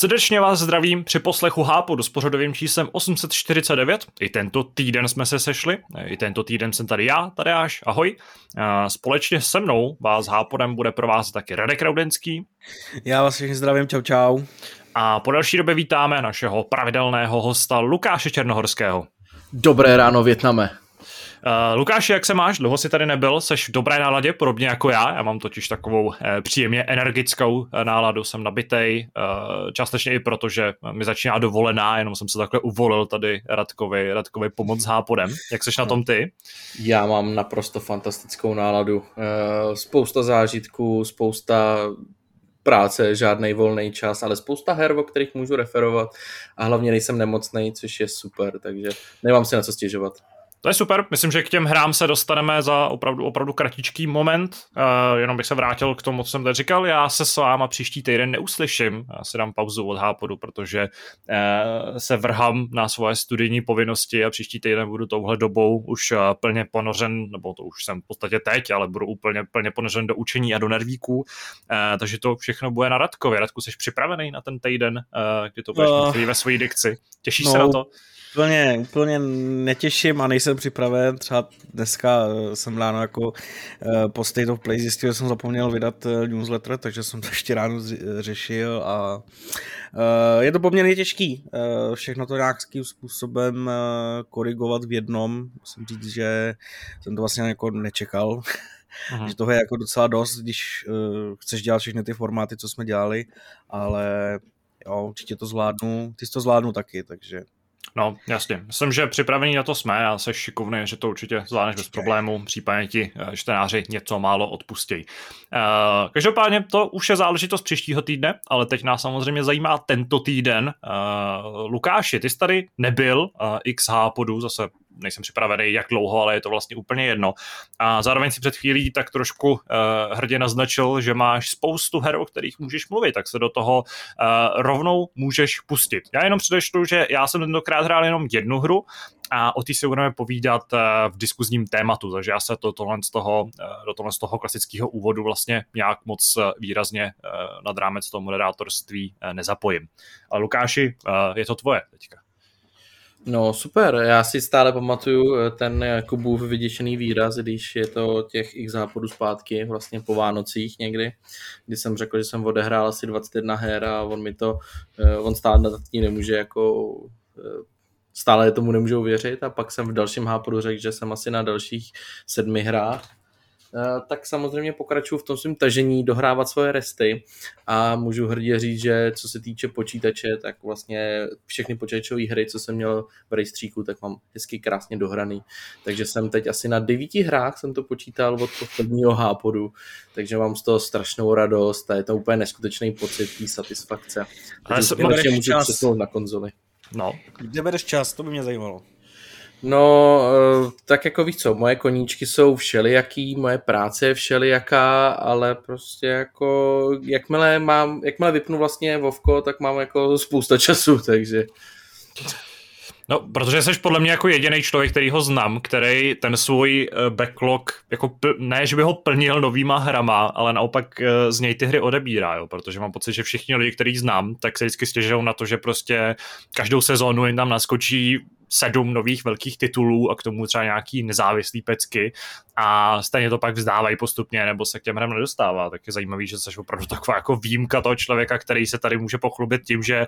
Srdečně vás zdravím při poslechu Hápodu s pořadovým číslem 849. I tento týden jsme se sešli, i tento týden jsem tady já, Tadeáš, ahoj. Společně se mnou vás Hápodem bude provázet taky Radek Raudenský. Já vás všechny zdravím, čau čau. A po další době vítáme našeho pravidelného hosta Lukáše Černohorského. Dobré ráno, Větname. Uh, Lukáši, jak se máš? Dlouho jsi tady nebyl, jsi v dobré náladě, podobně jako já. Já mám totiž takovou uh, příjemně energickou uh, náladu, jsem nabitej, uh, částečně i proto, že mi začíná dovolená, jenom jsem se takhle uvolil tady Radkovi, Radkovi pomoc s hápodem. Jak jsi na tom ty? Já mám naprosto fantastickou náladu. Uh, spousta zážitků, spousta práce, žádný volný čas, ale spousta her, o kterých můžu referovat a hlavně nejsem nemocný, což je super, takže nemám si na co stěžovat. To je super, myslím, že k těm hrám se dostaneme za opravdu, opravdu kratičký moment, uh, jenom bych se vrátil k tomu, co jsem tady říkal, já se s váma příští týden neuslyším, já si dám pauzu od Hápodu, protože uh, se vrhám na svoje studijní povinnosti a příští týden budu touhle dobou už uh, plně ponořen, nebo to už jsem v podstatě teď, ale budu úplně plně ponořen do učení a do nervíků, uh, takže to všechno bude na Radkově. Radku, jsi připravený na ten týden, uh, kdy to budeš uh, ve své dikci? Těšíš no. se na to? Úplně, úplně netěším a nejsem připraven. Třeba dneska eh, jsem ráno jako eh, po State of Play zjistil, že jsem zapomněl vydat eh, newsletter, takže jsem to ještě ráno řešil a je to poměrně těžký. Všechno to nějakým způsobem korigovat v jednom. Musím říct, že jsem to vlastně jako nečekal. Aha. že toho je jako docela dost, když chceš dělat všechny ty formáty, co jsme dělali, ale jo, určitě to zvládnu. Ty jsi to zvládnu taky, takže No, jasně. Myslím, že připravení na to jsme a jsi šikovný, že to určitě zvládneš bez problémů, případně ti eh, čtenáři něco málo odpustějí. Uh, každopádně to už je záležitost příštího týdne, ale teď nás samozřejmě zajímá tento týden. Uh, Lukáši, ty jsi tady nebyl, XH podu, zase nejsem připravený, jak dlouho, ale je to vlastně úplně jedno. A zároveň si před chvílí tak trošku uh, hrdě naznačil, že máš spoustu her, o kterých můžeš mluvit, tak se do toho uh, rovnou můžeš pustit. Já jenom předešlu, že já jsem tentokrát hrál jenom jednu hru, a o té si budeme povídat uh, v diskuzním tématu, takže já se to, tohle z toho, do tohle z toho klasického úvodu vlastně nějak moc výrazně nad rámec toho moderátorství nezapojím. Lukáši, je to tvoje teďka. No super, já si stále pamatuju eh, ten Kubův vyděšený výraz, když je to těch x západů zpátky, vlastně po Vánocích někdy, kdy jsem řekl, že jsem odehrál asi 21 her a on mi to, eh, on stále na ní nemůže jako eh, stále tomu nemůžou věřit. A pak jsem v dalším hápodu řekl, že jsem asi na dalších sedmi hrách tak samozřejmě pokračuju v tom svém tažení, dohrávat svoje resty a můžu hrdě říct, že co se týče počítače, tak vlastně všechny počítačové hry, co jsem měl v rejstříku, tak mám hezky krásně dohraný. Takže jsem teď asi na devíti hrách jsem to počítal od posledního hápodu, takže mám z toho strašnou radost a je to úplně neskutečný pocit té satisfakce. Takže konečně můžu přesnout na konzoli. No. Kde bereš čas, to by mě zajímalo. No, eh, tak jako víš co, moje koníčky jsou všelijaký, moje práce je všelijaká, ale prostě jako, jakmile mám, jakmile vypnu vlastně Vovko, tak mám jako spousta času, takže... No, protože jsi podle mě jako jediný člověk, který ho znám, který ten svůj eh, backlog, jako ne, že by ho plnil novýma hrama, ale naopak eh, z něj ty hry odebírá, jo, protože mám pocit, že všichni lidi, který znám, tak se vždycky stěžují na to, že prostě každou sezónu jim tam naskočí sedm nových velkých titulů a k tomu třeba nějaký nezávislý pecky a stejně to pak vzdávají postupně nebo se k těm hrám nedostává. Tak je zajímavý, že jsi opravdu taková jako výjimka toho člověka, který se tady může pochlubit tím, že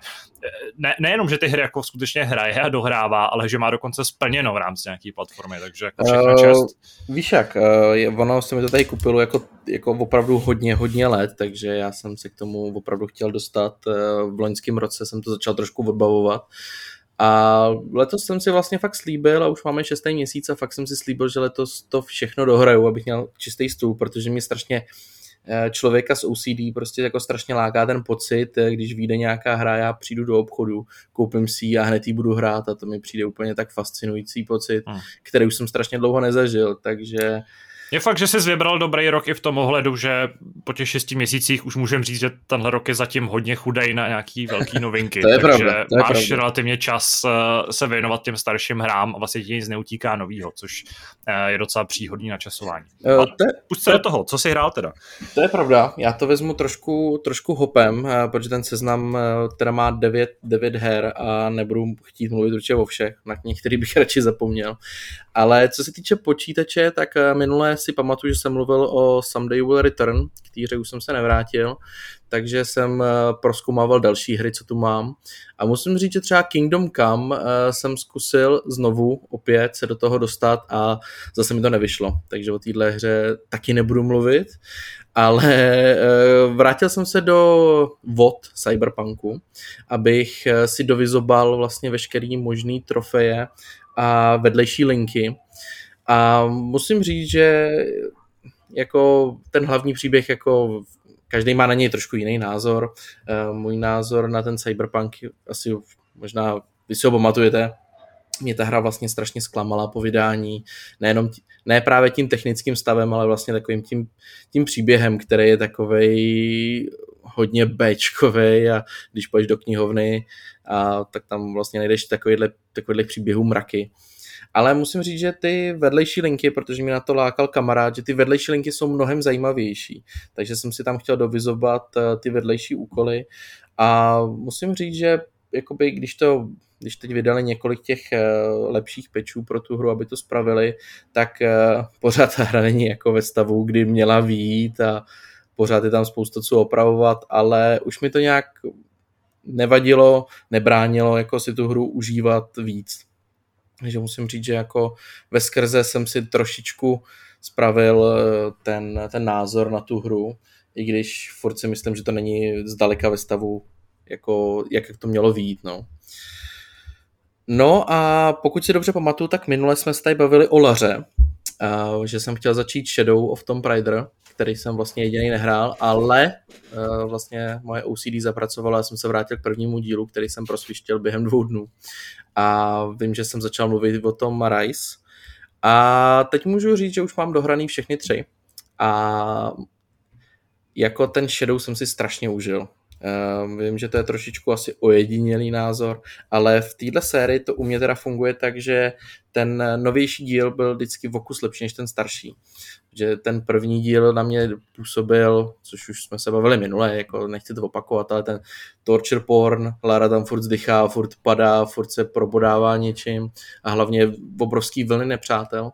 ne, nejenom, že ty hry jako skutečně hraje a dohrává, ale že má dokonce splněno v rámci nějaké platformy, takže jako čest. Uh, víš jak, uh, ono se mi to tady kupilo jako, jako opravdu hodně, hodně let, takže já jsem se k tomu opravdu chtěl dostat. Uh, v loňském roce jsem to začal trošku odbavovat. A letos jsem si vlastně fakt slíbil a už máme šestý měsíc a fakt jsem si slíbil, že letos to všechno dohraju, abych měl čistý stůl, protože mě strašně eh, člověka s OCD prostě jako strašně láká ten pocit, eh, když vyjde nějaká hra, já přijdu do obchodu, koupím si ji a hned ji budu hrát a to mi přijde úplně tak fascinující pocit, hmm. který už jsem strašně dlouho nezažil, takže Je fakt, že jsi vybral dobrý rok i v tom ohledu, že po těch šesti měsících už můžeme říct, že tenhle rok je zatím hodně chudej na nějaký velký novinky. to je takže pravda, to je máš pravda. relativně čas eh, se věnovat těm starším hrám a vlastně ti nic neutíká novýho, což eh, je docela příhodný načasování. Eh, A to, je, Pusť se do toho, co jsi hrál teda? to je pravda, já to vezmu trošku, trošku hopem, eh, protože ten seznam eh, teda má 9, 9 her a nebudu chtít mluvit určitě o všech, na některý bych radši zapomněl. Ale co se týče počítače, tak eh, minule si pamatuju, že jsem mluvil o Someday Will Return, k té už jsem se nevrátil, takže jsem eh, proskoumával další hry, co tu mám. A musím říct, že třeba Kingdom Come eh, jsem zkusil znovu opět se do toho dostat a zase mi to nevyšlo. Takže o téhle hře taky nebudu mluvit. Ale eh, vrátil jsem se do VOD Cyberpunku, abych si dovyzobal vlastně veškerý možný trofeje a vedlejší linky. A musím říct, že jako ten hlavní příběh jako každý má na něj trošku jiný názor. Eh, Můj názor na ten Cyberpunk asi možná vy si ho pamatujete, mě ta hra vlastně strašně zklamala po vydání, nejenom tí, ne právě tím technickým stavem, ale vlastně takovým tím, tím příběhem, který je takovej hodně Bčkovej a když půjdeš do knihovny, a, tak tam vlastně najdeš takovýhle, takovýhle příběhů mraky. Ale musím říct, že ty vedlejší linky, protože mi na to lákal kamarád, že ty vedlejší linky jsou mnohem zajímavější. Takže jsem si tam chtěl dovyzovat eh, ty vedlejší úkoly a musím říct, že jakoby, když to když teď vydali několik těch uh, lepších pečů pro tu hru, aby to spravili, tak uh, pořád ta hra není jako ve stavu, kdy měla výjít a pořád je tam spousta co opravovat, ale už mi to nějak nevadilo, nebránilo jako si tu hru užívat víc. Takže musím říct, že jako ve skrze jsem si trošičku spravil ten, ten názor na tu hru, i když furt si myslím, že to není zdaleka ve stavu, jako, jak to mělo výjít. No. No a pokud si dobře pamatuju, tak minule jsme se tady bavili o Laře, uh, že jsem chtěl začít Shadow of Tomb Raider, který jsem vlastně jediný nehrál, ale uh, vlastně moje OCD zapracovala, já jsem se vrátil k prvnímu dílu, který jsem prosvištěl během dvou dnů. A vím, že jsem začal mluvit o tom Rise. A teď můžu říct, že už mám dohraný všechny tři. A jako ten Shadow jsem si strašně užil. Uh, vím, že to je trošičku asi ojedinělý názor, ale v téhle sérii to u mě teda funguje tak, že ten novější díl byl vždycky v okus lepší než ten starší. Že ten první díl na mě působil, což už jsme se bavili minule, jako nechci to opakovat, ale ten torture porn, Lara tam furt zdychá, furt padá, furt se probodává něčím a hlavně obrovský vlny nepřátel.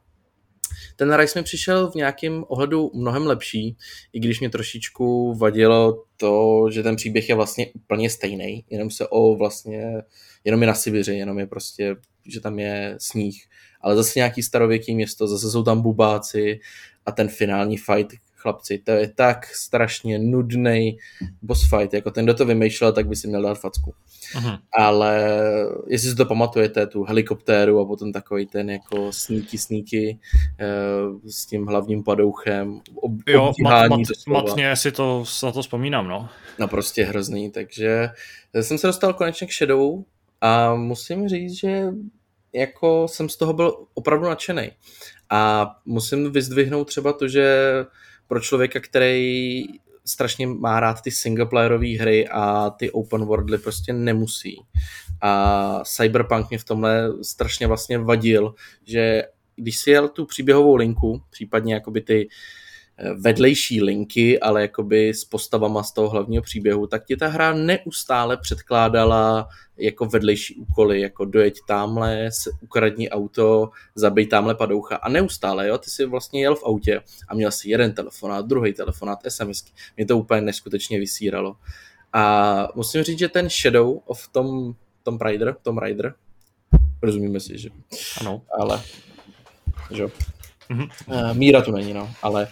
Ten Rise mi přišel v nějakém ohledu mnohem lepší, i když mě trošičku vadilo to, že ten příběh je vlastně úplně stejný, jenom se o vlastně, jenom je na Sibiři, jenom je prostě, že tam je sníh, ale zase nějaký starověký město, zase jsou tam bubáci a ten finální fight, chlapci, to je tak strašně nudný boss fight, jako ten, kdo to vymýšlel, tak by si měl dát facku. Uh-huh. Ale jestli si to pamatujete, tu helikoptéru a potom takový ten jako sníky sníky uh, s tím hlavním padouchem. Ob, jo, mat, mat, matně si to, na to vzpomínám, no. No prostě hrozný, takže jsem se dostal konečně k Shadowu a musím říct, že jako jsem z toho byl opravdu nadšený. A musím vyzdvihnout třeba to, že pro člověka, který strašně má rád ty singleplayerové hry a ty open worldly prostě nemusí. A Cyberpunk mě v tomhle strašně vlastně vadil, že když si jel tu příběhovou linku, případně jakoby ty vedlejší linky, ale jakoby s postavama z toho hlavního příběhu, tak ti ta hra neustále předkládala jako vedlejší úkoly, jako dojeď tamhle, ukradni auto, zabij tamhle padoucha a neustále, jo, ty si vlastně jel v autě a měl si jeden telefonát, druhý telefonát, SMSky, mě to úplně neskutečně vysíralo. A musím říct, že ten Shadow of Tom, Tom Raider, Tom Raider, rozumíme si, že? Ano. Ale, že Mm-hmm. Uh, míra tu není, no, ale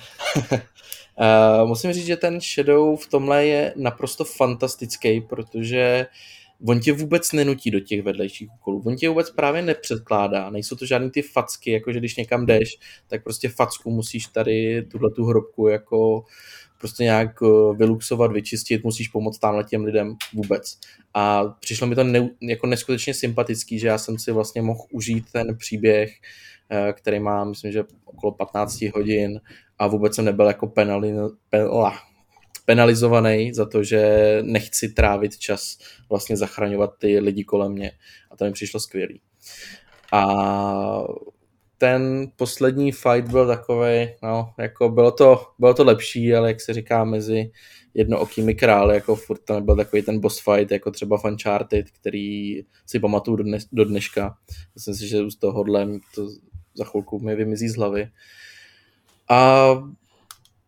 uh, musím říct, že ten Shadow v tomhle je naprosto fantastický, protože on tě vůbec nenutí do těch vedlejších úkolů. On tě vůbec právě nepředkládá. Nejsou to žádný ty facky, jako že když někam jdeš, tak prostě facku musíš tady tuhle tu hrobku jako prostě nějak eh, vyluxovat, vyčistit, musíš pomoct tamhle těm lidem vůbec. A přišlo mi to ne, jako neskutečně sympatický, že já jsem si vlastně mohl užít ten příběh, eh, který má, myslím, že okolo 15 hodin a vůbec jsem nebyl jako penali, pen, penalizovaný za to, že nechci trávit čas vlastně zachraňovat ty lidi kolem mě. A to mi přišlo skvělý. A ten poslední fight byl takový, no, jako bylo to, bylo to lepší, ale jak se říká mezi jednookými krály, jako furt to nebyl takový ten boss fight, jako třeba v Uncharted, který si pamatuju do, dnes, do dneška. Myslím si, že z tohohle to za chvilku mi vymizí z hlavy. A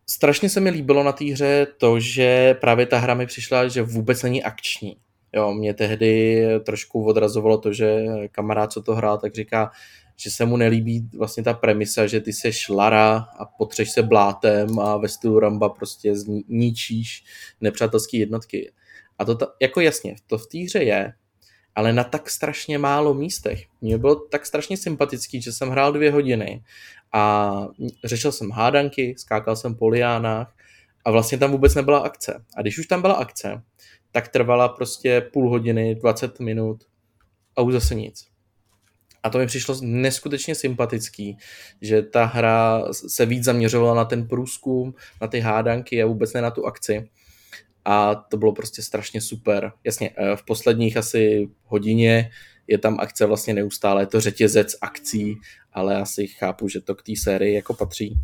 strašně se mi líbilo na té hře to, že právě ta hra mi přišla, že vůbec není akční. Jo, mě tehdy trošku odrazovalo to, že kamarád, co to hrál, tak říká, že se mu nelíbí vlastně ta premisa, že ty seš Lara a potřeš se blátem a ve stylu Ramba prostě zničíš nepřátelské jednotky. A to ta, jako jasně, to v té hře je, ale na tak strašně málo místech. Mně bylo tak strašně sympatický, že jsem hrál dvě hodiny a řešil jsem hádanky, skákal jsem po liánách a vlastně tam vůbec nebyla akce. A když už tam byla akce, tak trvala prostě půl hodiny, 20 minut a už zase nic. A to mi přišlo neskutečně sympatický, že ta hra se víc zaměřovala na ten průzkum, na ty hádanky a vůbec ne na tu akci. A to bylo prostě strašně super. Jasně, eh, v posledních asi hodině je tam akce vlastně neustále, je to řetězec akcí, ale asi chápu, že to k té sérii jako patří.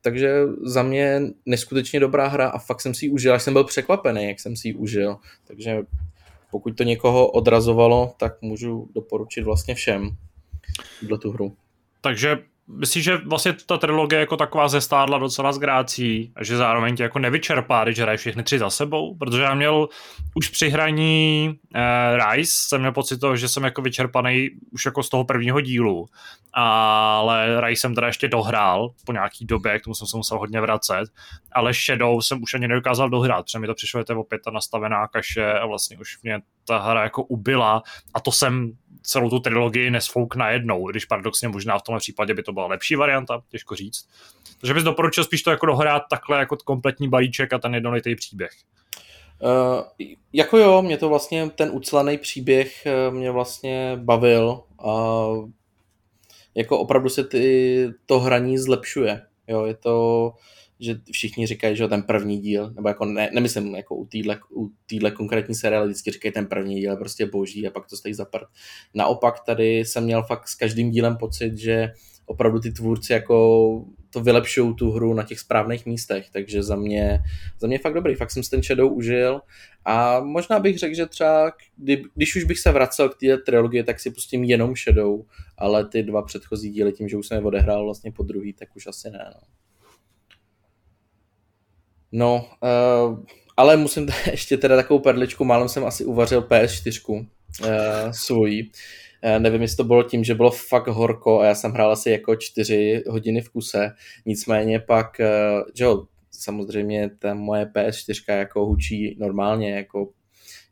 Takže za mě neskutečně dobrá hra a fakt jsem si ji užil, až jsem byl překvapený, jak jsem si ji užil. Takže pokud to někoho odrazovalo, tak můžu doporučit vlastně všem tuhle tu hru. Takže myslím, že vlastně ta trilogie jako taková zestádla docela z grácí a že zároveň tě jako nevyčerpá, když hraješ všechny tři za sebou, protože já měl už při hraní uh, Rise, jsem měl pocit toho, že jsem jako vyčerpaný už jako z toho prvního dílu, ale Rise jsem teda ještě dohrál po nějaký době, k tomu jsem se musel hodně vracet, ale Shadow jsem už ani nedokázal dohrát, protože mi to přišlo, že to je opět ta nastavená kaše a vlastně už mě ta hra jako ubila. A to jsem celou tu trilogii nesfouk najednou, když paradoxně možná v tomhle případě by to byla lepší varianta, těžko říct. Takže bys doporučil spíš to jako dohrát takhle jako kompletní balíček a ten jednolitý příběh. Uh, jako jo, mě to vlastně, ten ucelený příběh eh, mě vlastně bavil a jako opravdu se ty, to hraní zlepšuje. Jo, je to, že všichni říkají, že ten první díl, nebo jako ne, nemyslím jako u téhle, u téhle konkrétní série, ale vždycky říkají ten první díl je prostě boží a pak to stojí za prd. Naopak tady jsem měl fakt s každým dílem pocit, že opravdu ty tvůrci jako to vylepšují tu hru na těch správných místech, takže za mě, za mě fakt dobrý, fakt jsem si ten Shadow užil a možná bych řekl, že třeba kdy, když už bych se vracel k té trilogii, tak si pustím jenom Shadow, ale ty dva předchozí díly tím, že už jsem je odehrál vlastně po druhý, tak už asi ne. No. No, uh, ale musím ještě teda takovou perličku, málem jsem asi uvařil PS4 uh, eh, svojí. Uh, nevím, jestli to bylo tím, že bylo fakt horko a já jsem hrál asi jako čtyři hodiny v kuse. Nicméně pak, uh, že jo, samozřejmě ta moje PS4 jako hučí normálně, jako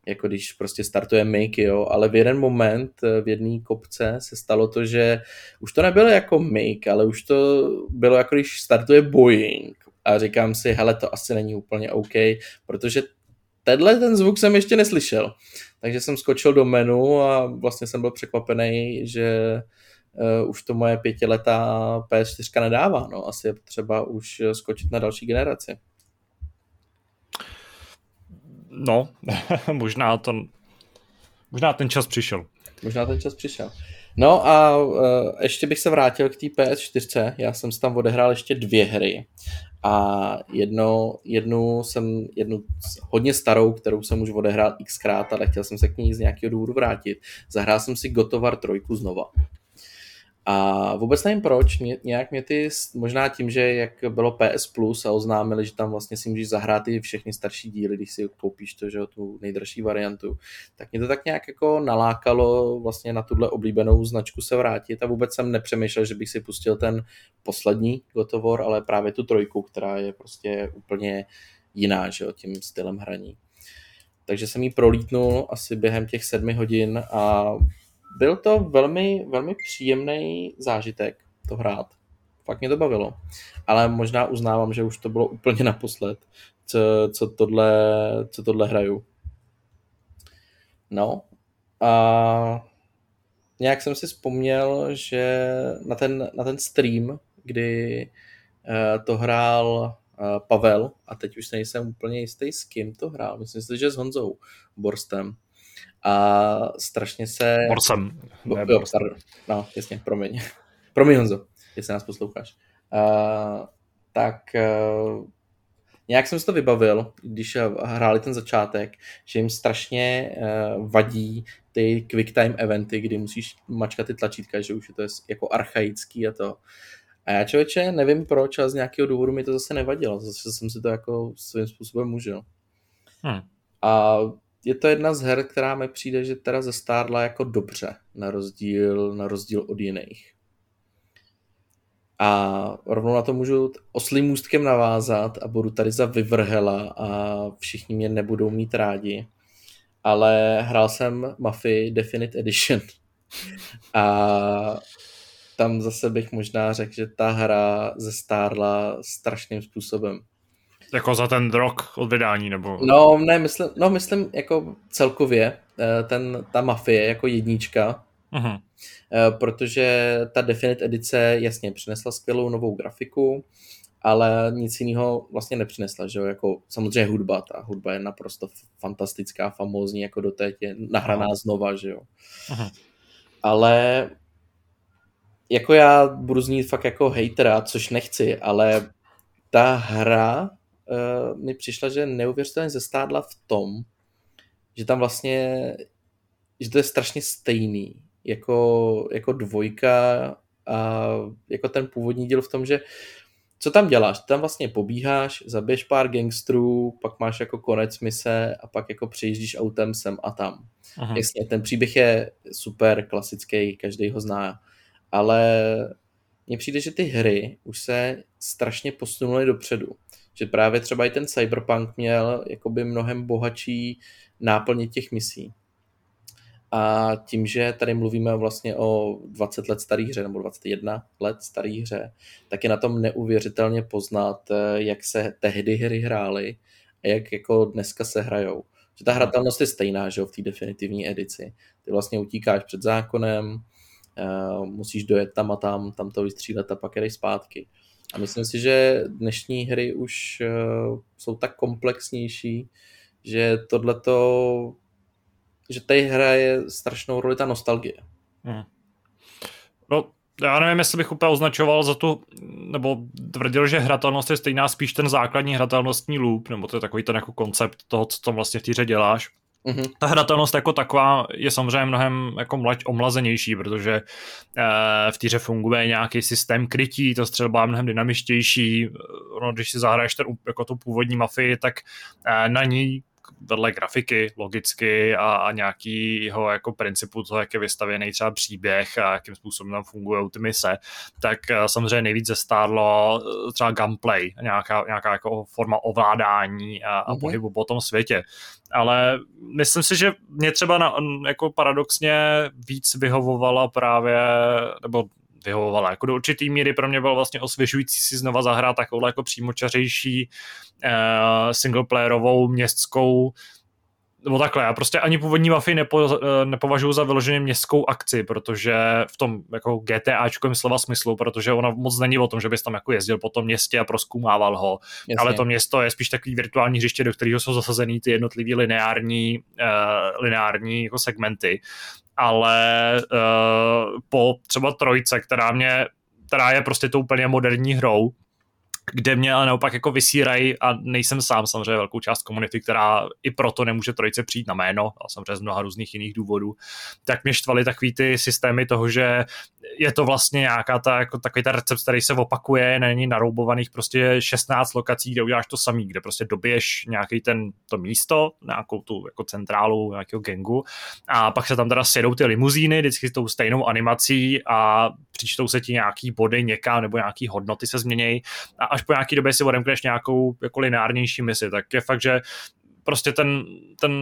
jako když prostě startuje Make, jo, ale v jeden moment v jedné kopce se stalo to, že už to nebylo jako Make, ale už to bylo jako když startuje Boeing a říkám si, hele, to asi není úplně OK, protože tenhle ten zvuk jsem ještě neslyšel. Takže jsem skočil do menu a vlastně jsem byl překvapený, že uh, už to moje pětiletá PS4 nedává. No, asi je potřeba už skočit na další generaci. No, možná to, možná ten čas přišel. Možná ten čas přišel. No a uh, ještě bych se vrátil k té PS4. Já jsem si tam odehrál ještě dvě hry a jedno, jednu jsem, jednu hodně starou, kterou jsem už odehrál xkrát, ale chtěl jsem se k ní z nějakého důvodu vrátit. Zahrál jsem si Gotovar trojku znova. A vůbec nevím proč, mě, nějak mě ty, možná tím, že jak bylo PS Plus a oznámili, že tam vlastně si můžeš zahrát i všechny starší díly, když si koupíš to, že jo, tu nejdražší variantu, tak mě to tak nějak jako nalákalo vlastně na tuhle oblíbenou značku se vrátit a vůbec jsem nepřemýšlel, že bych si pustil ten poslední Gotovor, ale právě tu trojku, která je prostě úplně jiná, že jo, tím stylem hraní. Takže jsem ji prolítnul asi během těch sedmi hodin a byl to velmi, velmi příjemný zážitek to hrát. fakt mě to bavilo. Ale možná uznávám, že už to bylo úplně naposled, co, co, tohle, co tohle hraju. No, a nějak jsem si vzpomněl, že na ten, na ten stream, kdy uh, to hrál uh, Pavel, a teď už nejsem úplně jistý, s kým to hrál. Myslím si, že s Honzou Borstem. A strašně se... Borsem. Bo, jo, pardon. No, jasně, promiň. promiň Honzo, jestli nás posloucháš. Uh, tak uh, nějak jsem si to vybavil, když hráli ten začátek, že jim strašně uh, vadí ty quick time eventy, kdy musíš mačkat ty tlačítka, že už je to jako archaický a to. A já člověče nevím proč, ale z nějakého důvodu mi to zase nevadilo. Zase jsem si to jako svým způsobem užil. Hmm. A je to jedna z her, která mi přijde, že teda zestárla jako dobře, na rozdíl, na rozdíl od jiných. A rovnou na to můžu oslým můstkem navázat a budu tady za vyvrhela a všichni mě nebudou mít rádi. Ale hrál jsem Mafii Definite Edition. A tam zase bych možná řekl, že ta hra zestárla strašným způsobem. Jako za ten rok od vydání, nebo? No, ne, myslím, no, myslím jako celkově, eh, ten, ta mafie jako jednička, uh-huh. protože ta Definite edice jasně přinesla skvělou novou grafiku, ale nic jiného vlastně nepřinesla, že jo, jako samozřejmě hudba, ta hudba je naprosto fantastická, famózní, jako doteď je nahraná uh-huh. znova, že jo. Uh-huh. Ale jako já budu znít fakt jako hejtera, což nechci, ale ta hra uh, mi přišla, že neuvěřitelně zestádla v tom, že tam vlastně, že to je strašně stejný, jako, jako dvojka a jako ten původní díl v tom, že co tam děláš? Ty tam vlastně pobíháš, zabiješ pár gangstrů, pak máš jako konec mise a pak jako přejíždíš autem sem a tam. Aha. Jasně, ten příběh je super, klasický, každý ho zná, ale mně přijde, že ty hry už se strašně posunuly dopředu. Že právě třeba i ten Cyberpunk měl jakoby mnohem bohatší náplně těch misí. A tím, že tady mluvíme vlastně o 20 let staré hře, nebo 21 let staré hře, tak je na tom neuvěřitelně poznat, eh, jak se tehdy hry hrály a jak jako dneska se hrajou. Že ta hratelnost je stejná, že jo, v té definitivní edici. Ty vlastně utíkáš před zákonem, uh, musíš dojet tam a tam, tam to vystřílet a pak jdeš zpátky. A myslím si, že dnešní hry už uh, jsou tak komplexnější, že tohleto, že tady hraje strašnou roli ta nostalgie. Hmm. No, já nevím, jestli bych úplně označoval za tu, nebo tvrdil, že hratelnost je stejná spíš ten základní hratelnostní loop, nebo to je takový ten jako koncept toho, co tam vlastně v týře děláš. Mm-hmm. Ta hratelnost jako taková je samozřejmě mnohem jako mlať, omlazenější, protože e, v týře funguje nějaký systém krytí, to střelba je mnohem dynamičtější, no, když si zahraješ ten, jako tu původní mafii, tak e, na ní vedle grafiky logicky a, a nějakýho jako principu toho, jak je vystavěný třeba příběh a jakým způsobem tam fungují ty mise, tak eh, samozřejmě nejvíc zestárlo eh, třeba gameplay, nějaká, nějaká jako forma ovládání a, a mm-hmm. pohybu po tom světě. Ale myslím si, že mě třeba na, jako paradoxně víc vyhovovala právě, nebo vyhovovala. Jako do určitý míry pro mě bylo vlastně osvěžující si znova zahrát takovou jako přímočařejší uh, singleplayerovou městskou nebo takhle, já prostě ani původní mafii nepo, eh, nepovažuji za vyloženě městskou akci, protože v tom jako GTAčkovém slova smyslu, protože ona moc není o tom, že bys tam jako jezdil po tom městě a proskoumával ho, Jasně. ale to město je spíš takový virtuální hřiště, do kterého jsou zasazený ty jednotlivý lineární, uh, lineární jako segmenty ale uh, po třeba trojce, která mě která je prostě tou úplně moderní hrou, kde mě ale naopak jako vysírají a nejsem sám samozřejmě velkou část komunity, která i proto nemůže trojice přijít na jméno a samozřejmě z mnoha různých jiných důvodů, tak mě štvaly takový ty systémy toho, že je to vlastně nějaká ta, jako takový ten recept, který se opakuje, není naroubovaných prostě 16 lokací, kde uděláš to samý, kde prostě dobiješ nějaký ten, to místo, nějakou tu jako centrálu nějakého gengu a pak se tam teda sjedou ty limuzíny, vždycky s tou stejnou animací a přičtou se ti nějaký body někam nebo nějaký hodnoty se změnějí a až po nějaký době si odemkneš nějakou jako lineárnější misi, tak je fakt, že prostě ten, ten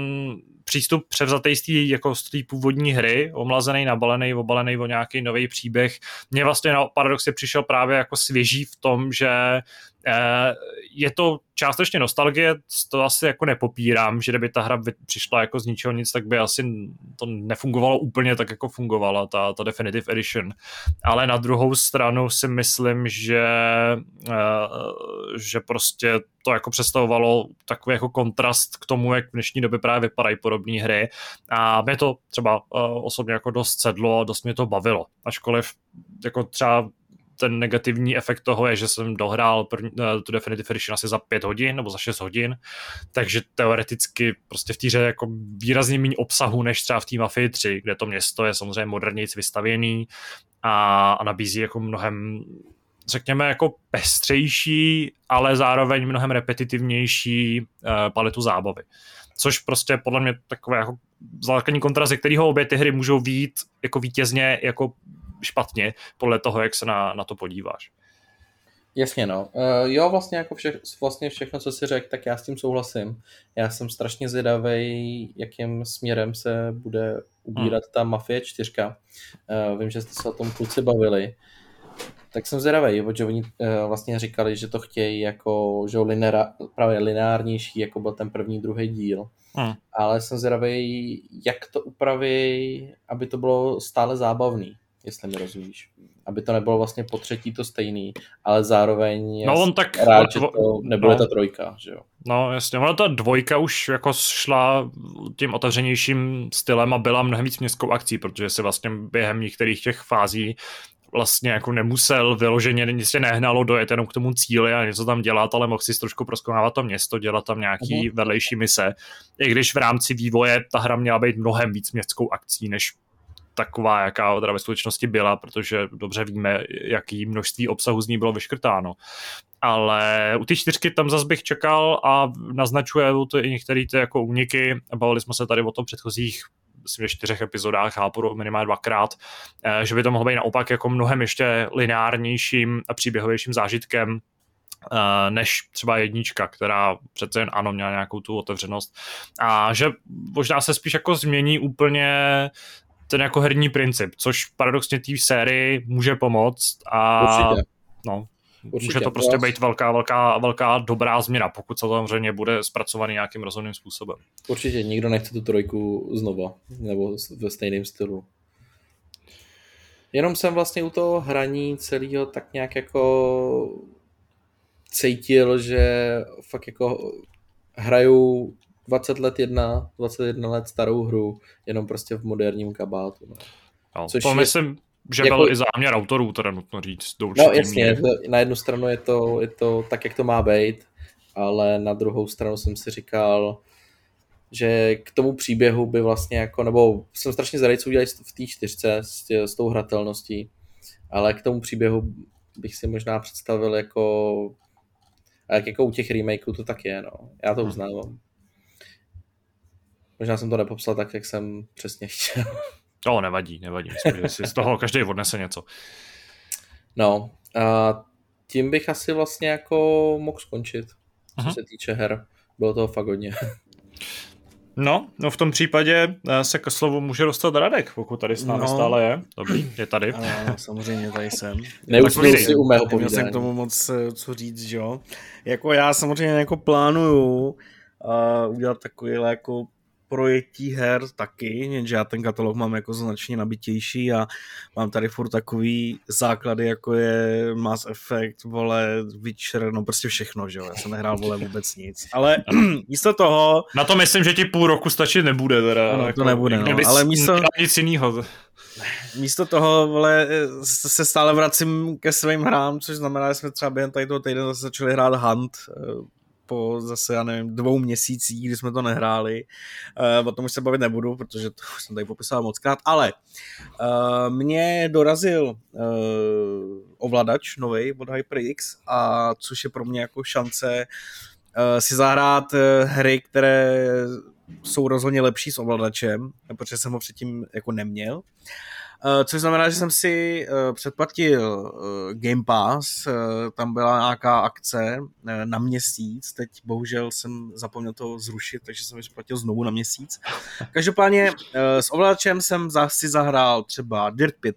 přístup převzatý z té jako z té původní hry, omlazený, nabalený, obalený o nějaký nový příběh. Mně vlastně na paradoxně přišel právě jako svěží v tom, že je to částečně nostalgie, to asi jako nepopírám, že kdyby ta hra přišla jako z ničeho nic, tak by asi to nefungovalo úplně tak, jako fungovala ta, ta Definitive Edition. Ale na druhou stranu si myslím, že, eh, že prostě to jako představovalo takový jako kontrast k tomu, jak v dnešní době právě vypadají podobné hry. A mě to třeba eh, osobně jako dost sedlo, dost mě to bavilo. Ačkoliv jako třeba ten negativní efekt toho je, že jsem dohrál první, eh, tu Definitive Edition asi za pět hodin nebo za šest hodin, takže teoreticky prostě v té hře jako výrazně méně obsahu než třeba v té Mafii 3, kde to město je samozřejmě moderněji vystavěný a, a nabízí jako mnohem řekněme jako pestřejší, ale zároveň mnohem repetitivnější uh, paletu zábavy. Což prostě podle mě takové jako základní kontrast, ze kterého obě ty hry můžou být jako vítězně jako špatně, podle toho, jak se na, na to podíváš. Jasně, no. Uh, jo, vlastně jako vše, vlastně všechno, co si řekl, tak já s tím souhlasím. Já jsem strašně zvědavý, jakým směrem se bude ubírat hmm. ta Mafie 4. Uh, eh, vím, že jste se o tom kluci bavili. Tak jsem zvědavý, protože oni uh, vlastně říkali, že to chtějí jako, že linera, právě lineárnější, jako byl ten první, druhý díl. Hmm. Ale jsem zvědavý, jak to upraví, aby to bylo stále zábavný jestli mi rozumíš. Aby to nebylo vlastně po třetí to stejný, ale zároveň no, on tak, rád, že to nebude no, ta trojka, že jo. No jasně, ona ta dvojka už jako šla tím otevřenějším stylem a byla mnohem víc městskou akcí, protože se vlastně během některých těch fází vlastně jako nemusel vyloženě, nic se nehnalo dojet jenom k tomu cíli a něco tam dělat, ale mohl si trošku proskoumávat to město, dělat tam nějaký uh-huh. vedlejší mise. I když v rámci vývoje ta hra měla být mnohem víc městskou akcí, než taková, jaká teda ve skutečnosti byla, protože dobře víme, jaký množství obsahu z ní bylo vyškrtáno. Ale u té čtyřky tam zase bych čekal a naznačuje to i některé ty jako úniky. Bavili jsme se tady o tom předchozích myslím, čtyřech epizodách, chápu minimálně dvakrát, eh, že by to mohlo být naopak jako mnohem ještě lineárnějším a příběhovějším zážitkem, eh, než třeba jednička, která přece jen ano, měla nějakou tu otevřenost. A že možná se spíš jako změní úplně ten jako herní princip, což paradoxně té sérii může pomoct a Určitě. no, Určitě, může to prostě být velká, velká, velká dobrá změna, pokud se to samozřejmě bude zpracovaný nějakým rozhodným způsobem. Určitě, nikdo nechce tu trojku znova, nebo ve stejném stylu. Jenom jsem vlastně u toho hraní celého tak nějak jako cítil, že fakt jako hraju 20 let jedna, 21 let starou hru, jenom prostě v moderním kabátu. No. No, Což to je, myslím, že jako, byl i záměr autorů, teda nutno říct. Do no jasně, to, na jednu stranu je to, je to tak, jak to má být, ale na druhou stranu jsem si říkal, že k tomu příběhu by vlastně jako, nebo jsem strašně zvědavý, co udělají v té čtyřce s, tě, s tou hratelností, ale k tomu příběhu bych si možná představil jako, jak jako u těch remakeů to tak je, no. Já to hm. uznávám. Možná jsem to nepopsal tak, jak jsem přesně chtěl. To nevadí, nevadí. Myslím, že si z toho každý odnese něco. No, a tím bych asi vlastně jako mohl skončit, co uh-huh. se týče her. Bylo toho fakt hodně. No, no v tom případě eh, se k slovu může dostat Radek, pokud tady s námi no. stále je. Dobrý, je tady. Ano, samozřejmě tady jsem. Neuspěl si u mého povídání. jsem k tomu moc eh, co říct, že jo. Jako já samozřejmě jako plánuju uh, udělat takový jako projetí her taky, jenže já ten katalog mám jako značně nabitější a mám tady furt takový základy, jako je Mass Effect, vole, Witcher, no prostě všechno, že jo, já jsem nehrál, vole, vůbec nic. Ale místo toho... Na to myslím, že ti půl roku stačit nebude teda. No, jako, to nebude, no, ale místo... Nic jiného. Místo toho, vole, se stále vracím ke svým hrám, což znamená, že jsme třeba během tady toho týden zase začali hrát Hunt, po zase, já nevím, dvou měsících, kdy jsme to nehráli. Uh, o tom už se bavit nebudu, protože to už jsem tady popisoval moc krát, ale uh, mě dorazil uh, ovladač nový od HyperX, a což je pro mě jako šance uh, si zahrát uh, hry, které jsou rozhodně lepší s ovladačem, protože jsem ho předtím jako neměl. Uh, což znamená, že jsem si uh, předplatil uh, Game Pass, uh, tam byla nějaká akce uh, na měsíc, teď bohužel jsem zapomněl to zrušit, takže jsem ji předplatil znovu na měsíc. Každopádně uh, s ovladačem jsem si zahrál třeba Dirt 5,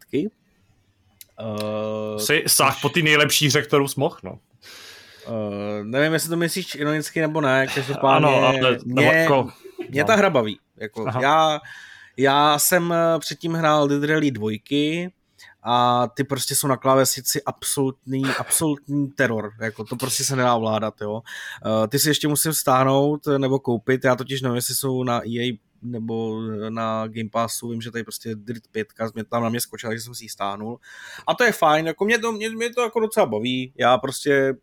Uh, Jsi sáh po ty nejlepší hře, kterou jsi mohl, no. Uh, nevím, jestli to myslíš ironicky nebo ne, každopádně ano, ale, mě, jako, mě no. ta hra baví. Jako, já, já jsem eh, předtím hrál Dead Rally 2 a ty prostě jsou na klávesnici absolutní, absolutní teror, jako to prostě se nedá ovládat, jo. Uh, ty si ještě musím stáhnout nebo koupit, já totiž nevím, jestli jsou na EA nebo na Game Passu, vím, že tady prostě Dirt 5 mě tam na mě skočila, takže jsem si ji stáhnul. A to je fajn, jako mě to, mě, mě to jako docela baví, já prostě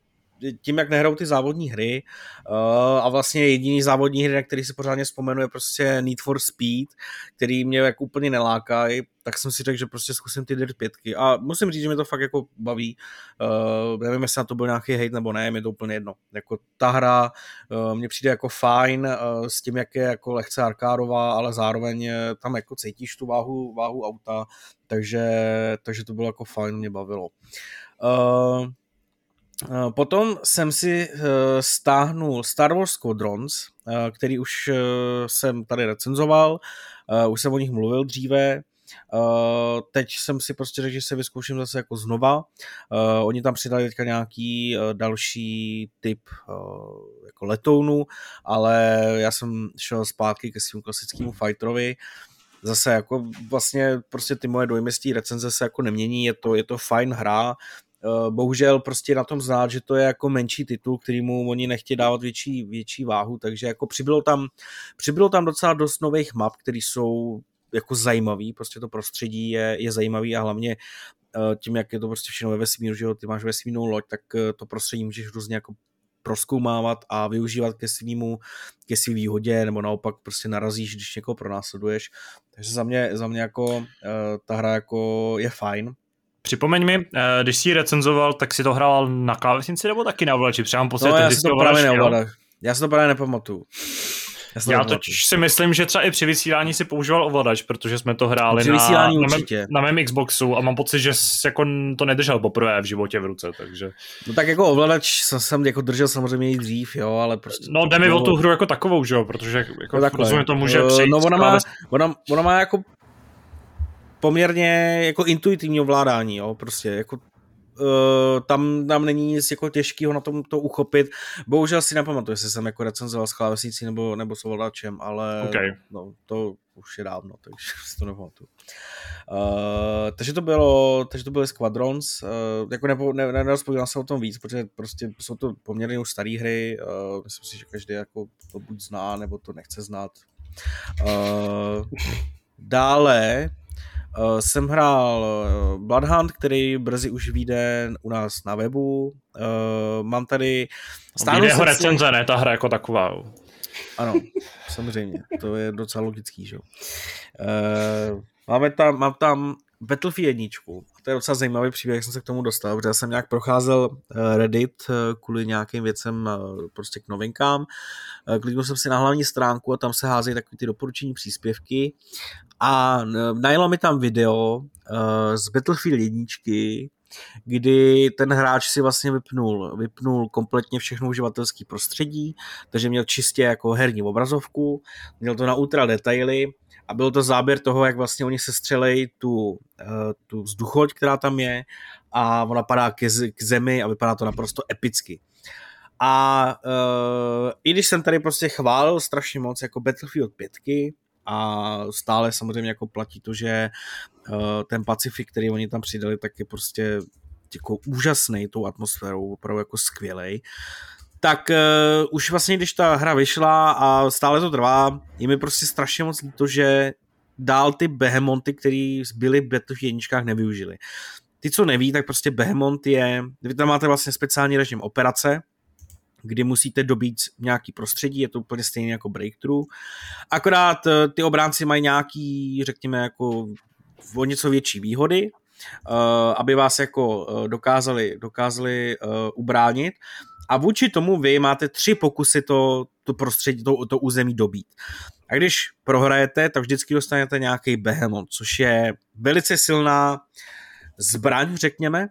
tím, jak nehrajou ty závodní hry uh, a vlastně jediný závodní hry, na který si pořádně vzpomenu, je prostě Need for Speed, který mě jako úplně nelákají, tak jsem si řekl, že prostě zkusím ty Dirt 5 a musím říct, že mě to fakt jako baví. Uh, nevím, jestli na to byl nějaký hate nebo ne, mi to úplně jedno. Jako ta hra uh, mně přijde jako fajn s tím, jak je jako lehce arkádová, ale zároveň tam jako cítíš tu váhu, váhu auta, takže, takže to bylo jako fajn, mě bavilo. Uh, Eh, potom jsem si eh, stáhnul Star Wars Squadrons, eh, který už jsem tady recenzoval, už jsem o nich mluvil dříve, teď jsem si prostě řekl, že se vyzkouším zase jako znova. oni tam přidali teďka nějaký další typ jako letounu, ale já jsem šel zpátky ke svým klasickému fighterovi, zase jako vlastně prostě ty moje dojmy z té recenze se jako nemění, je to, je to fajn hra, Eh, bohužel prostě na tom znát, že to je jako menší titul, kterýmu oni nechtějí dávat větší, větší váhu, takže jako přibylo tam, přibylo tam docela dost nových map, které jsou jako zajímavý, prostě to prostředí je, je zajímavý a hlavně eh, tím, jak je to prostě všechno ve vesmíru, že jo, ty máš vesmírnou loď, tak eh, to prostředí můžeš různě jako proskoumávat a využívat ke svýmu, ke svý výhodě, nebo naopak prostě narazíš, když někoho pronásleduješ. Takže za mě, za mě jako ta hra jako je fajn, Připomeň mi, eh, když jsi ji recenzoval, tak si to hrál na klávesnici nebo taky na ovladači? Pocit, no, já si to právě neovládám. Já si to právě nepamatuju. Já, já totiž si myslím, že třeba i při vysílání si používal ovladač, protože jsme to hráli při na, na, mém, na mém Xboxu a mám pocit, že jako to nedržel poprvé v životě v ruce, takže... No tak jako ovladač jsem jako držel samozřejmě i dřív, jo, ale prostě... No jde mi o tu hru jako takovou, že jo, protože jako no rozumím tomu, že přejít No ona má, ona, ona má jako poměrně jako intuitivní ovládání, jo, prostě jako uh, tam, tam není nic jako těžkého na tom to uchopit. Bohužel si nepamatuju, jestli jsem jako recenzoval s klávesnicí nebo, nebo s ovladačem, ale okay. no, to už je dávno, takže si to nepamatuju. Uh, takže to bylo, takže to byly Squadrons, uh, jako nepo, ne, nerozpovídám se o tom víc, protože prostě jsou to poměrně už staré hry, uh, myslím si, že každý jako to buď zná, nebo to nechce znát. Uh, dále Uh, jsem hrál uh, Bloodhunt, který brzy už vyjde u nás na webu. Uh, mám tady... Vyjde jeho recenze, si... ne ta hra jako taková. Ano, samozřejmě. To je docela logický, že jo. Uh, máme tam, mám tam Battlefield jedničku. To je docela zajímavý příběh, jak jsem se k tomu dostal, protože já jsem nějak procházel Reddit kvůli nějakým věcem prostě k novinkám. Kliknul jsem si na hlavní stránku a tam se házejí takové ty doporučení příspěvky a najelo mi tam video uh, z Battlefield jedničky, kdy ten hráč si vlastně vypnul, vypnul kompletně všechno uživatelské prostředí, takže měl čistě jako herní obrazovku, měl to na ultra detaily a byl to záběr toho, jak vlastně oni se střelejí tu, uh, tu vzduchoď, která tam je a ona padá k, k zemi a vypadá to naprosto epicky. A uh, i když jsem tady prostě chválil strašně moc jako Battlefield 5, a stále samozřejmě jako platí to, že uh, ten Pacifik, který oni tam přidali, tak je prostě jako úžasný tou atmosférou, opravdu jako skvělej. Tak uh, už vlastně, když ta hra vyšla a stále to trvá, je mi prostě strašně moc líto, že dál ty behemonty, které byly v Battlefield jedničkách, nevyužili. Ty, co neví, tak prostě Behemoth je, vy tam máte vlastně speciální režim operace, kdy musíte dobít nějaký prostředí, je to úplně stejné jako breakthrough. Akorát eh, ty obránci mají nějaký, řekněme, jako o něco větší výhody, eh, aby vás jako eh, dokázali, dokázali ubránit. A vůči tomu vy máte tři pokusy to, to prostředí, to, to území dobít. A když prohrajete, tak vždycky dostanete nějaký behemoth, což je velice silná zbraň, řekněme.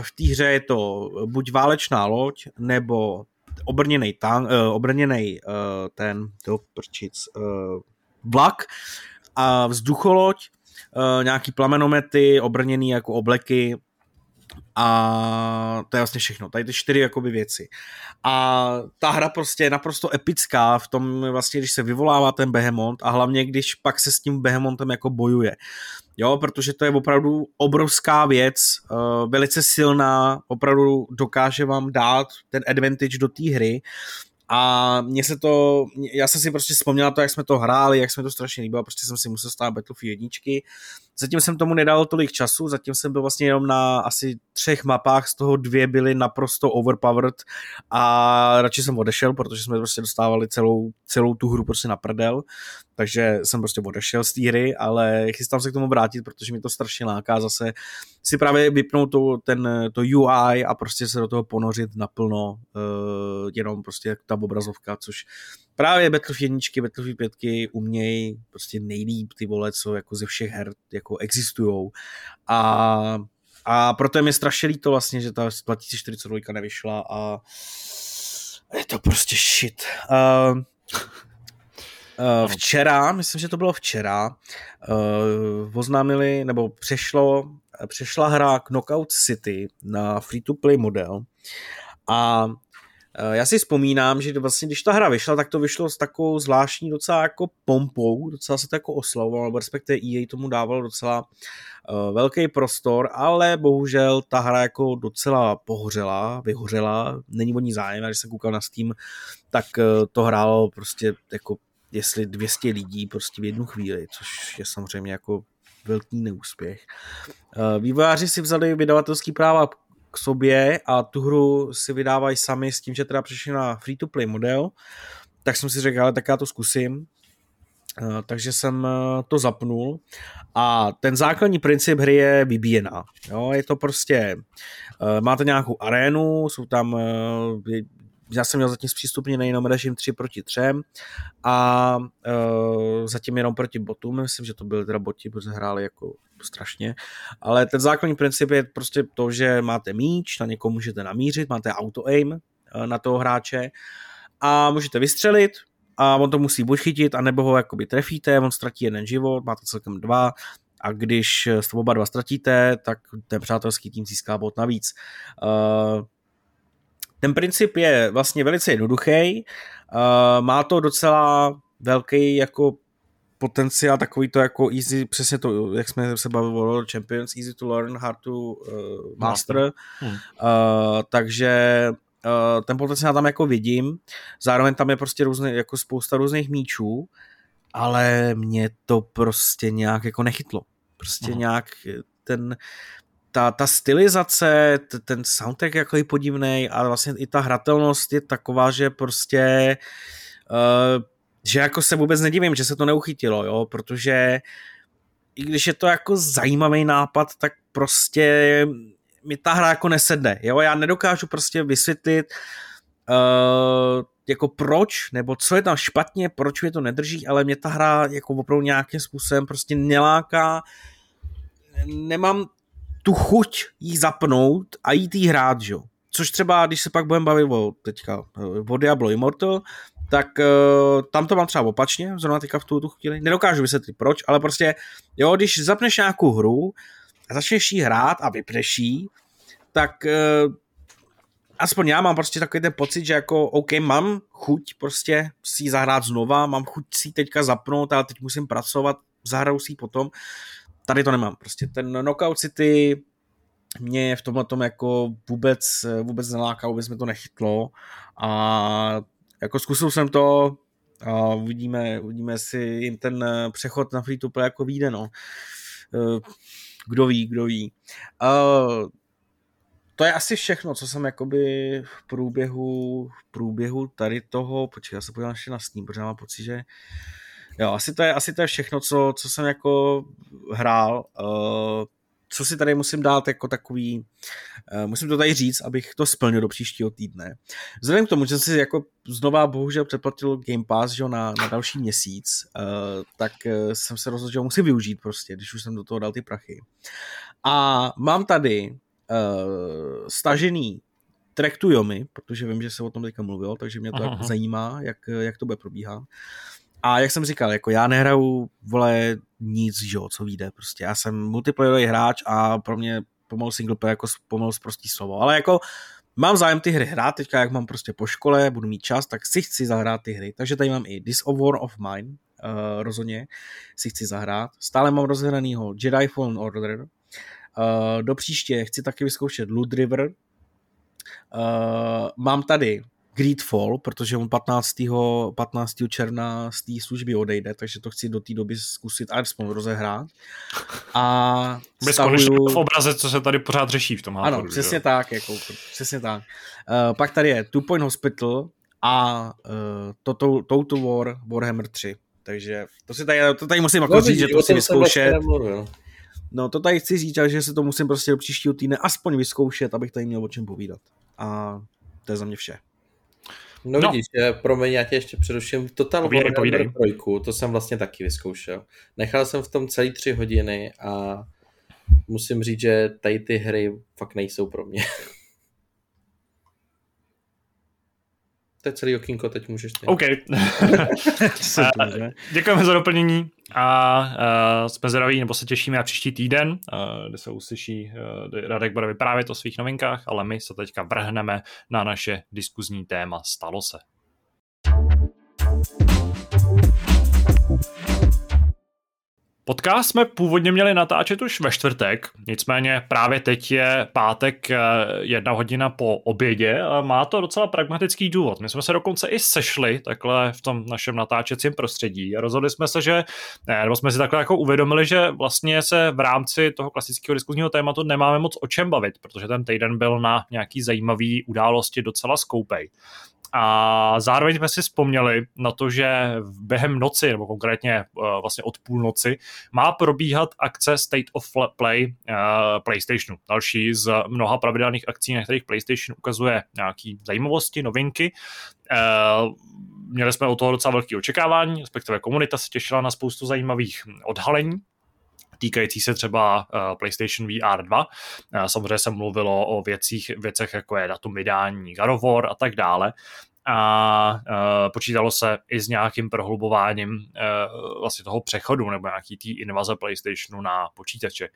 V té hře je to buď válečná loď, nebo obrněný, tank, obrněný ten, to prčic, vlak a vzducholoď, nějaký plamenomety, obrněný jako obleky, a to je vlastně všechno. Tady ty čtyři jakoby věci. A ta hra prostě je naprosto epická v tom vlastně, když se vyvolává ten Behemoth a hlavně když pak se s tím Behemontem jako bojuje. Jo, protože to je opravdu obrovská věc, uh, velice silná, opravdu dokáže vám dát ten advantage do té hry a mně se to, já jsem si prostě vzpomněl na to, jak jsme to hráli, jak jsme to strašně líbilo, prostě jsem si musel stát Battlefield jedničky. Zatím jsem tomu nedal tolik času, zatím jsem byl vlastně jenom na asi třech mapách, z toho dvě byly naprosto overpowered a radši jsem odešel, protože jsme prostě dostávali celou, celou tu hru prostě na prdel, takže jsem prostě odešel z té hry, ale chystám se k tomu vrátit, protože mi to strašně láká zase si právě vypnout to, ten, to UI a prostě se do toho ponořit naplno, uh, jenom prostě ta obrazovka, což právě Battlefield 1, Battlefield 5 umějí prostě nejlíp ty vole, co jako ze všech her jako existujou. A, a proto je mi strašně líto vlastně, že ta 2042 nevyšla a je to prostě shit. Uh, uh, včera, myslím, že to bylo včera, uh, oznámili, nebo přešlo, přešla hra Knockout City na free-to-play model a já si vzpomínám, že vlastně, když ta hra vyšla, tak to vyšlo s takovou zvláštní docela jako pompou, docela se to jako oslavovalo, nebo respektive EA tomu dávalo docela uh, velký prostor, ale bohužel ta hra jako docela pohořela, vyhořela, není o ní zájem, a když jsem koukal na Steam, tak uh, to hrálo prostě jako jestli 200 lidí prostě v jednu chvíli, což je samozřejmě jako velký neúspěch. Vývojáři si vzali vydavatelský práva k sobě a tu hru si vydávají sami s tím, že teda přišli na free-to-play model, tak jsem si řekl, ale tak já to zkusím. Uh, takže jsem uh, to zapnul a ten základní princip hry je vybíjená. Jo, je to prostě, uh, máte nějakou arénu, jsou tam já jsem měl zatím zpřístupněný jenom režim 3 proti 3 a zatím jenom proti botům, myslím, že to byly teda boti, protože hráli jako strašně, ale ten základní princip je prostě to, že máte míč, na někoho můžete namířit, máte auto-aim uh, na toho hráče a můžete vystřelit a on to musí buď chytit, anebo ho jakoby trefíte, on ztratí jeden život, máte celkem dva, a když z toho oba dva ztratíte, tak ten přátelský tým získá bod navíc. Uh, ten princip je vlastně velice jednoduchý, má to docela velký jako potenciál, takový to jako easy, přesně to, jak jsme se bavili o World Champions, easy to learn, hard to uh, master, hmm. uh, takže uh, ten potenciál tam jako vidím, zároveň tam je prostě různý, jako spousta různých míčů, ale mě to prostě nějak jako nechytlo. Prostě hmm. nějak ten, ta, ta stylizace, ten soundtrack jako je podivný a vlastně i ta hratelnost je taková, že prostě uh, že jako se vůbec nedivím, že se to neuchytilo, jo, protože i když je to jako zajímavý nápad, tak prostě mi ta hra jako nesedne, jo, já nedokážu prostě vysvětlit uh, jako proč, nebo co je tam špatně, proč mě to nedrží, ale mě ta hra jako opravdu nějakým způsobem prostě neláká, nemám tu chuť jí zapnout a jít jí hrát, že? Což třeba, když se pak budeme bavit o, teďka, o Diablo Immortal, tak uh, tam to mám třeba opačně, zrovna teďka v tu, tu chvíli. Nedokážu vysvětlit proč, ale prostě, jo, když zapneš nějakou hru a začneš jí hrát a vypneš jí, tak uh, aspoň já mám prostě takový ten pocit, že jako OK, mám chuť prostě si ji zahrát znova, mám chuť si teďka zapnout, ale teď musím pracovat, zahraju si ji potom tady to nemám. Prostě ten Knockout City mě v tomhle tom jako vůbec, vůbec neláká, vůbec mi to nechytlo a jako zkusil jsem to a uvidíme, uvidíme si jim ten přechod na free to play jako vyjde, no. Eh, kdo ví, kdo ví. Uh, to je asi všechno, co jsem jakoby v průběhu, v průběhu tady toho, počkej, já se podívám ještě na Steam, protože mám pocit, že Jo, asi to je, asi to je všechno, co, co jsem jako hrál. Uh, co si tady musím dát jako takový, uh, musím to tady říct, abych to splnil do příštího týdne. Vzhledem k tomu, že jsem si jako znova bohužel přeplatil Game Pass že, na, na další měsíc, uh, tak uh, jsem se rozhodl, že ho musím využít prostě, když už jsem do toho dal ty prachy. A mám tady uh, stažený track to Yomi, protože vím, že se o tom teďka mluvil, takže mě to jako zajímá, jak, jak to bude probíhat. A jak jsem říkal, jako já nehraju, vole, nic, že jo, co vyjde, prostě. Já jsem multiplayerový hráč a pro mě pomalu single player jako pomalu prostý slovo, ale jako mám zájem ty hry hrát, teďka jak mám prostě po škole, budu mít čas, tak si chci zahrát ty hry, takže tady mám i This of War of Mine, uh, rozhodně si chci zahrát, stále mám rozhranýho Jedi Fallen Order, uh, do příště chci taky vyzkoušet Loot River, uh, mám tady Greedfall, protože on 15. 15. června z té služby odejde, takže to chci do té doby zkusit alespoň rozehrát. A Bez stahuju... v obraze, co se tady pořád řeší v tom Ano, háporu, přesně jo? tak, jako, přesně tak. Uh, pak tady je Two Point Hospital a uh, Total, Total War Warhammer 3. Takže to, si tady, to tady musím jako no, říct, že to musím vyzkoušet. No to tady chci říct, že se to musím prostě do příštího týdne aspoň vyzkoušet, abych tady měl o čem povídat. A to je za mě vše. No, no. vidíš, promiň, já tě ještě přeruším. Total povídej, Warhammer 3, to jsem vlastně taky vyzkoušel. Nechal jsem v tom celý tři hodiny a musím říct, že tady ty hry fakt nejsou pro mě. To je celý okýnko, teď můžeš ty. OK. Děkujeme za doplnění a uh, jsme zdraví, nebo se těšíme na příští týden, uh, kde se uslyší, uh, Radek bude vyprávět o svých novinkách, ale my se teďka vrhneme na naše diskuzní téma Stalo se. Podcast jsme původně měli natáčet už ve čtvrtek, nicméně právě teď je pátek eh, jedna hodina po obědě a má to docela pragmatický důvod. My jsme se dokonce i sešli takhle v tom našem natáčecím prostředí a rozhodli jsme se, že, ne, nebo jsme si takhle jako uvědomili, že vlastně se v rámci toho klasického diskuzního tématu nemáme moc o čem bavit, protože ten týden byl na nějaký zajímavý události docela skoupej. A zároveň jsme si vzpomněli na to, že během noci, nebo konkrétně eh, vlastně od půlnoci, má probíhat akce State of Play uh, PlayStationu. Další z mnoha pravidelných akcí, na kterých PlayStation ukazuje nějaké zajímavosti, novinky. Uh, měli jsme o toho docela velké očekávání, respektive komunita se těšila na spoustu zajímavých odhalení týkající se třeba uh, PlayStation VR 2. Uh, samozřejmě se mluvilo o věcích, věcech, jako je datum vydání War a tak dále a uh, počítalo se i s nějakým prohlubováním vlastně toho přechodu nebo nějaký té invaze PlayStationu na počítače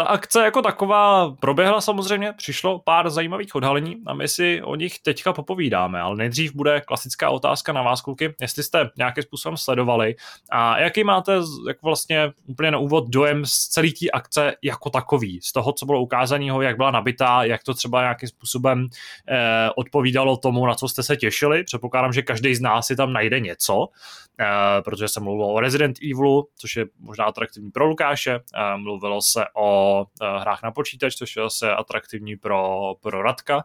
ta akce jako taková proběhla samozřejmě, přišlo pár zajímavých odhalení a my si o nich teďka popovídáme, ale nejdřív bude klasická otázka na vás, kluky, jestli jste nějakým způsobem sledovali a jaký máte jak vlastně úplně na úvod dojem z celé té akce jako takový, z toho, co bylo ukázaného, jak byla nabitá, jak to třeba nějakým způsobem eh, odpovídalo tomu, na co jste se těšili. Předpokládám, že každý z nás si tam najde něco, eh, protože se mluvilo o Resident Evilu, což je možná atraktivní pro Lukáše, eh, mluvilo se o uh, hrách na počítač, což je zase atraktivní pro, pro Radka. Uh,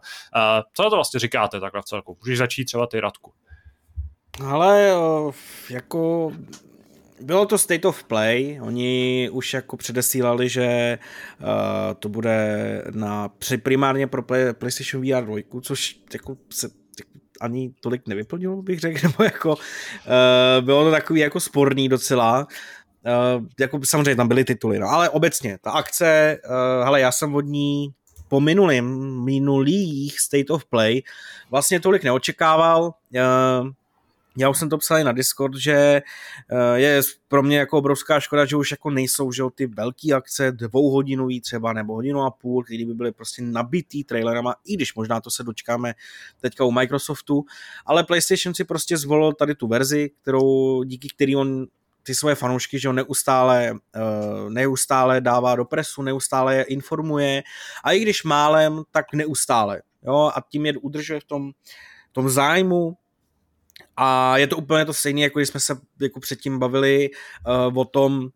co na to vlastně říkáte takhle v celku? Můžeš začít třeba ty Radku. Ale jako bylo to State of Play, oni už jako předesílali, že uh, to bude na primárně pro play, PlayStation VR 2, což jako se ani tolik nevyplnilo, bych řekl, nebo jako uh, bylo to takový jako sporný docela, Uh, jako samozřejmě tam byly tituly, no, ale obecně, ta akce, uh, hele, já jsem od ní po minulým, minulých State of Play vlastně tolik neočekával. Uh, já už jsem to psal i na Discord, že je pro mě jako obrovská škoda, že už jako nejsou že ty velké akce, dvouhodinový třeba, nebo hodinu a půl, které by byly prostě nabitý trailerama, i když možná to se dočkáme teďka u Microsoftu, ale PlayStation si prostě zvolil tady tu verzi, kterou, díky který on ty svoje fanoušky, že on neustále, uh, neustále dává do presu, neustále je informuje a i když málem, tak neustále. Jo? A tím je udržuje v tom, v tom zájmu a je to úplně to stejné, jako když jsme se jako předtím bavili uh, o tom, uh,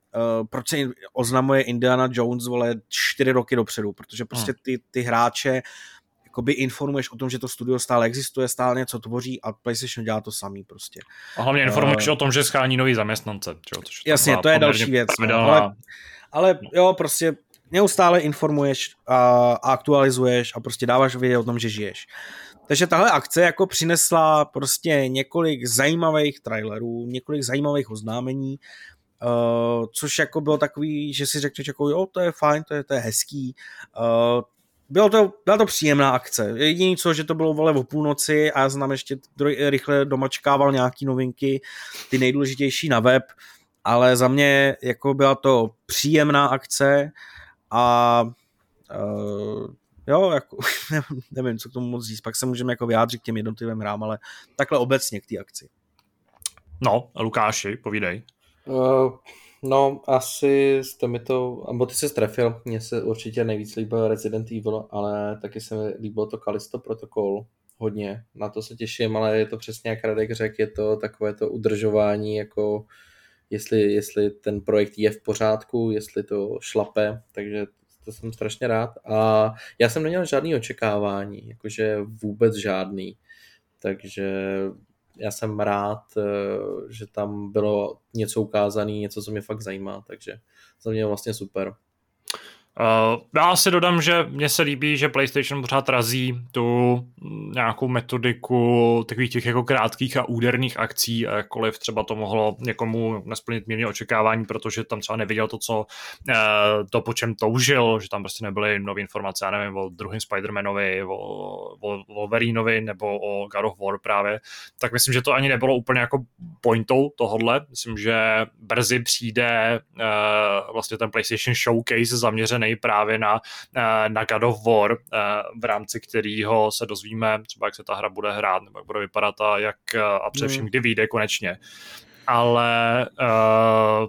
proč se oznamuje Indiana Jones vole čtyři roky dopředu, protože prostě hmm. ty, ty hráče jakoby informuješ o tom, že to studio stále existuje, stále něco tvoří a PlayStation dělá to samý prostě. A hlavně informuješ uh, o tom, že schání nový zaměstnance. Čo? Což jasně, to je další věc. No, ale, ale jo, prostě neustále informuješ a, a aktualizuješ a prostě dáváš vědět o tom, že žiješ. Takže tahle akce jako přinesla prostě několik zajímavých trailerů, několik zajímavých oznámení, uh, což jako bylo takový, že si řekneš jako jo, to je fajn, to je, to je hezký. Uh, bylo to, byla to příjemná akce. Jediné co, že to bylo vole o půlnoci a já jsem tam ještě rychle domačkával nějaký novinky, ty nejdůležitější na web, ale za mě jako byla to příjemná akce a uh, jo, jako, nevím, co k tomu moc říct, pak se můžeme jako vyjádřit k těm jednotlivým hrám, ale takhle obecně k té akci. No, Lukáši, povídej. Uh, no, asi jste mi to, nebo ty se strefil, mně se určitě nejvíc líbil Resident Evil, ale taky se mi líbilo to Kalisto Protocol, hodně, na to se těším, ale je to přesně jak Radek řekl, je to takové to udržování, jako jestli, jestli ten projekt je v pořádku, jestli to šlape, takže to jsem strašně rád. A já jsem neměl žádný očekávání, jakože vůbec žádný. Takže já jsem rád, eh, že tam bylo něco ukázané, něco, co mě fakt zajímá, takže za mě vlastně super. Uh, já si dodám, že mně se líbí, že PlayStation pořád razí tu nějakou metodiku takových těch jako krátkých a úderných akcí, jakkoliv třeba to mohlo někomu nesplnit mírně očekávání, protože tam třeba neviděl to, co uh, to, po čem toužil, že tam prostě nebyly nové informace, já nevím, o druhém Spider-Manovi, o, o Wolverineovi nebo o God of War právě, tak myslím, že to ani nebylo úplně jako pointou tohodle. Myslím, že brzy přijde uh, vlastně ten PlayStation Showcase zaměřený právě na, eh, na God of War, eh, v rámci kterého se dozvíme třeba, jak se ta hra bude hrát, nebo jak bude vypadat a jak eh, a především, hmm. kdy vyjde konečně. Ale uh,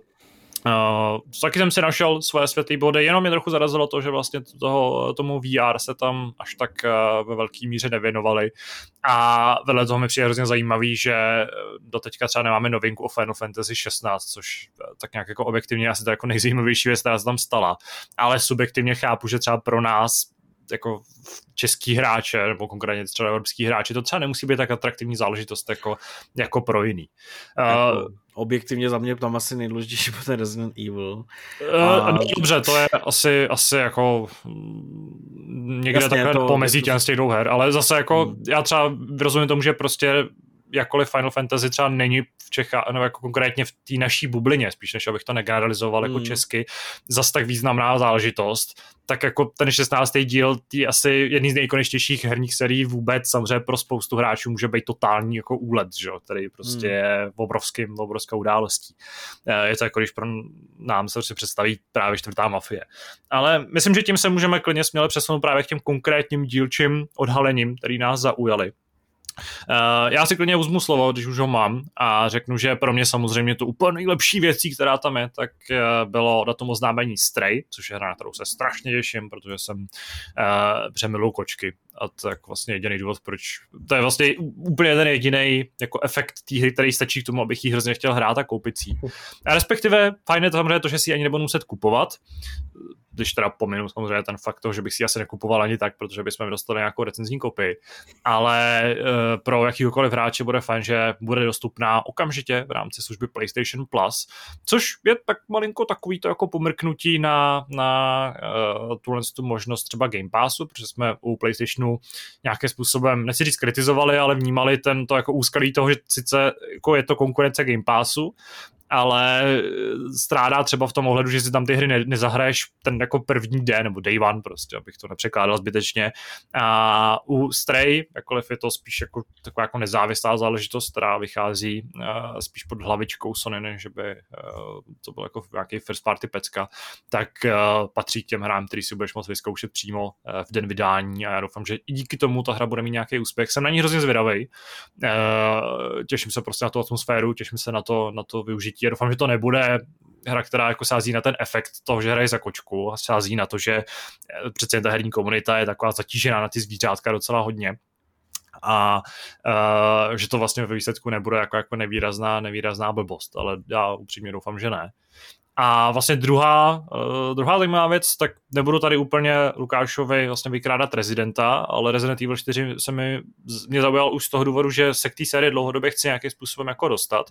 Uh, taky jsem si našel svoje světlý body, jenom mě trochu zarazilo to, že vlastně toho, tomu VR se tam až tak uh, ve velké míře nevěnovali. A vedle toho mi přijde hrozně zajímavý, že doteďka třeba nemáme novinku o Final Fantasy 16, což tak nějak jako objektivně asi to jako nejzajímavější věc, která se tam stala, ale subjektivně chápu, že třeba pro nás jako český hráče, nebo konkrétně třeba evropský hráči, to třeba nemusí být tak atraktivní záležitost jako, jako pro jiný. Jako, uh, objektivně za mě tam asi nejdůležitější bude Resident Evil. Uh, a... Dobře, to je asi, asi jako mm, někde Jasně, takhle to, pomezí to... těch dvou her, ale zase jako hmm. já třeba rozumím tomu, že prostě jakkoliv Final Fantasy třeba není v Čechách, nebo jako konkrétně v té naší bublině, spíš než abych to negeneralizoval jako mm. česky, zas tak významná záležitost, tak jako ten 16. díl je asi jedný z nejikoničtějších herních serií vůbec, samozřejmě pro spoustu hráčů může být totální jako úlet, že který prostě mm. je obrovským, obrovskou událostí. Eh, je to jako když pro nám se si představí právě čtvrtá mafie. Ale myslím, že tím se můžeme klidně směle přesunout právě k těm konkrétním dílčím odhalením, který nás zaujali. Uh, já si klidně uzmu slovo, když už ho mám a řeknu, že pro mě samozřejmě to úplně nejlepší věcí, která tam je, tak uh, bylo na tom oznámení Stray, což je hra, na kterou se strašně těším, protože jsem uh, kočky a to je vlastně jediný důvod, proč. To je vlastně úplně ten jediný jako efekt té hry, který stačí k tomu, abych ji hrozně chtěl hrát a koupit si. A respektive fajn je to samozřejmě to, že si ji ani nebudu muset kupovat, když teda pominu samozřejmě ten fakt toho, že bych si asi nekupoval ani tak, protože bychom dostali nějakou recenzní kopii, ale uh, pro jakýkoliv hráče bude fajn, že bude dostupná okamžitě v rámci služby PlayStation Plus, což je tak malinko takový to jako pomrknutí na, na uh, tuhle tu možnost třeba Game Passu, protože jsme u PlayStationu nějakým způsobem, nechci říct kritizovali, ale vnímali tento jako úskalí toho, že sice jako je to konkurence Game Passu, ale strádá třeba v tom ohledu, že si tam ty hry ne, nezahraješ ten jako první den, nebo day one prostě, abych to nepřekládal zbytečně. A u Stray, jakkoliv je to spíš jako taková jako nezávislá záležitost, která vychází uh, spíš pod hlavičkou Sony, než by uh, to bylo jako nějaký first party pecka, tak uh, patří k těm hrám, který si budeš moct vyzkoušet přímo uh, v den vydání a já doufám, že i díky tomu ta hra bude mít nějaký úspěch. Jsem na ní hrozně zvědavý. Uh, těším se prostě na tu atmosféru, těším se na to, na to využití štěstí. Já doufám, že to nebude hra, která jako sází na ten efekt toho, že hraje za kočku a sází na to, že eh, přece ta herní komunita je taková zatížená na ty zvířátka docela hodně a uh, že to vlastně ve výsledku nebude jako, jako nevýrazná, nevýrazná blbost, ale já upřímně doufám, že ne. A vlastně druhá, uh, druhá zajímavá věc, tak nebudu tady úplně Lukášovi vlastně vykrádat Residenta, ale Resident Evil 4 se mi, mě zaujal už z toho důvodu, že se k té sérii dlouhodobě chci nějakým způsobem jako dostat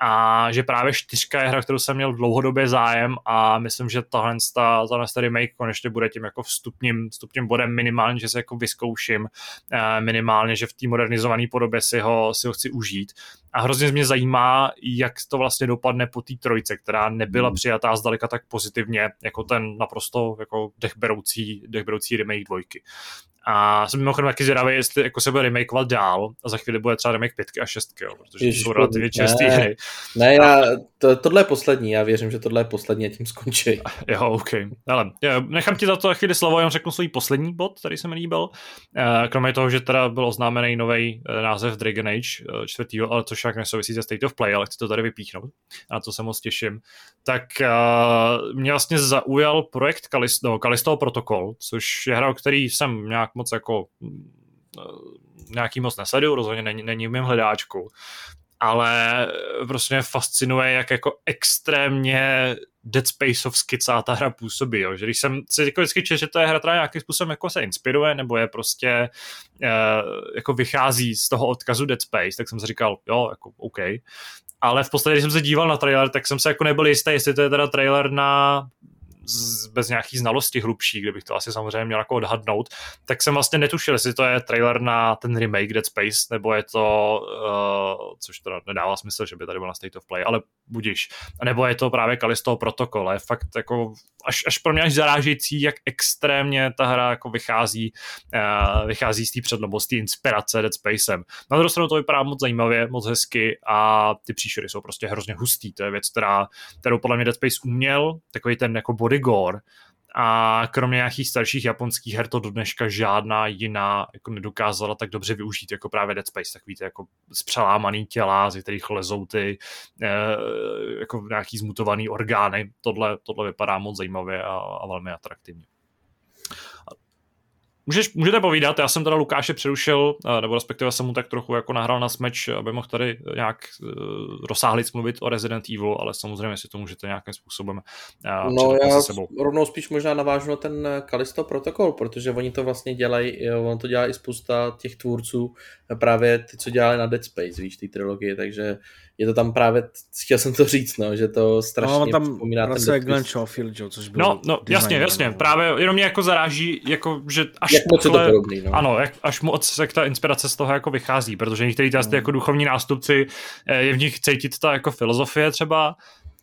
a že právě čtyřka je hra, kterou jsem měl dlouhodobě zájem a myslím, že tahle, ta, tahle ta remake konečně bude tím jako vstupním, vstupním bodem minimálně, že se jako vyzkouším uh, minimálně, že v té modernizované podobě si ho, si ho chci užít a hrozně mě zajímá, jak to vlastně dopadne po té trojce, která nebyla. Přijatá zdaleka tak pozitivně, jako ten naprosto jako dechberoucí, dechberoucí remake dvojky. A jsem mimochodem taky zvědavý, jestli jako se bude remakeovat dál a za chvíli bude třeba remake 5 a 6, jo, protože Ježiš, jsou relativně čerstvé hry. Ne, já, to, tohle je poslední, já věřím, že tohle je poslední a tím skončí. Jo, OK. Ale nechám ti za to chvíli slovo, jenom řeknu svůj poslední bod, který se mi líbil. Eh, kromě toho, že teda byl oznámený nový eh, název Dragon Age eh, čtvrtýho, ale což však nesouvisí se State of Play, ale chci to tady vypíchnout. A na to se moc těším. Tak mě vlastně zaujal projekt Kalisto, no, Kalisto Protocol, což je hra, o který jsem nějak moc jako mm, nějaký moc nesleduju, rozhodně není, není v mém hledáčku, ale prostě fascinuje, jak jako extrémně Dead Spaceovsky celá ta hra působí, jo. že když jsem si jako vždycky četl, že to je hra, která nějakým způsobem jako se inspiruje, nebo je prostě uh, jako vychází z toho odkazu Dead Space, tak jsem si říkal, jo, jako OK. Ale v podstatě, když jsem se díval na trailer, tak jsem se jako nebyl jistý, jestli to je teda trailer na z, bez nějaký znalosti hlubší, kdybych to asi samozřejmě měl jako odhadnout, tak jsem vlastně netušil, jestli to je trailer na ten remake Dead Space, nebo je to, uh, což teda nedává smysl, že by tady byl na State of Play, ale budíš. Nebo je to právě Kalisto protokol, je fakt jako až, až pro mě až zarážející, jak extrémně ta hra jako vychází, uh, vychází z té předlobo, z té inspirace Dead Spacem. Na druhou stranu to vypadá moc zajímavě, moc hezky a ty příšery jsou prostě hrozně hustý. To je věc, která, kterou podle mě Dead Space uměl, takový ten jako body gore, a kromě nějakých starších japonských her to do dneška žádná jiná jako nedokázala tak dobře využít, jako právě Dead Space, tak víte, jako zpřelámaný těla, ze kterých lezou ty e, jako nějaký zmutovaný orgány. Tohle, tohle vypadá moc zajímavě a, a velmi atraktivně. Můžeš, můžete povídat, já jsem teda Lukáše přerušil, nebo respektive jsem mu tak trochu jako nahrál na smeč, aby mohl tady nějak uh, rozsáhlit mluvit o Resident Evil, ale samozřejmě si to můžete nějakým způsobem No já sebou. rovnou spíš možná navážu na ten Kalisto protokol, protože oni to vlastně dělají, on to dělá i spousta těch tvůrců, právě ty, co dělali na Dead Space, víš, ty trilogie, takže je to tam právě, chtěl jsem to říct, no, že to strašně no, tam připomíná ten Glenn Schofield, jo, což byl No, no jasně, jasně, no. právě jenom mě jako zaráží, jako, že až jak moc takhle, je to podobný, no. Ano, jak, až moc se ta inspirace z toho jako vychází, protože některý ty mm. jako duchovní nástupci, eh, je v nich cítit ta jako filozofie třeba,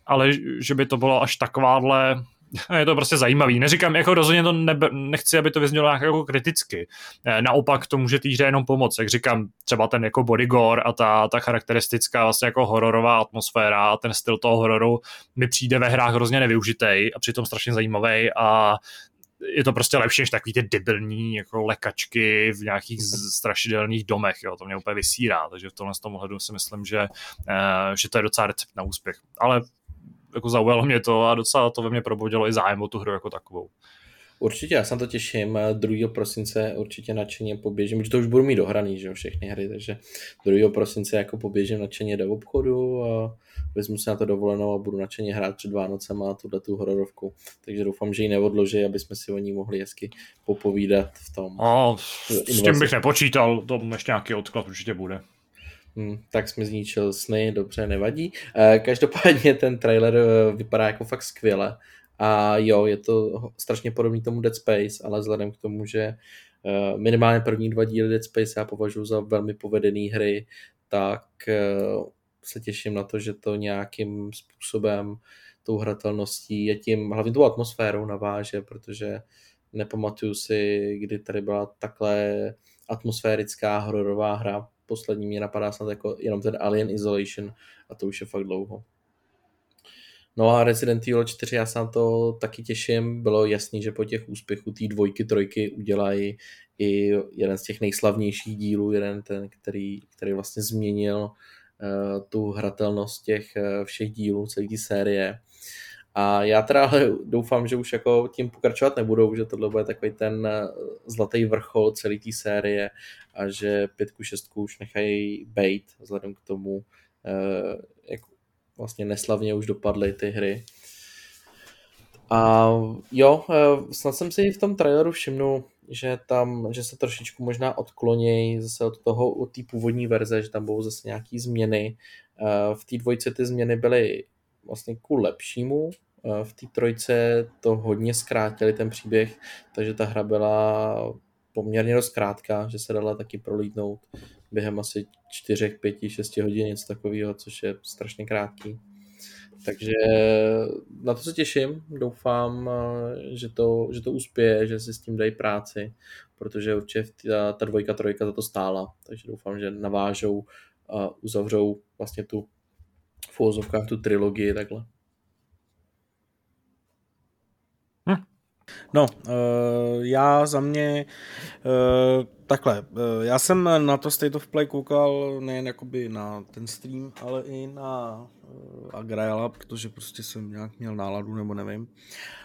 ale že by to bylo až takováhle je to prostě zajímavý. Neříkám, jako rozhodně to nebe, nechci, aby to vyznělo nějak jako kriticky. Eh, naopak to může té hře jenom pomoct. Jak říkám, třeba ten jako bodygore a ta, ta charakteristická vlastně jako hororová atmosféra a ten styl toho hororu mi přijde ve hrách hrozně nevyužitej a přitom strašně zajímavý a je to prostě lepší než takový ty debilní jako lekačky v nějakých strašidelných domech, jo, to mě úplně vysírá, takže v tomhle tom ohledu si myslím, že, uh, že to je docela recept na úspěch. Ale jako zaujalo mě to a docela to ve mně probudilo i zájem o tu hru jako takovou. Určitě, já se to těším. 2. prosince určitě nadšeně poběžím, protože to už budu mít dohraný, že jo, všechny hry, takže 2. prosince jako poběžím nadšeně do obchodu a vezmu si na to dovolenou a budu nadšeně hrát před Vánocem a tuhle tu hororovku. Takže doufám, že ji neodloží, aby jsme si o ní mohli hezky popovídat v tom. A, s tím bych nepočítal, to ještě nějaký odklad určitě bude. Hmm, tak jsme zničil sny, dobře, nevadí. E, každopádně ten trailer e, vypadá jako fakt skvěle. A jo, je to strašně podobný tomu Dead Space, ale vzhledem k tomu, že e, minimálně první dva díly Dead Space já považuji za velmi povedený hry, tak se těším na to, že to nějakým způsobem tou hratelností a tím, hlavně tou atmosférou naváže, protože nepamatuju si, kdy tady byla takhle atmosférická hororová hra poslední mě napadá snad jako jenom ten Alien Isolation a to už je fakt dlouho. No a Resident Evil 4, já se na to taky těším. Bylo jasný, že po těch úspěchů té dvojky, trojky udělají i jeden z těch nejslavnějších dílů, jeden ten, který, který vlastně změnil uh, tu hratelnost těch uh, všech dílů, celé té série. A já teda doufám, že už jako tím pokračovat nebudou, že tohle bude takový ten eh, zlatý vrchol celé té série a že pětku, šestku už nechají bejt vzhledem k tomu, eh, vlastně neslavně už dopadly ty hry. A jo, eh, snad jsem si v tom traileru všimnul, že tam, že se trošičku možná odklonějí zase od toho, od té původní verze, že tam budou zase nějaký změny. Eh, v té dvojce ty změny byly vlastně ku lepšímu, eh, v té trojce to hodně zkrátili ten příběh, takže ta hra byla poměrně dost krátká, že se dala taky prolítnout během asi 4, 5, 6 hodin, něco takového, což je strašně krátký. Takže na to se těším, doufám, eh, že to, že to uspěje, že si s tím dají práci, protože určitě ta, ta dvojka, trojka za to stála, takže doufám, že navážou a uzavřou vlastně tu v tu trilogii takhle. No, uh, já za mě uh, takhle, uh, já jsem na to State of Play koukal nejen jakoby na ten stream, ale i na Agraela, protože prostě jsem nějak měl náladu, nebo nevím.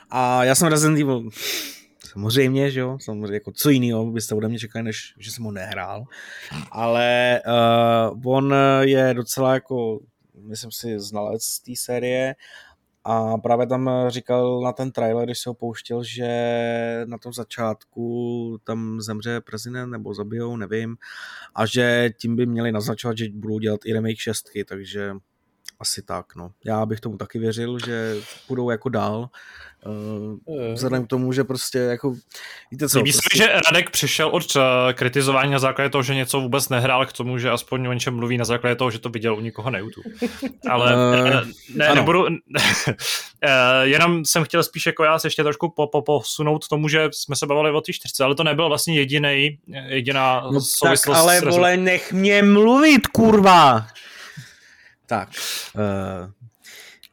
A já jsem Resident Evil. Samozřejmě, že jo, samozřejmě jako co jiného byste ode mě čekali, než že jsem ho nehrál, ale uh, on je docela jako, myslím si, znalec té série a právě tam říkal na ten trailer, když se ho pouštěl, že na tom začátku tam zemře prezident nebo zabijou, nevím, a že tím by měli naznačovat, že budou dělat i remake šestky, takže asi tak, no. Já bych tomu taky věřil, že budou jako dál, uh, vzhledem k tomu, že prostě jako, víte co. Líbí prostě... že Radek přišel od uh, kritizování na základě toho, že něco vůbec nehrál k tomu, že aspoň o něčem mluví na základě toho, že to viděl u nikoho na YouTube. Ale uh, ne, ano. nebudu, jenom jsem chtěl spíš jako já se ještě trošku po, po, posunout tomu, že jsme se bavili o té čtyřce, ale to nebyl vlastně jediný, jediná no, souvislost. Tak ale vole, nech mě mluvit, kurva! Tak. Uh,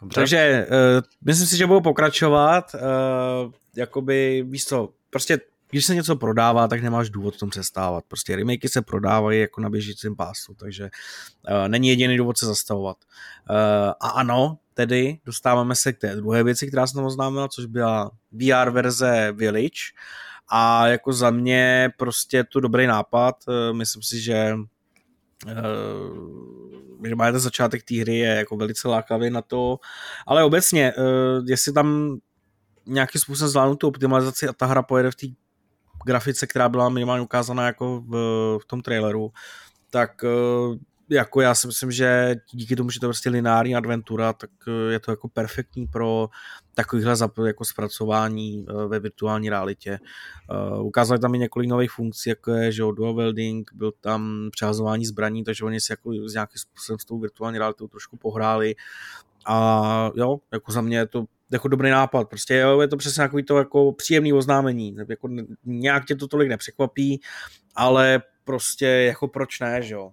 Dobře. Takže uh, myslím si, že budou pokračovat. Uh, jakoby, víš co, prostě když se něco prodává, tak nemáš důvod v tom přestávat. Prostě remakey se prodávají jako na běžícím pásu, takže uh, není jediný důvod se zastavovat. Uh, a ano, tedy dostáváme se k té druhé věci, která se tam oznámila, což byla VR verze Village. A jako za mě prostě tu dobrý nápad. Uh, myslím si, že že má ten začátek té hry je jako velice lákavý na to, ale obecně, uh, jestli tam nějakým způsobem zvládnu tu optimalizaci a ta hra pojede v té grafice, která byla minimálně ukázána jako v, v tom traileru, tak uh, jako já si myslím, že díky tomu, že to je prostě lineární adventura, tak eh, je to jako perfektní pro takovýhle jako zpracování eh, ve virtuální realitě. Uh, ukázali tam i několik nových funkcí, jako je že dual welding, byl tam přehazování zbraní, takže oni si jako s nějakým způsobem s tou virtuální realitou trošku pohráli a jo, jako za mě je to jako dobrý nápad, prostě jo, je to přesně takový to jako příjemný oznámení, jako nějak tě to tolik nepřekvapí, ale prostě jako proč ne, že jo.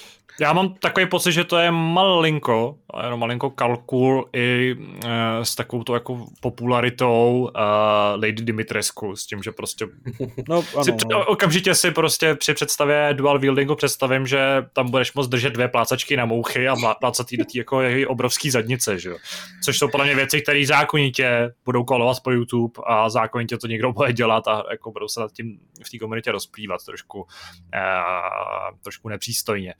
Já mám takový pocit, že to je malinko, jenom malinko kalkul i uh, s takovou to jako popularitou uh, Lady Dimitrescu, s tím, že prostě no, ano, si, no. okamžitě si prostě při představě dual wieldingu představím, že tam budeš moct držet dvě plácačky na mouchy a plácat tý, tý jako její obrovský zadnice, že jo. Což jsou podle mě věci, které zákonitě budou kolovat po YouTube a zákonitě to někdo bude dělat a jako budou se nad tím v té komunitě rozplývat trošku, uh, trošku nepřístojně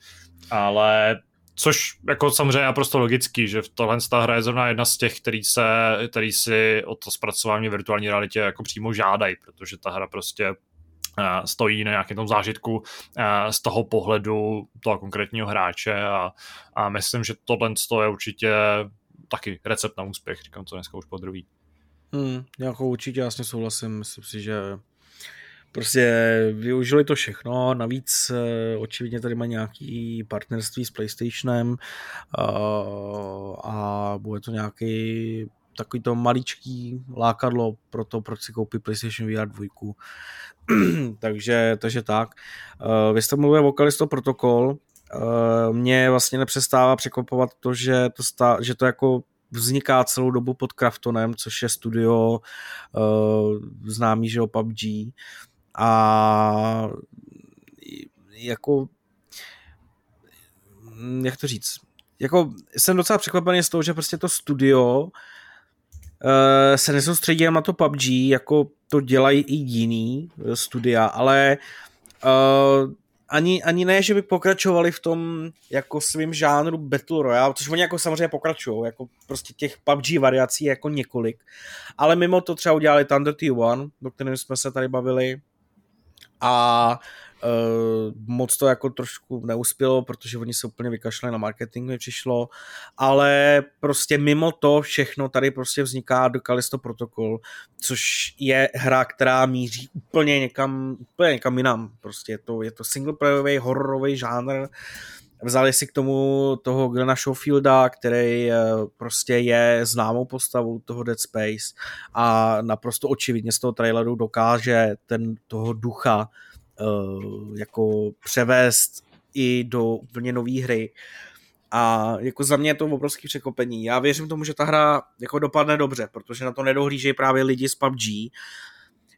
ale Což jako samozřejmě je naprosto logický, že tohle ta hra je zrovna jedna z těch, který, se, který si o to zpracování virtuální realitě jako přímo žádají, protože ta hra prostě uh, stojí na nějakém tom zážitku uh, z toho pohledu toho konkrétního hráče a, a myslím, že tohle je určitě taky recept na úspěch, říkám to dneska už po druhý. Hmm, jako určitě jasně souhlasím, myslím si, že Prostě využili to všechno, navíc eh, očividně tady má nějaký partnerství s PlayStationem a, eh, a bude to nějaký takový to maličký lákadlo pro to, proč si koupit PlayStation VR 2. takže, takže tak. Uh, vy jste mluvil o Kalisto Protocol. Mě vlastně nepřestává překvapovat to, že to, stá, že to jako vzniká celou dobu pod Kraftonem, což je studio známý, že o PUBG. A jako jak to říct, jako jsem docela překvapený z toho, že prostě to studio uh, se nesoustředí na to PUBG, jako to dělají i jiný studia, ale uh, ani, ani ne, že by pokračovali v tom jako svým žánru Battle Royale, což oni jako samozřejmě pokračují, jako prostě těch PUBG variací jako několik, ale mimo to třeba udělali Thunder T1, do kterém jsme se tady bavili a Uh, moc to jako trošku neuspělo, protože oni se úplně vykašlali na marketing, mi přišlo, ale prostě mimo to všechno tady prostě vzniká do Kalisto Protocol, což je hra, která míří úplně někam, úplně někam jinam. Prostě je to, je to singleplayový hororový žánr, vzali si k tomu toho Glena Schofielda, který eh, prostě je známou postavou toho Dead Space a naprosto očividně z toho traileru dokáže ten toho ducha uh, jako převést i do úplně nové hry. A jako za mě je to obrovský překopení. Já věřím tomu, že ta hra jako dopadne dobře, protože na to nedohlížejí právě lidi z PUBG,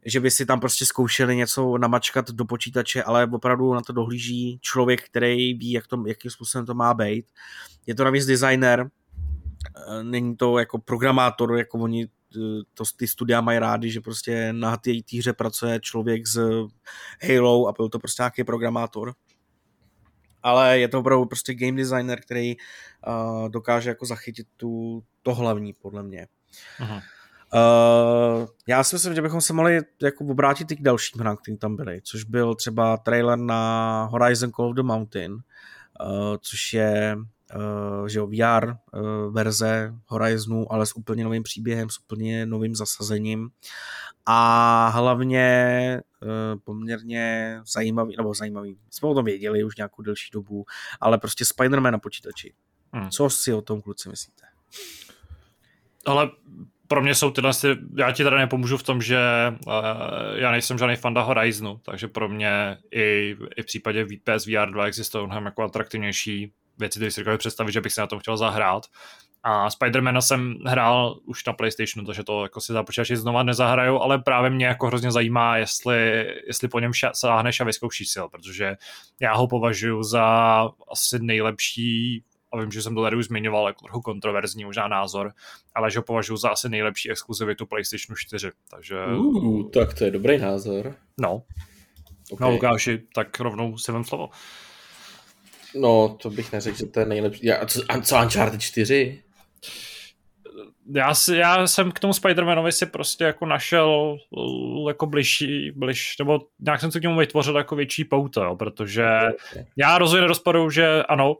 že by si tam prostě zkoušeli něco namačkat do počítače, ale opravdu na to dohlíží člověk, který ví, jak to, jakým způsobem to má být. Je to navíc designer, eh, není to jako programátor, jako oni to ty studia mají rádi, že prostě na té hře pracuje člověk z Halo a byl to prostě nějaký programátor. Ale je to opravdu prostě game designer, který uh, dokáže jako zachytit tu, to hlavní, podle mě. Aha. Uh, já si myslím, že bychom se mohli jako obrátit i k dalším hrám, které tam byly, což byl třeba trailer na Horizon Call of the Mountain, uh, což je uh, že jo, VR uh, verze Horizonu, ale s úplně novým příběhem, s úplně novým zasazením a hlavně uh, poměrně zajímavý, nebo zajímavý, jsme o tom věděli už nějakou delší dobu, ale prostě Spider-Man na počítači. Hmm. Co si o tom kluci myslíte? Ale pro mě jsou tyhle, já ti tady nepomůžu v tom, že uh, já nejsem žádný fanda Horizonu, takže pro mě i, i v případě PSVR 2 existují mnohem jako atraktivnější věci, které si dokážu představit, že bych se na tom chtěl zahrát. A Spidermana jsem hrál už na PlayStationu, takže to jako si za počítači znova nezahraju, ale právě mě jako hrozně zajímá, jestli, jestli po něm sáhneš a vyzkoušíš si ho, protože já ho považuji za asi nejlepší a vím, že jsem to tady už zmiňoval jako trochu kontroverzní možná názor, ale že ho považuji za asi nejlepší exkluzivitu PlayStation 4, takže... Uh, tak to je dobrý názor. No. Okay. No Lukáši, tak rovnou si vem slovo. No, to bych neřekl, že to je nejlepší. Já, co, co Uncharted 4? Já, si, já jsem k tomu Spider-Manovi si prostě jako našel jako bližší, bliž, nebo nějak jsem se k němu vytvořil jako větší pouto, jo, protože okay. já rozhodně nerozporuju, že ano,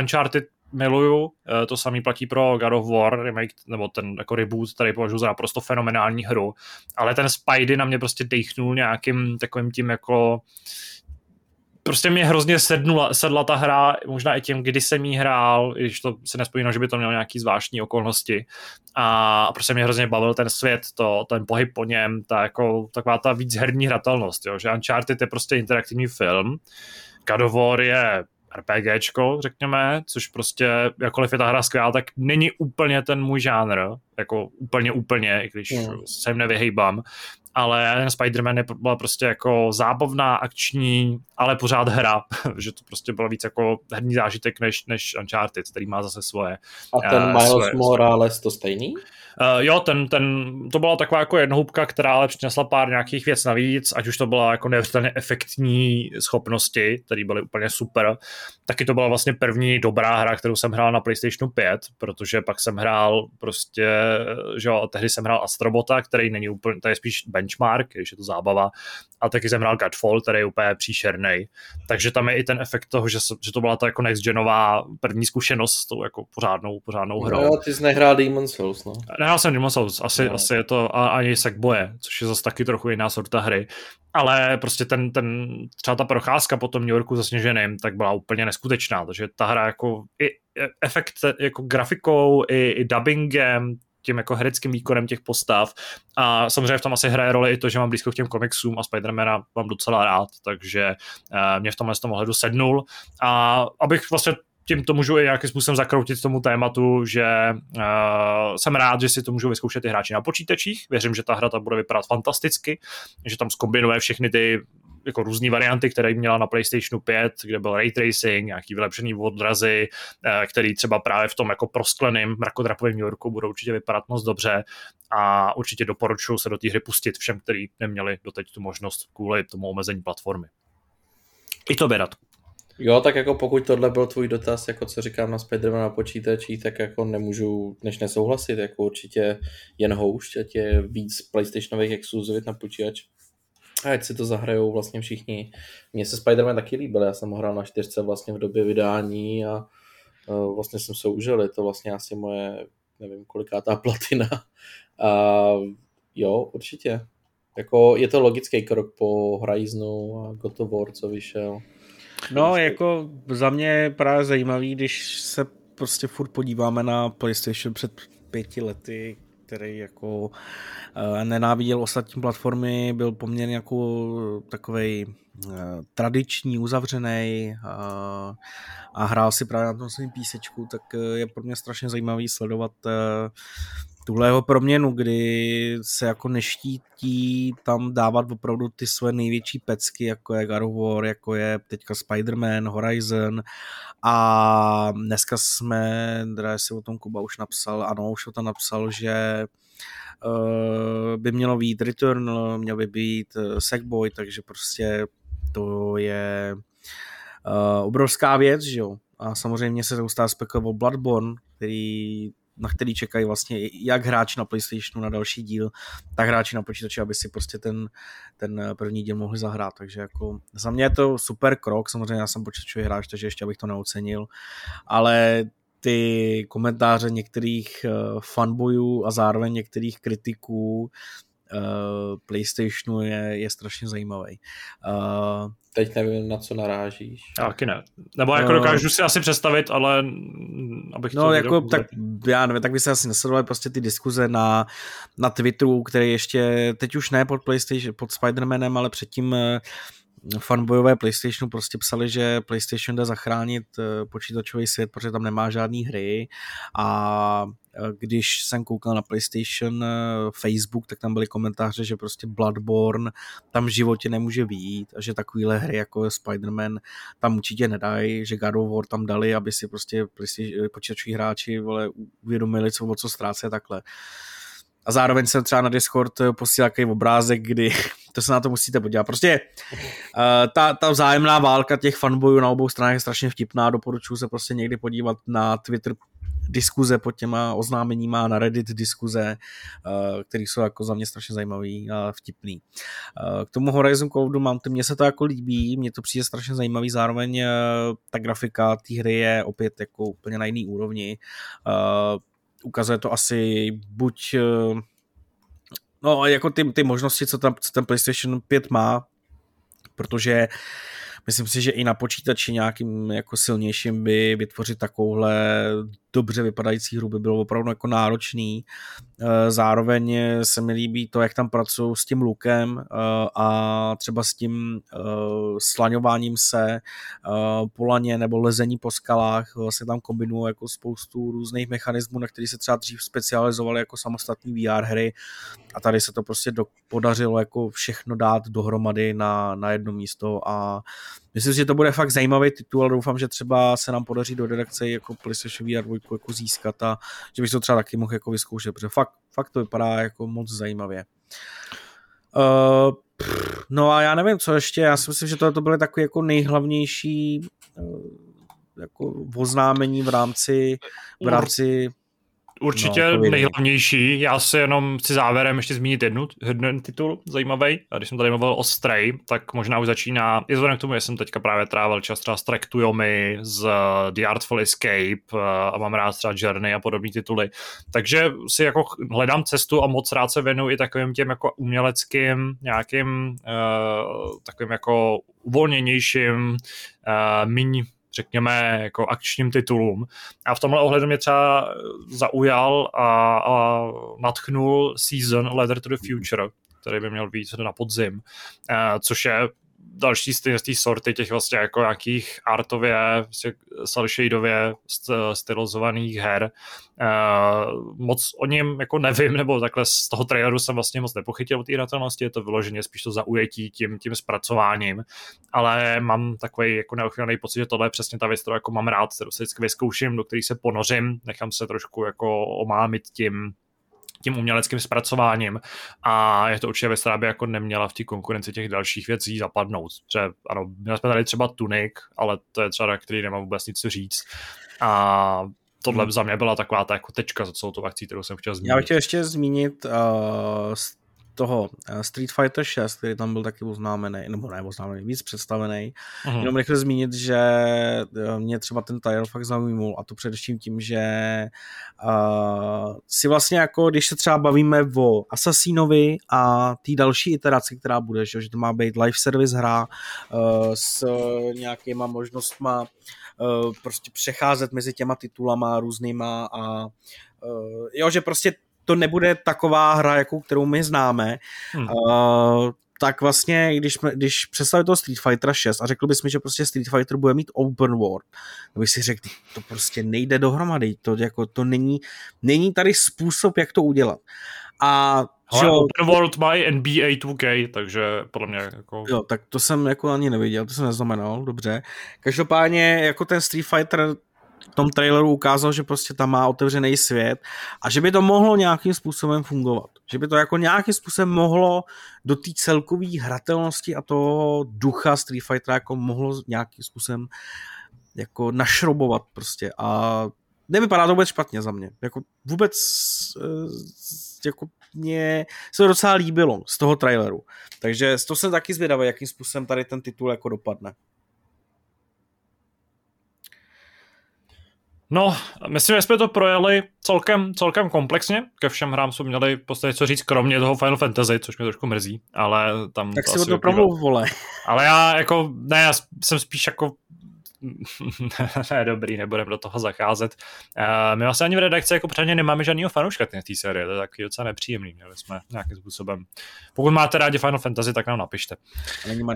Uncharted miluju, eh, to samý platí pro God of War remake, nebo ten jako reboot, který považuji za naprosto fenomenální hru, ale ten Spidey na mě prostě dechnul nějakým takovým tím jako prostě mě hrozně sednula, sedla ta hra, možná i tím, kdy jsem jí hrál, když to se nespomínám, že by to mělo nějaký zvláštní okolnosti. A prostě mě hrozně bavil ten svět, to, ten pohyb po něm, ta jako, taková ta víc herní hratelnost, jo? že Uncharted je prostě interaktivní film, God of War je RPGčko, řekněme, což prostě, jakkoliv je ta hra skvělá, tak není úplně ten můj žánr, jako úplně, úplně, i když mm. se jim nevyhejbám, ale ten Spider-Man byla prostě jako zábavná, akční, ale pořád hra, že to prostě bylo víc jako herní zážitek než, než Uncharted, který má zase svoje. A ten uh, Miles svoje, Morales to stejný? Uh, jo, ten, ten, to byla taková jako jednohubka, která ale přinesla pár nějakých věc navíc, ať už to byla jako neuvěřitelně efektní schopnosti, které byly úplně super. Taky to byla vlastně první dobrá hra, kterou jsem hrál na PlayStation 5, protože pak jsem hrál prostě, že jo, tehdy jsem hrál Astrobota, který není úplně, to je spíš benchmark, když je to zábava, a taky jsem hrál Godfall, který je úplně příšerný. Takže tam je i ten efekt toho, že, že to byla ta jako next genová první zkušenost s tou jako pořádnou, pořádnou hrou. No, ty jsi nehrál Demon Souls, no. Nehrál jsem Souls, asi, no. asi je to a, ani Sackboye, což je zase taky trochu jiná sorta hry. Ale prostě ten, ten, třeba ta procházka po tom New Yorku zasněženým, tak byla úplně neskutečná, takže ta hra jako i efekt jako grafikou, i, i dubbingem, tím jako hereckým výkonem těch postav. A samozřejmě v tom asi hraje roli i to, že mám blízko k těm komiksům a Spidermana mám docela rád, takže uh, mě v tomhle z tom ohledu sednul. A abych vlastně tím to můžu i nějakým způsobem zakroutit tomu tématu, že uh, jsem rád, že si to můžou vyzkoušet i hráči na počítačích. Věřím, že ta hra ta bude vypadat fantasticky, že tam zkombinuje všechny ty jako různé varianty, které měla na PlayStation 5, kde byl ray tracing, nějaký vylepšený odrazy, eh, který třeba právě v tom jako proskleným mrakodrapovém New Yorku budou určitě vypadat moc dobře a určitě doporučuji se do té hry pustit všem, kteří neměli doteď tu možnost kvůli tomu omezení platformy. I to rád. Jo, tak jako pokud tohle byl tvůj dotaz, jako co říkám na Spider-Man na počítači, tak jako nemůžu než nesouhlasit, jako určitě jen houšť, ať je víc PlayStationových exkluzivit na počítač. A ať si to zahrajou vlastně všichni. Mně se Spider-Man taky líbil, já jsem ho hrál na čtyřce vlastně v době vydání a vlastně jsem se užil, je to vlastně asi moje, nevím, kolikátá platina. A jo, určitě. Jako je to logický krok po Horizonu a God of War, co vyšel. No, jako za mě je právě zajímavý, když se prostě furt podíváme na PlayStation před pěti lety, který jako uh, nenáviděl ostatní platformy, byl poměrně jako takovej uh, tradiční, uzavřený uh, a hrál si právě na tom svým písečku, tak je pro mě strašně zajímavý sledovat tuhle jeho proměnu, kdy se jako neštítí tam dávat opravdu ty své největší pecky, jako je God of War, jako je teďka Spider-Man, Horizon a dneska jsme, teda si o tom Kuba už napsal, ano, už o tom napsal, že uh, by mělo být Return, měl by být uh, Sackboy, takže prostě to je uh, obrovská věc, že jo. A samozřejmě se neustále spekuluje o Bloodborne, který na který čekají vlastně jak hráči na PlayStationu na další díl, tak hráči na počítači, aby si prostě ten, ten první díl mohli zahrát. Takže jako za mě je to super krok, samozřejmě já jsem počítačový hráč, takže ještě abych to neocenil, ale ty komentáře některých eh, fanboyů a zároveň některých kritiků uh, PlayStationu je, je strašně zajímavý. Uh, Teď nevím, na co narážíš. Taky ne. Nebo jako uh, dokážu si asi představit, ale abych no, to jako, tak, já nevím, tak by se asi nesledovali prostě ty diskuze na, na Twitteru, který ještě, teď už ne pod PlayStation, pod Spider-Manem, ale předtím uh, fanbojové PlayStationu prostě psali, že PlayStation jde zachránit eh, počítačový svět, protože tam nemá žádné hry a eh, když jsem koukal na PlayStation eh, Facebook, tak tam byly komentáře, že prostě Bloodborne tam v životě nemůže být a že takovýhle hry jako Spider-Man tam určitě nedají, že God of War tam dali, aby si prostě počítačoví hráči vole, uvědomili, co, o co ztrácí takhle. A zároveň jsem třeba na Discord posílal takový obrázek, kdy to se na to musíte podívat. Prostě uh, ta, ta vzájemná válka těch fanbojů na obou stranách je strašně vtipná, doporučuji se prostě někdy podívat na Twitter diskuze pod těma oznámeníma, na Reddit diskuze, uh, které jsou jako za mě strašně zajímavý a vtipný. K tomu Horizon of Duty mně se to jako líbí, mně to přijde strašně zajímavý, zároveň ta grafika té hry je opět jako úplně na jiný úrovni. Ukazuje to asi buď No, jako ty, ty možnosti, co, tam, co ten PlayStation 5 má, protože myslím si, že i na počítači nějakým jako silnějším by vytvořit takovouhle dobře vypadající hru by bylo opravdu jako náročný. Eh, zároveň se mi líbí to, jak tam pracují s tím lukem eh, a třeba s tím eh, slaňováním se po laně nebo lezení po skalách. Vlastně tam kombinují jako spoustu různých mechanismů, na který se třeba dřív specializovali jako samostatní VR hry a tady se to prostě do, podařilo jako všechno dát dohromady na, na jedno místo a myslím si, že to bude fakt zajímavý titul, ale doufám, že třeba se nám podaří do redakce jako PlayStation VR 2 jako získat a že bych to třeba taky mohl jako vyzkoušet, protože fakt, fakt to vypadá jako moc zajímavě. Uh, no a já nevím, co ještě, já si myslím, že to, to byly takový jako nejhlavnější uh, jako oznámení v rámci, v rámci Určitě no, nejhlavnější. Já si jenom chci závěrem ještě zmínit jednu, jeden titul zajímavý. A když jsem tady mluvil o Stray, tak možná už začíná, i vzhledem k tomu, že jsem teďka právě trávil čas třeba s Track to Yomi, z uh, The Artful Escape uh, a mám rád třeba Journey a podobné tituly. Takže si jako hledám cestu a moc rád se věnuju i takovým těm jako uměleckým nějakým uh, takovým jako uvolněnějším, uh, míň řekněme, jako akčním titulům. A v tomhle ohledu mě třeba zaujal a, a natchnul Season Letter to the Future, který by měl být na podzim, eh, což je další z té sorty těch vlastně jako nějakých artově, vlastně salshadově stylizovaných her. Uh, moc o něm jako nevím, nebo takhle z toho traileru jsem vlastně moc nepochytil o té hratelnosti, je to vyloženě spíš to zaujetí tím, tím zpracováním, ale mám takový jako neochvělný pocit, že tohle je přesně ta věc, kterou jako mám rád, kterou se vždycky vyzkouším, do který se ponořím, nechám se trošku jako omámit tím, tím uměleckým zpracováním a je to určitě věc, která by jako neměla v té konkurenci těch dalších věcí zapadnout. Že, ano, měli jsme tady třeba Tunik, ale to je třeba, který nemá vůbec nic říct. A tohle hmm. za mě byla taková ta jako tečka za celou tu akcí, kterou jsem chtěl zmínit. Já bych chtěl ještě zmínit uh, toho eh, Street Fighter 6, který tam byl taky oznámený, nebo ne oznámený, víc představený. Uh-huh. Jenom rychle zmínit, že eh, mě třeba ten title fakt zaujímul a to především tím, že uh, si vlastně jako, když se třeba bavíme o Assassinovi a té další iteraci, která bude, že, že to má být live service hra uh, s nějakýma možnostma uh, prostě přecházet mezi těma titulama různýma a uh, jo, že prostě to nebude taková hra, jako kterou my známe, hmm. uh, tak vlastně, když, když představit toho Street Fighter 6 a řekl bys mi, že prostě Street Fighter bude mít open world, tak bych si řekl, to prostě nejde dohromady, to, jako, to není, není tady způsob, jak to udělat. A ale že, Open World mají NBA 2K, takže podle mě jako... Jo, tak to jsem jako ani neviděl, to jsem neznamenal, dobře. Každopádně jako ten Street Fighter tom traileru ukázal, že prostě tam má otevřený svět a že by to mohlo nějakým způsobem fungovat. Že by to jako nějakým způsobem mohlo do té celkové hratelnosti a toho ducha Street Fightera jako mohlo nějakým způsobem jako našrobovat prostě a nevypadá to vůbec špatně za mě. Jako vůbec eh, jako mě se to docela líbilo z toho traileru. Takže to jsem taky zvědavý, jakým způsobem tady ten titul jako dopadne. No, myslím, že jsme to projeli celkem, celkem komplexně. Ke všem hrám jsme měli v podstatě co říct, kromě toho Final Fantasy, což mě trošku mrzí, ale tam... Tak to si to promluv, vole. Ale já jako, ne, já jsem spíš jako ne, dobrý, nebudeme do toho zacházet. Uh, my vlastně ani v redakci jako předně nemáme žádného fanouška té série, to je taky docela nepříjemný, měli jsme nějakým způsobem. Pokud máte rádi Final Fantasy, tak nám napište. Není uh,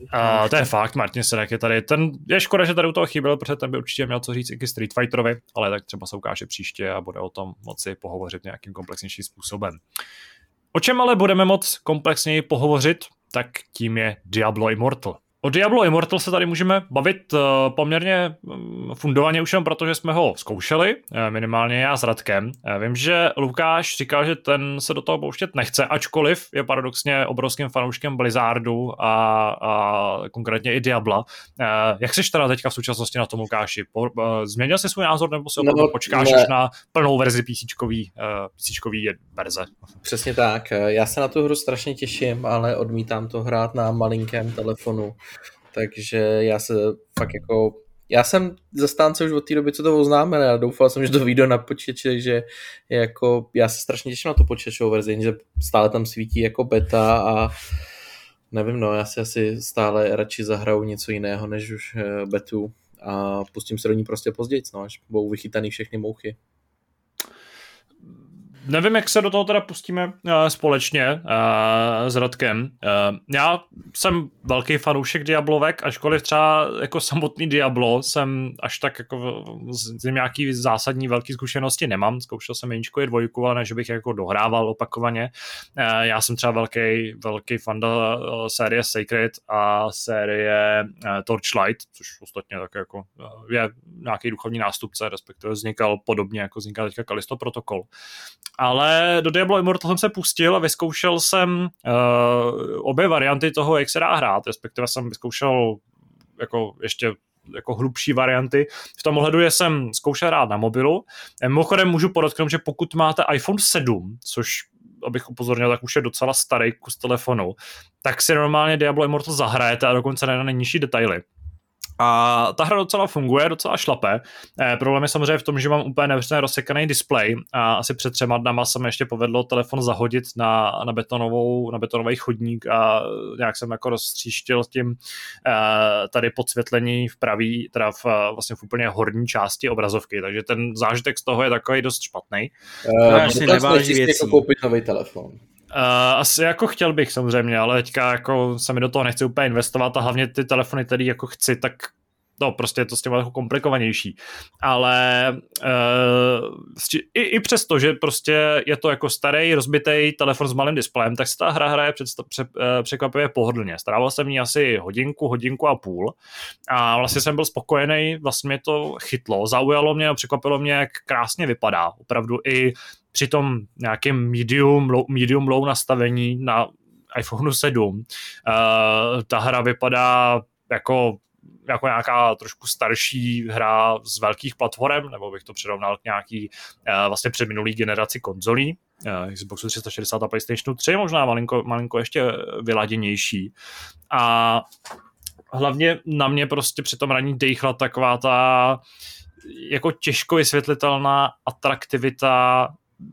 Uh, to je fakt, Martin Sedek je tady. Ten je škoda, že tady u toho chyběl, protože ten by určitě měl co říct i Street Fighterovi, ale tak třeba se ukáže příště a bude o tom moci pohovořit nějakým komplexnějším způsobem. O čem ale budeme moc komplexněji pohovořit, tak tím je Diablo Immortal. O Diablo Immortal se tady můžeme bavit uh, poměrně um, fundovaně už jenom proto, že jsme ho zkoušeli, uh, minimálně já s Radkem. Uh, vím, že Lukáš říkal, že ten se do toho pouštět nechce, ačkoliv je paradoxně obrovským fanouškem Blizzardu a, a konkrétně i Diabla. Jak jsi teda teďka v současnosti na tom, Lukáši? Změnil jsi svůj názor nebo se no, počkáš ne. až na plnou verzi písíčkový, písíčkový verze? Přesně tak. Já se na tu hru strašně těším, ale odmítám to hrát na malinkém telefonu takže já se fakt jako já jsem zastánce už od té doby, co to oznámili a doufal jsem, že to vyjde na počítači, že jako, já se strašně těším na tu počítačovou verzi, že stále tam svítí jako beta a nevím, no, já si asi stále radši zahraju něco jiného, než už eh, betu a pustím se do ní prostě později, no, až budou vychytaný všechny mouchy nevím, jak se do toho teda pustíme uh, společně uh, s Radkem. Uh, já jsem velký fanoušek Diablovek, ačkoliv třeba jako samotný Diablo jsem až tak jako z, nějaký zásadní velký zkušenosti nemám. Zkoušel jsem jedničku i dvojku, ale ne, že bych jako dohrával opakovaně. Já jsem třeba velký, velký fan série Sacred a série Torchlight, což ostatně tak jako je nějaký duchovní nástupce, respektive vznikal podobně, jako vzniká teďka Kalisto Protokol ale do Diablo Immortal jsem se pustil a vyzkoušel jsem uh, obě varianty toho, jak se dá hrát, respektive jsem vyzkoušel jako ještě jako hlubší varianty. V tom ohledu jsem zkoušel hrát na mobilu. Eh, mimochodem můžu podotknout, že pokud máte iPhone 7, což abych upozornil, tak už je docela starý kus telefonu, tak si normálně Diablo Immortal zahrajete a dokonce ne na nejnižší detaily. A ta hra docela funguje, docela šlape. Eh, problém je samozřejmě v tom, že mám úplně nevřeně rozsekaný displej a asi před třema dnama se mi ještě povedlo telefon zahodit na, na, betonovou, na betonový chodník a nějak jsem jako rozstříštil tím eh, tady podsvětlení v pravý, teda v, vlastně v úplně horní části obrazovky, takže ten zážitek z toho je takový dost špatný. Uh, asi neváží věcí. Jako koupit nový telefon. Uh, asi jako chtěl bych samozřejmě, ale teďka jako se mi do toho nechci úplně investovat a hlavně ty telefony, které jako chci, tak no prostě je to s tím jako komplikovanější, ale uh, i, i přesto, že prostě je to jako starý, rozbitý telefon s malým displejem, tak se ta hra hraje před, pře, uh, překvapivě pohodlně. Strávil jsem ní asi hodinku, hodinku a půl a vlastně jsem byl spokojený, vlastně mě to chytlo, zaujalo mě a překvapilo mě, jak krásně vypadá. Opravdu i při tom nějakém medium, medium low nastavení na iPhone 7 uh, ta hra vypadá jako jako nějaká trošku starší hra z velkých platform, nebo bych to přirovnal k nějaký uh, vlastně předminulý generaci konzolí, uh, Xboxu 360 a PlayStation 3, možná malinko, malinko ještě vyladěnější. A hlavně na mě prostě při tom raní dejchla taková ta jako těžko vysvětlitelná atraktivita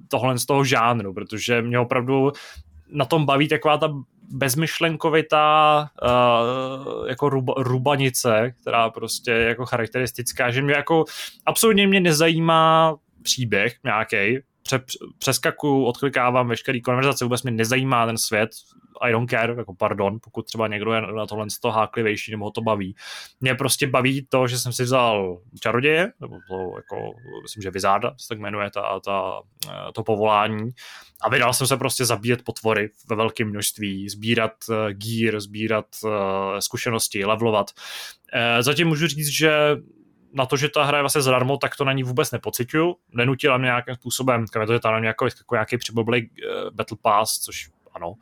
tohle z toho žánru, protože mě opravdu na tom baví taková ta bezmyšlenkovitá uh, jako ruba, rubanice, která prostě je jako charakteristická, že mě jako absolutně mě nezajímá příběh nějaký, pře, přeskakuju, odklikávám veškerý konverzace, vůbec mě nezajímá ten svět, I don't care, jako pardon, pokud třeba někdo je na tohle z toho háklivější nebo ho to baví. Mě prostě baví to, že jsem si vzal čaroděje, nebo to jako, myslím, že Vizarda se tak jmenuje ta, ta, to povolání a vydal jsem se prostě zabíjet potvory ve velkém množství, sbírat uh, gear, sbírat uh, zkušenosti, levelovat. Uh, zatím můžu říct, že na to, že ta hra je vlastně zadarmo, tak to na ní vůbec nepocituju. Nenutila mě nějakým způsobem, kromě to, že tam jako, jako nějaký přiblblý uh, Battle Pass, což ano.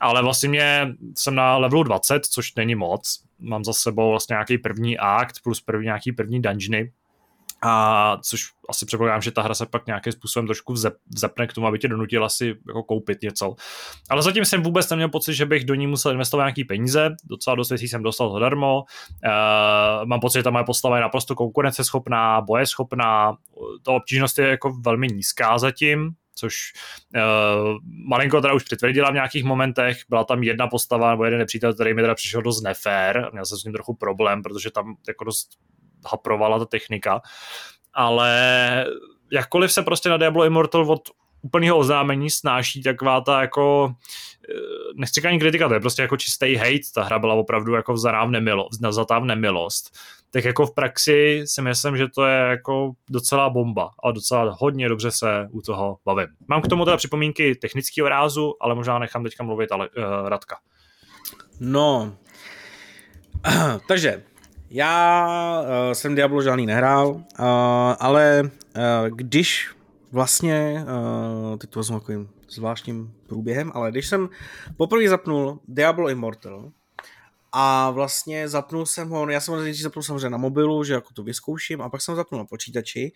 Ale vlastně mě, jsem na levelu 20, což není moc. Mám za sebou vlastně nějaký první akt plus první, nějaký první dungeony, a což asi předpokládám, že ta hra se pak nějakým způsobem trošku vzepne k tomu, aby tě donutila si jako koupit něco. Ale zatím jsem vůbec neměl pocit, že bych do ní musel investovat nějaký peníze, docela dost věcí jsem dostal zadarmo. Uh, mám pocit, že ta moje postava je naprosto konkurenceschopná, bojeschopná, ta obtížnost je jako velmi nízká zatím, což uh, malinko teda už přitvrdila v nějakých momentech. Byla tam jedna postava nebo jeden nepřítel, který mi teda přišel dost nefér. Měl jsem s ním trochu problém, protože tam jako dost haprovala ta technika. Ale jakkoliv se prostě na Diablo Immortal od úplného oznámení snáší taková ta jako eh, nechci ani kritika, to je prostě jako čistý hate, ta hra byla opravdu jako vzatá v nemilost, v nemilost tak jako v praxi si myslím, že to je jako docela bomba a docela hodně dobře se u toho bavím. Mám k tomu teda připomínky technického rázu, ale možná nechám teďka mluvit ale, uh, Radka. No, takže já uh, jsem Diablo žádný nehrál, uh, ale uh, když vlastně, uh, teď to vezmu takovým zvláštním průběhem, ale když jsem poprvé zapnul Diablo Immortal, a vlastně zapnul jsem ho, já jsem ho zapnul samozřejmě na mobilu, že jako to vyzkouším, a pak jsem ho zapnul na počítači.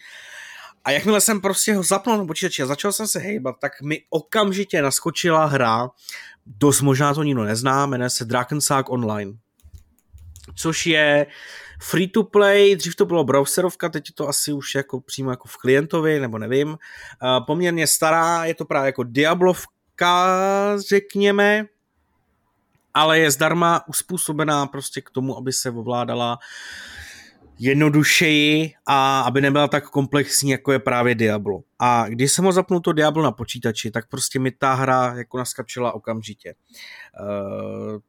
A jakmile jsem prostě ho zapnul na počítači a začal jsem se hejbat, tak mi okamžitě naskočila hra, dost možná to nikdo nezná, jmenuje se Drakensag Online. Což je free to play, dřív to bylo browserovka, teď je to asi už jako přímo jako v klientovi, nebo nevím. Poměrně stará, je to právě jako Diablovka, řekněme, ale je zdarma uspůsobená prostě k tomu, aby se ovládala jednodušeji a aby nebyla tak komplexní, jako je právě Diablo. A když jsem ho zapnul to Diablo na počítači, tak prostě mi ta hra jako naskačila okamžitě. Uh,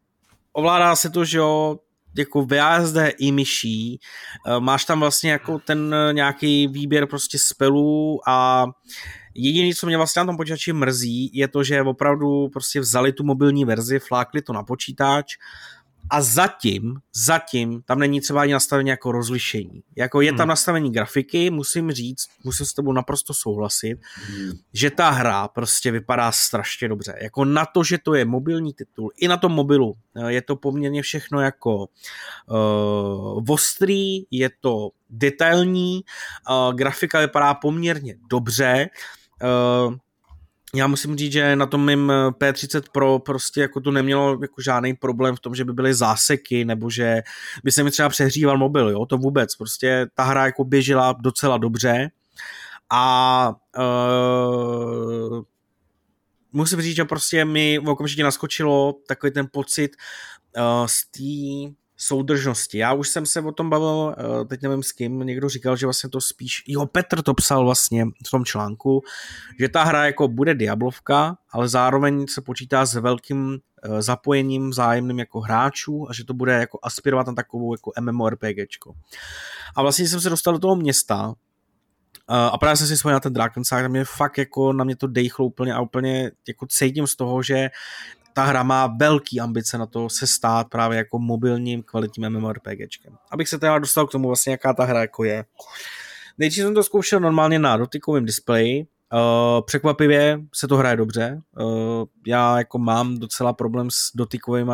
ovládá se to, že jo, jako VASD i myší, uh, máš tam vlastně jako ten nějaký výběr prostě spelů a Jediné, co mě vlastně na tom počítači mrzí, je to, že opravdu prostě vzali tu mobilní verzi, flákli to na počítač a zatím, zatím tam není třeba ani nastavení jako rozlišení. Jako je tam hmm. nastavení grafiky, musím říct, musím s tebou naprosto souhlasit, hmm. že ta hra prostě vypadá strašně dobře. Jako na to, že to je mobilní titul, i na tom mobilu eh, je to poměrně všechno jako uh, ostrý, je to detailní, uh, grafika vypadá poměrně dobře, Uh, já musím říct, že na tom mým P30 Pro prostě jako to nemělo jako žádný problém v tom, že by byly záseky, nebo že by se mi třeba přehříval mobil, jo, to vůbec, prostě ta hra jako běžela docela dobře a uh, musím říct, že prostě mi okamžitě naskočilo takový ten pocit uh, z té soudržnosti. Já už jsem se o tom bavil, eh, teď nevím s kým, někdo říkal, že vlastně to spíš, jo, Petr to psal vlastně v tom článku, že ta hra jako bude Diablovka, ale zároveň se počítá s velkým uh, zapojením vzájemným jako hráčů a že to bude jako aspirovat na takovou jako MMORPGčko. A vlastně jsem se dostal do toho města, Uh, a právě jsem si svojil na ten Drakensang, mě fakt jako na mě to dejchlo úplně a úplně jako cítím z toho, že ta hra má velký ambice na to se stát právě jako mobilním kvalitním MMORPGčkem. Abych se teda dostal k tomu vlastně, jaká ta hra jako je. Nejdřív jsem to zkoušel normálně na dotykovém displeji, Uh, překvapivě se to hraje dobře. Uh, já jako mám docela problém s dotykovými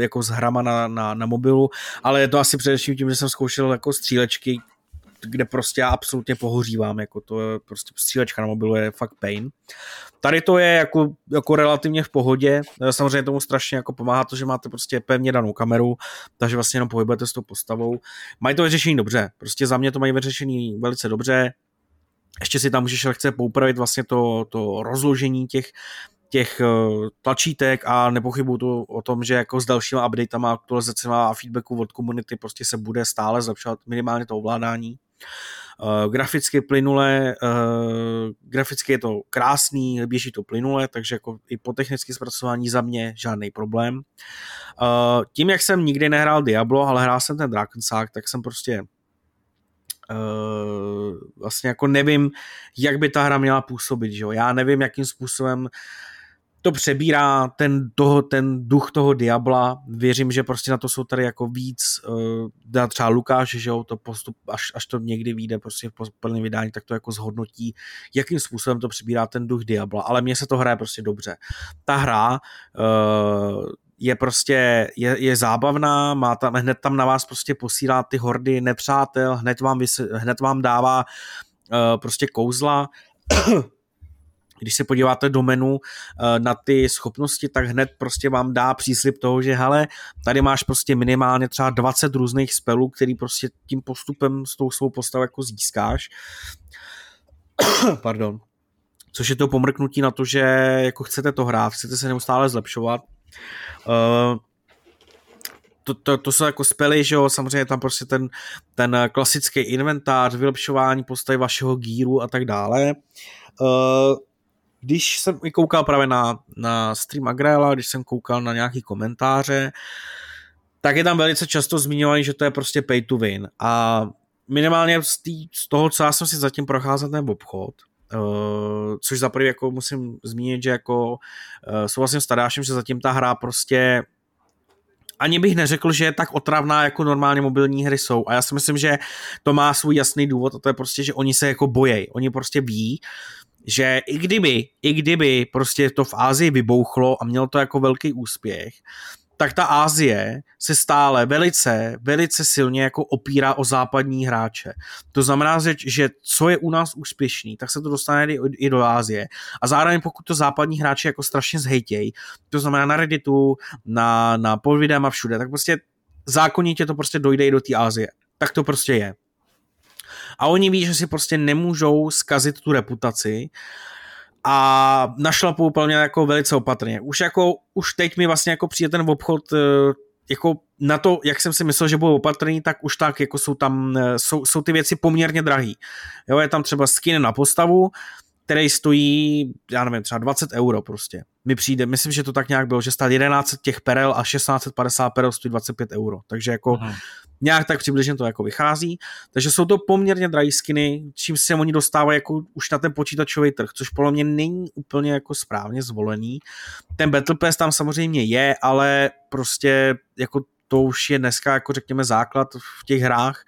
jako s hrama na, na, na mobilu, ale je to asi především tím, že jsem zkoušel jako střílečky, kde prostě já absolutně pohořívám, jako to je prostě střílečka na mobilu je fakt pain. Tady to je jako, jako relativně v pohodě, samozřejmě tomu strašně jako pomáhá to, že máte prostě pevně danou kameru, takže vlastně jenom pohybujete s tou postavou. Mají to vyřešení dobře, prostě za mě to mají vyřešení velice dobře, ještě si tam můžeš lehce poupravit vlastně to, to rozložení těch, těch uh, tlačítek a nepochybuju to o tom, že jako s dalšíma updatama, aktualizacemi a feedbacku od komunity prostě se bude stále zlepšovat minimálně to ovládání. Uh, graficky plynule, uh, graficky je to krásný, běží to plynule, takže jako i po technické zpracování za mě žádný problém. Uh, tím, jak jsem nikdy nehrál Diablo, ale hrál jsem ten Drakensag, tak jsem prostě vlastně jako nevím, jak by ta hra měla působit, že jo? Já nevím, jakým způsobem to přebírá ten, toho, ten duch toho Diabla. Věřím, že prostě na to jsou tady jako víc, uh, dá třeba Lukáš, že jo, to postup, až, až to někdy vyjde prostě v plném vydání, tak to jako zhodnotí, jakým způsobem to přebírá ten duch Diabla, ale mně se to hraje prostě dobře. Ta hra uh, je prostě, je, je zábavná, má tam, hned tam na vás prostě posílá ty hordy nepřátel, hned vám, vys, hned vám dává uh, prostě kouzla, když se podíváte do menu eh, na ty schopnosti, tak hned prostě vám dá příslip toho, že hele, tady máš prostě minimálně třeba 20 různých spelů, který prostě tím postupem s tou svou postavou jako získáš. Pardon. Což je to pomrknutí na to, že jako chcete to hrát, chcete se neustále zlepšovat. Uh, to, to, to jsou jako spely, že jo, samozřejmě tam prostě ten, ten klasický inventář, vylepšování postavy vašeho gíru a tak dále. Uh, když jsem i koukal právě na, na stream Agrela, když jsem koukal na nějaký komentáře, tak je tam velice často zmiňovaný, že to je prostě pay to win. A minimálně z, tý, z toho, co já jsem si zatím procházel ten obchod, Uh, což za prvý jako musím zmínit, že jako uh, souhlasím s Tadášem, že zatím ta hra prostě ani bych neřekl, že je tak otravná, jako normálně mobilní hry jsou. A já si myslím, že to má svůj jasný důvod a to je prostě, že oni se jako bojejí. Oni prostě ví, že i kdyby, i kdyby prostě to v Ázii vybouchlo a mělo to jako velký úspěch, tak ta Ázie se stále velice, velice silně jako opírá o západní hráče. To znamená, že co je u nás úspěšný, tak se to dostane i do Ázie. A zároveň pokud to západní hráči jako strašně zhejtějí, to znamená na Redditu, na, na Polvidem a všude, tak prostě zákonitě to prostě dojde i do té Ázie. Tak to prostě je. A oni ví, že si prostě nemůžou zkazit tu reputaci a našlapou úplně jako velice opatrně. Už jako, už teď mi vlastně jako přijde ten obchod eh, jako na to, jak jsem si myslel, že budou opatrný, tak už tak, jako jsou tam, eh, jsou, jsou ty věci poměrně drahý. Jo, je tam třeba skin na postavu, který stojí, já nevím, třeba 20 euro prostě. Mi přijde, myslím, že to tak nějak bylo, že stál 11 těch perel a 1650 perel stojí 25 euro. Takže jako Aha. Nějak tak přibližně to jako vychází. Takže jsou to poměrně drahé skiny, čím se oni dostávají jako už na ten počítačový trh, což podle mě není úplně jako správně zvolený. Ten Battle Pass tam samozřejmě je, ale prostě jako to už je dneska jako řekněme základ v těch hrách.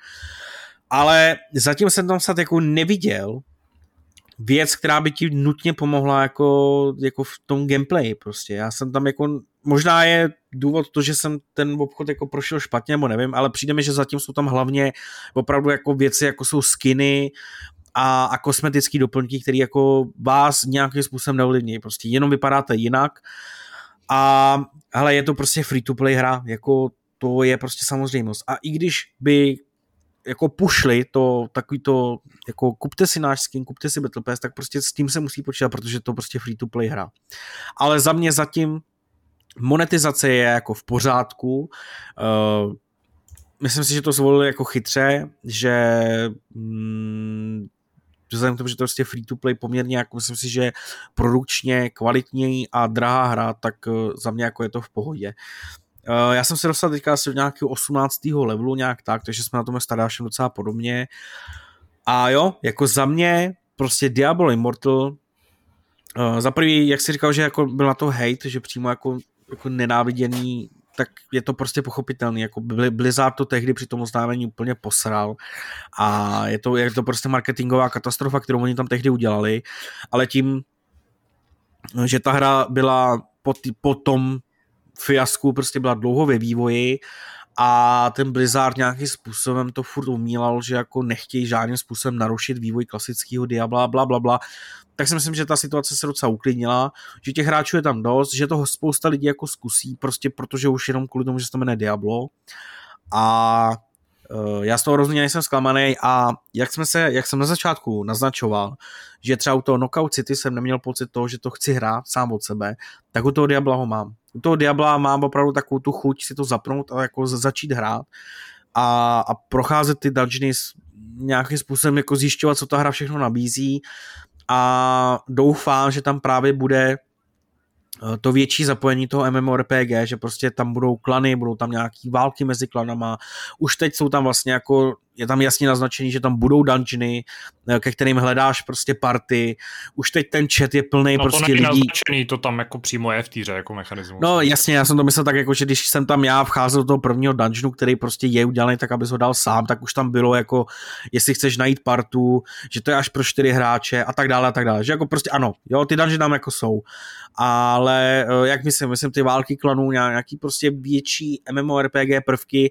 Ale zatím jsem tam snad jako neviděl, věc, která by ti nutně pomohla jako, jako v tom gameplay prostě. Já jsem tam jako, možná je důvod to, že jsem ten obchod jako prošel špatně, nebo nevím, ale přijde mi, že zatím jsou tam hlavně opravdu jako věci, jako jsou skiny, a, a kosmetické doplňky, které jako vás nějakým způsobem neovlivní. Prostě jenom vypadáte jinak a hele, je to prostě free to play hra, jako to je prostě samozřejmost. A i když by jako pušli to takový to, jako kupte si náš skin, kupte si Battle Pass, tak prostě s tím se musí počítat, protože to prostě free to play hra. Ale za mě zatím monetizace je jako v pořádku, uh, myslím si, že to zvolili jako chytře, že mm, vzhledem k tomu, že to je prostě free to play poměrně, jako myslím si, že produkčně kvalitněji a drahá hra, tak eh, za mě jako je to v pohodě. Uh, já jsem se dostal teďka asi do nějakého 18. levelu nějak tak, takže jsme na tom starášem docela podobně. A jo, jako za mě prostě Diablo Immortal uh, za prvý, jak jsi říkal, že jako byl na to hate, že přímo jako, jako nenáviděný tak je to prostě pochopitelný. Jako Blizzard to tehdy při tom oznámení úplně posral a je to, je to prostě marketingová katastrofa, kterou oni tam tehdy udělali, ale tím, že ta hra byla po, tý, po tom fiasku prostě byla dlouho ve vývoji a ten Blizzard nějakým způsobem to furt umílal, že jako nechtějí žádným způsobem narušit vývoj klasického Diabla, bla, bla, bla, tak si myslím, že ta situace se docela uklidnila, že těch hráčů je tam dost, že toho spousta lidí jako zkusí, prostě protože už jenom kvůli tomu, že se to jmenuje Diablo a uh, já z toho rozhodně nejsem zklamaný a jak, jsme se, jak jsem na začátku naznačoval, že třeba u toho Knockout City jsem neměl pocit toho, že to chci hrát sám od sebe, tak u toho Diabla ho mám. U toho Diabla mám opravdu takovou tu chuť si to zapnout a jako začít hrát a, a procházet ty dungeony nějakým způsobem jako zjišťovat, co ta hra všechno nabízí a doufám, že tam právě bude Eh, to větší zapojení toho MMORPG, že prostě tam budou klany, budou tam nějaký války mezi klanama. Už teď jsou tam vlastně jako, je tam jasně naznačený, že tam budou dungeony, eh, ke kterým hledáš prostě party. Už teď ten chat je plný no, prostě to lidí. naznačený, to tam jako přímo je v týře jako mechanismus. No jasně, já jsem to myslel tak jako, že když jsem tam já vcházel do toho prvního dungeonu, který prostě je udělaný tak, aby ho dal sám, tak už tam bylo jako, jestli chceš najít partu, že to je až pro čtyři hráče a tak dále a tak dále. Že jako prostě ano, jo, ty dungeony tam jako jsou. Ale eh, jak myslím, myslím ty války klanů, nějaký prostě větší MMORPG prvky,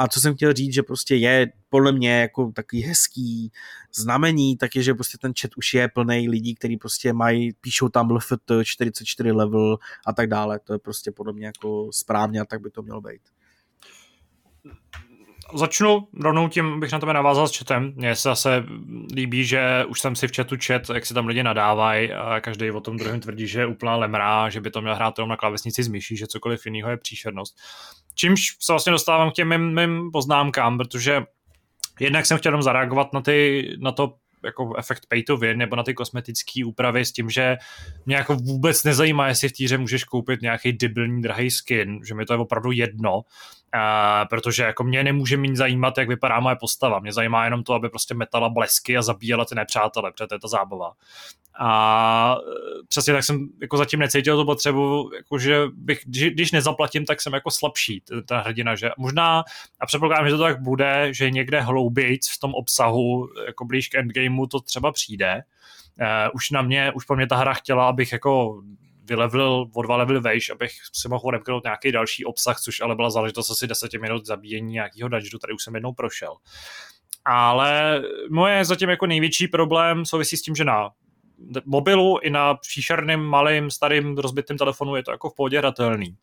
a co jsem chtěl říct, že prostě je podle mě jako takový hezký znamení, tak je, že prostě ten chat už je plný lidí, kteří prostě mají, píšou tam LFT 44 level a tak dále. To je prostě podle mě jako správně a tak by to mělo být začnu rovnou tím, bych na tebe navázal s chatem. Mně se zase líbí, že už jsem si v chatu chat, jak si tam lidi nadávají a každý o tom druhém tvrdí, že je úplná lemrá, že by to měl hrát jenom na klávesnici z myší, že cokoliv jiného je příšernost. Čímž se vlastně dostávám k těm mým, mým poznámkám, protože jednak jsem chtěl jenom zareagovat na, ty, na to jako efekt pay to win, nebo na ty kosmetické úpravy s tím, že mě jako vůbec nezajímá, jestli v týře můžeš koupit nějaký debilní drahý skin, že mi to je opravdu jedno, Uh, protože jako mě nemůže mít zajímat, jak vypadá moje postava. Mě zajímá jenom to, aby prostě metala blesky a zabíjela ty nepřátele, protože to je ta zábava. A e, přesně tak jsem jako zatím necítil tu potřebu, jako že bych, když nezaplatím, tak jsem jako slabší, ta hrdina, že možná, a předpokládám, že to tak bude, že někde hloubějc v tom obsahu, jako blíž k endgameu to třeba přijde. Uh, už na mě, už po mě ta hra chtěla, abych jako vylevil o dva levely vejš, abych si mohl odemknout nějaký další obsah, což ale byla záležitost asi 10 minut zabíjení nějakého dungeonu, tady už jsem jednou prošel. Ale moje zatím jako největší problém souvisí s tím, že na mobilu i na příšerným, malým, starým, rozbitým telefonu je to jako v pohodě hratelný.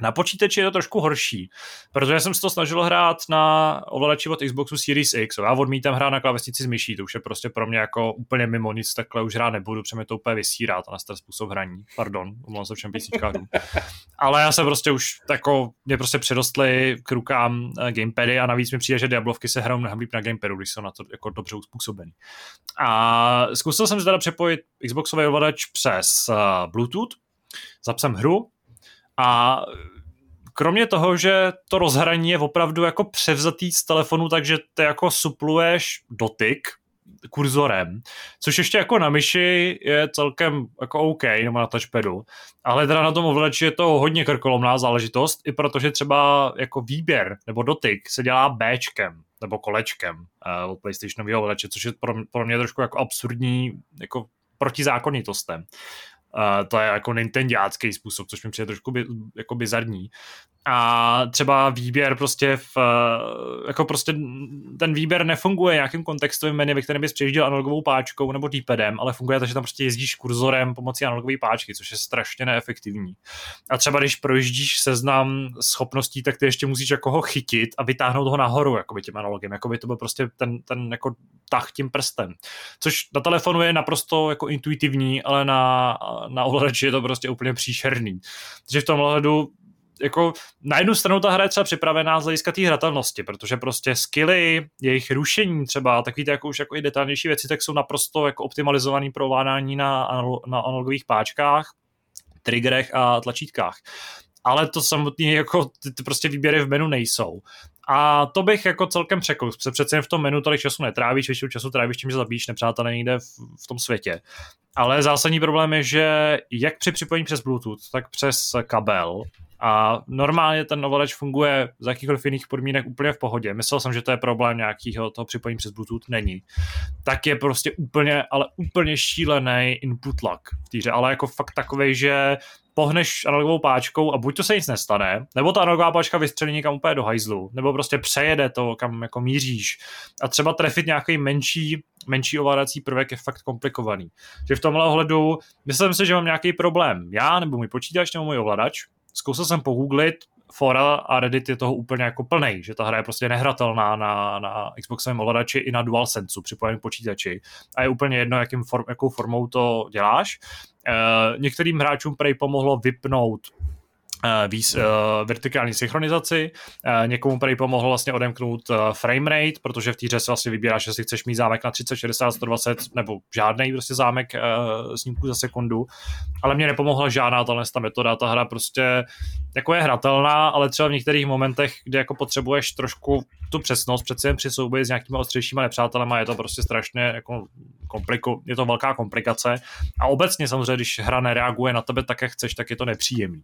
Na počítači je to trošku horší, protože jsem se to snažil hrát na ovladači od Xboxu Series X. Já odmítám hrát na klávesnici s myší, to už je prostě pro mě jako úplně mimo nic, takhle už hrát nebudu, protože mě to úplně vysírá, to na starý způsob hraní. Pardon, omlouvám se všem písničkářům. Ale já jsem prostě už jako, mě prostě přirostly k rukám eh, gamepady a navíc mi přijde, že Diablovky se hrajou mnohem líp na gamepadu, když jsou na to jako dobře uspůsobený. A zkusil jsem zde přepojit Xboxový ovladač přes uh, Bluetooth, zapsal hru, a kromě toho, že to rozhraní je opravdu jako převzatý z telefonu, takže ty jako supluješ dotyk kurzorem, což ještě jako na myši je celkem jako OK, nebo na touchpadu, ale teda na tom ovladači je to hodně krkolomná záležitost, i protože třeba jako výběr nebo dotyk se dělá Bčkem nebo kolečkem uh, od PlayStationového ovladače, což je pro, pro mě trošku jako absurdní jako protizákonitostem. Uh, to je jako nintendiácký způsob, což mi přijde trošku by, jako bizarní a třeba výběr prostě v, jako prostě ten výběr nefunguje nějakým kontextovým menu, ve kterém bys přejížděl analogovou páčkou nebo D-padem, ale funguje to, že tam prostě jezdíš kurzorem pomocí analogové páčky, což je strašně neefektivní. A třeba když projíždíš seznam schopností, tak ty ještě musíš jako ho chytit a vytáhnout ho nahoru jako by tím analogem, jako by to byl prostě ten, ten jako tah tím prstem. Což na telefonu je naprosto jako intuitivní, ale na, na ovladači je to prostě úplně příšerný. Takže v tom ohledu jako na jednu stranu ta hra je třeba připravená z hlediska té hratelnosti, protože prostě skilly, jejich rušení třeba, takový ty jako už jako i detailnější věci, tak jsou naprosto jako optimalizovaný pro ovládání na, na analogových páčkách, triggerech a tlačítkách ale to samotné jako ty, ty prostě výběry v menu nejsou. A to bych jako celkem překous, přece jen v tom menu tolik času netrávíš, většinou času trávíš tím, že zabíjíš nepřátelé někde v, v tom světě. Ale zásadní problém je, že jak při připojení přes Bluetooth, tak přes kabel a normálně ten ovladač funguje z jakýchkoliv jiných podmínek úplně v pohodě. Myslel jsem, že to je problém nějakého toho připojení přes Bluetooth, není. Tak je prostě úplně, ale úplně šílený input lag v týře, ale jako fakt takový, že pohneš analogovou páčkou a buď to se nic nestane, nebo ta analogová páčka vystřelí někam úplně do hajzlu, nebo prostě přejede to, kam jako míříš. A třeba trefit nějaký menší, menší ovládací prvek je fakt komplikovaný. Že v tomhle ohledu myslím si, že mám nějaký problém. Já, nebo můj počítač, nebo můj ovladač. Zkusil jsem pogooglit, fora a Reddit je toho úplně jako plný, že ta hra je prostě nehratelná na, na Xboxovém ovladači i na DualSenseu připojeném počítači a je úplně jedno, jakým form, jakou formou to děláš. E, některým hráčům prej pomohlo vypnout víc, uh, vertikální synchronizaci. Uh, někomu prý pomohlo vlastně odemknout uh, frame rate, protože v té hře se vlastně vybíráš, jestli chceš mít zámek na 30, 60, 120 nebo žádný prostě zámek uh, snímků za sekundu. Ale mě nepomohla žádná ta metoda. Ta hra prostě jako je hratelná, ale třeba v některých momentech, kde jako potřebuješ trošku tu přesnost, přece jen při souboji s nějakými ostřejšími nepřátelema je to prostě strašně jako kompliku, je to velká komplikace. A obecně samozřejmě, když hra nereaguje na tebe tak, jak chceš, tak je to nepříjemný.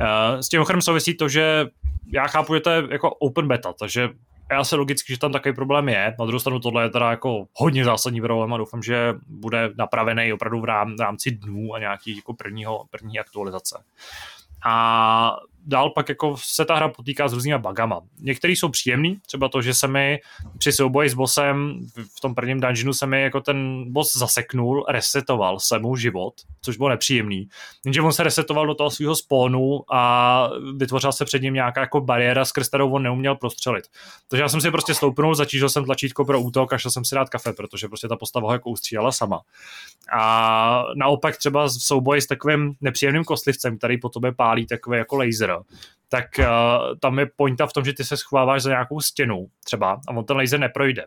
Eh, s tím ochrem souvisí to, že já chápu, že to je jako open beta, takže já se logicky, že tam takový problém je. Na druhou stranu tohle je teda jako hodně zásadní problém a doufám, že bude napravený opravdu v, rám, v rámci dnů a nějaký jako prvního, první aktualizace. A dál pak jako se ta hra potýká s různými bugama. Některý jsou příjemný, třeba to, že se mi při souboji s bossem v tom prvním dungeonu se mi jako ten boss zaseknul, resetoval se mu život, což bylo nepříjemný. Jenže on se resetoval do toho svého spawnu a vytvořila se před ním nějaká jako bariéra, skrz kterou on neuměl prostřelit. Takže já jsem si prostě stoupnul, zatížil jsem tlačítko pro útok a šel jsem si dát kafe, protože prostě ta postava ho jako ustřílela sama. A naopak třeba v souboji s takovým nepříjemným kostlivcem, který po tobě pálí takový jako laser, tak uh, tam je pointa v tom, že ty se schováváš za nějakou stěnu třeba a on ten laser neprojde.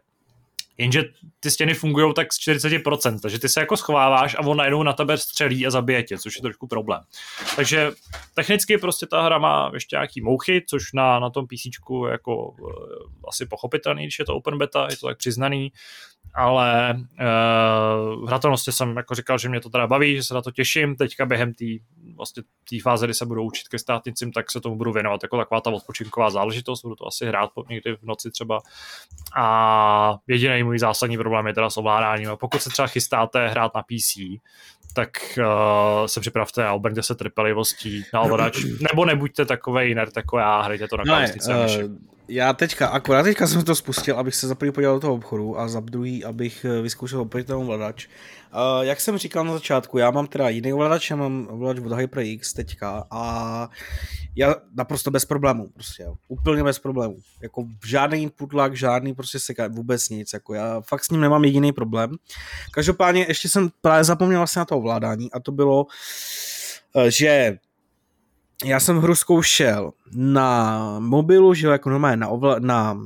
Jenže ty stěny fungují tak z 40%, takže ty se jako schováváš a on najednou na tebe střelí a zabije tě, což je trošku problém. Takže technicky prostě ta hra má ještě nějaký mouchy, což na, na tom PC jako uh, asi pochopitelný, když je to open beta, je to tak přiznaný ale uh, v hratelnosti jsem jako říkal, že mě to teda baví, že se na to těším. Teďka během té vlastně tý fáze, kdy se budou učit ke státnicím, tak se tomu budu věnovat jako taková ta odpočinková záležitost, budu to asi hrát někdy v noci třeba. A jediný můj zásadní problém je teda s ovládáním. A pokud se třeba chystáte hrát na PC, tak uh, se připravte a obrňte se trpělivostí na ovladač, nebo nebuďte takovej nerd jako já, hrajte to na klávesnici. Uh, já teďka, akorát teďka jsem to spustil, abych se za první podíval do toho obchodu a za druhý, abych eh, vyzkoušel opět ten ovladač. Uh, jak jsem říkal na začátku, já mám teda jiný ovladač, já mám ovladač od HyperX teďka a já naprosto bez problémů, prostě, úplně bez problémů. Jako žádný input lag, žádný prostě seka, vůbec nic, jako já fakt s ním nemám jediný problém. Každopádně ještě jsem právě zapomněl vlastně na to ovládání a to bylo, eh, že já jsem hru zkoušel na mobilu, že jako normálně na, ovla, na,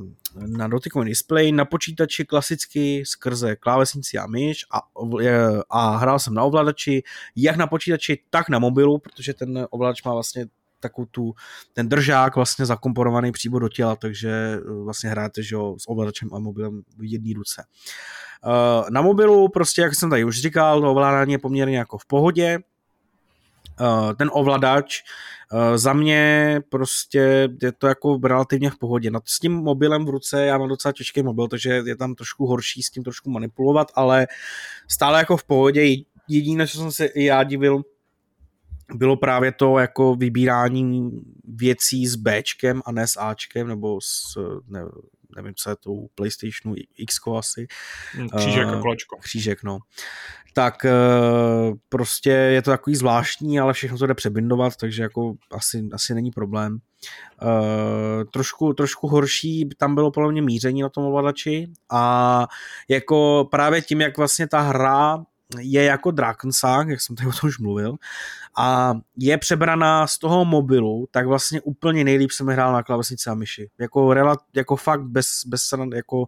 na dotykový display, na počítači klasicky skrze klávesnici a myš a, a hrál jsem na ovladači, jak na počítači, tak na mobilu, protože ten ovladač má vlastně takovou tu, ten držák vlastně zakomponovaný přímo do těla, takže eh, vlastně hráte že jo, s ovladačem a mobilem v jedné ruce. Uh, na mobilu prostě, jak jsem tady už říkal, to ovládání je poměrně jako v pohodě, ten ovladač Eh, za mě prostě je to jako relativně v pohodě. No, s tím mobilem v ruce, já mám docela těžký mobil, takže je tam trošku horší s tím trošku manipulovat, ale stále jako v pohodě. Jediné, co jsem se i já divil, bylo právě to jako vybírání věcí s Bčkem a ne s Ačkem, nebo s, ne, nevím, co je to u PlayStationu X asi. Křížek a kolečko. Křížek, no tak eh, prostě je to takový zvláštní, ale všechno to jde přebindovat, takže jako asi, asi není problém. Uh, trošku, trošku horší tam bylo podle mě míření na tom ovladači a jako právě tím, jak vlastně ta hra je jako Drakensang, jak jsem tady o tom už mluvil, a je přebraná z toho mobilu, tak vlastně úplně nejlíp jsem hrál na klávesnici a myši. Jako, relat, jako fakt bez, bez, jako,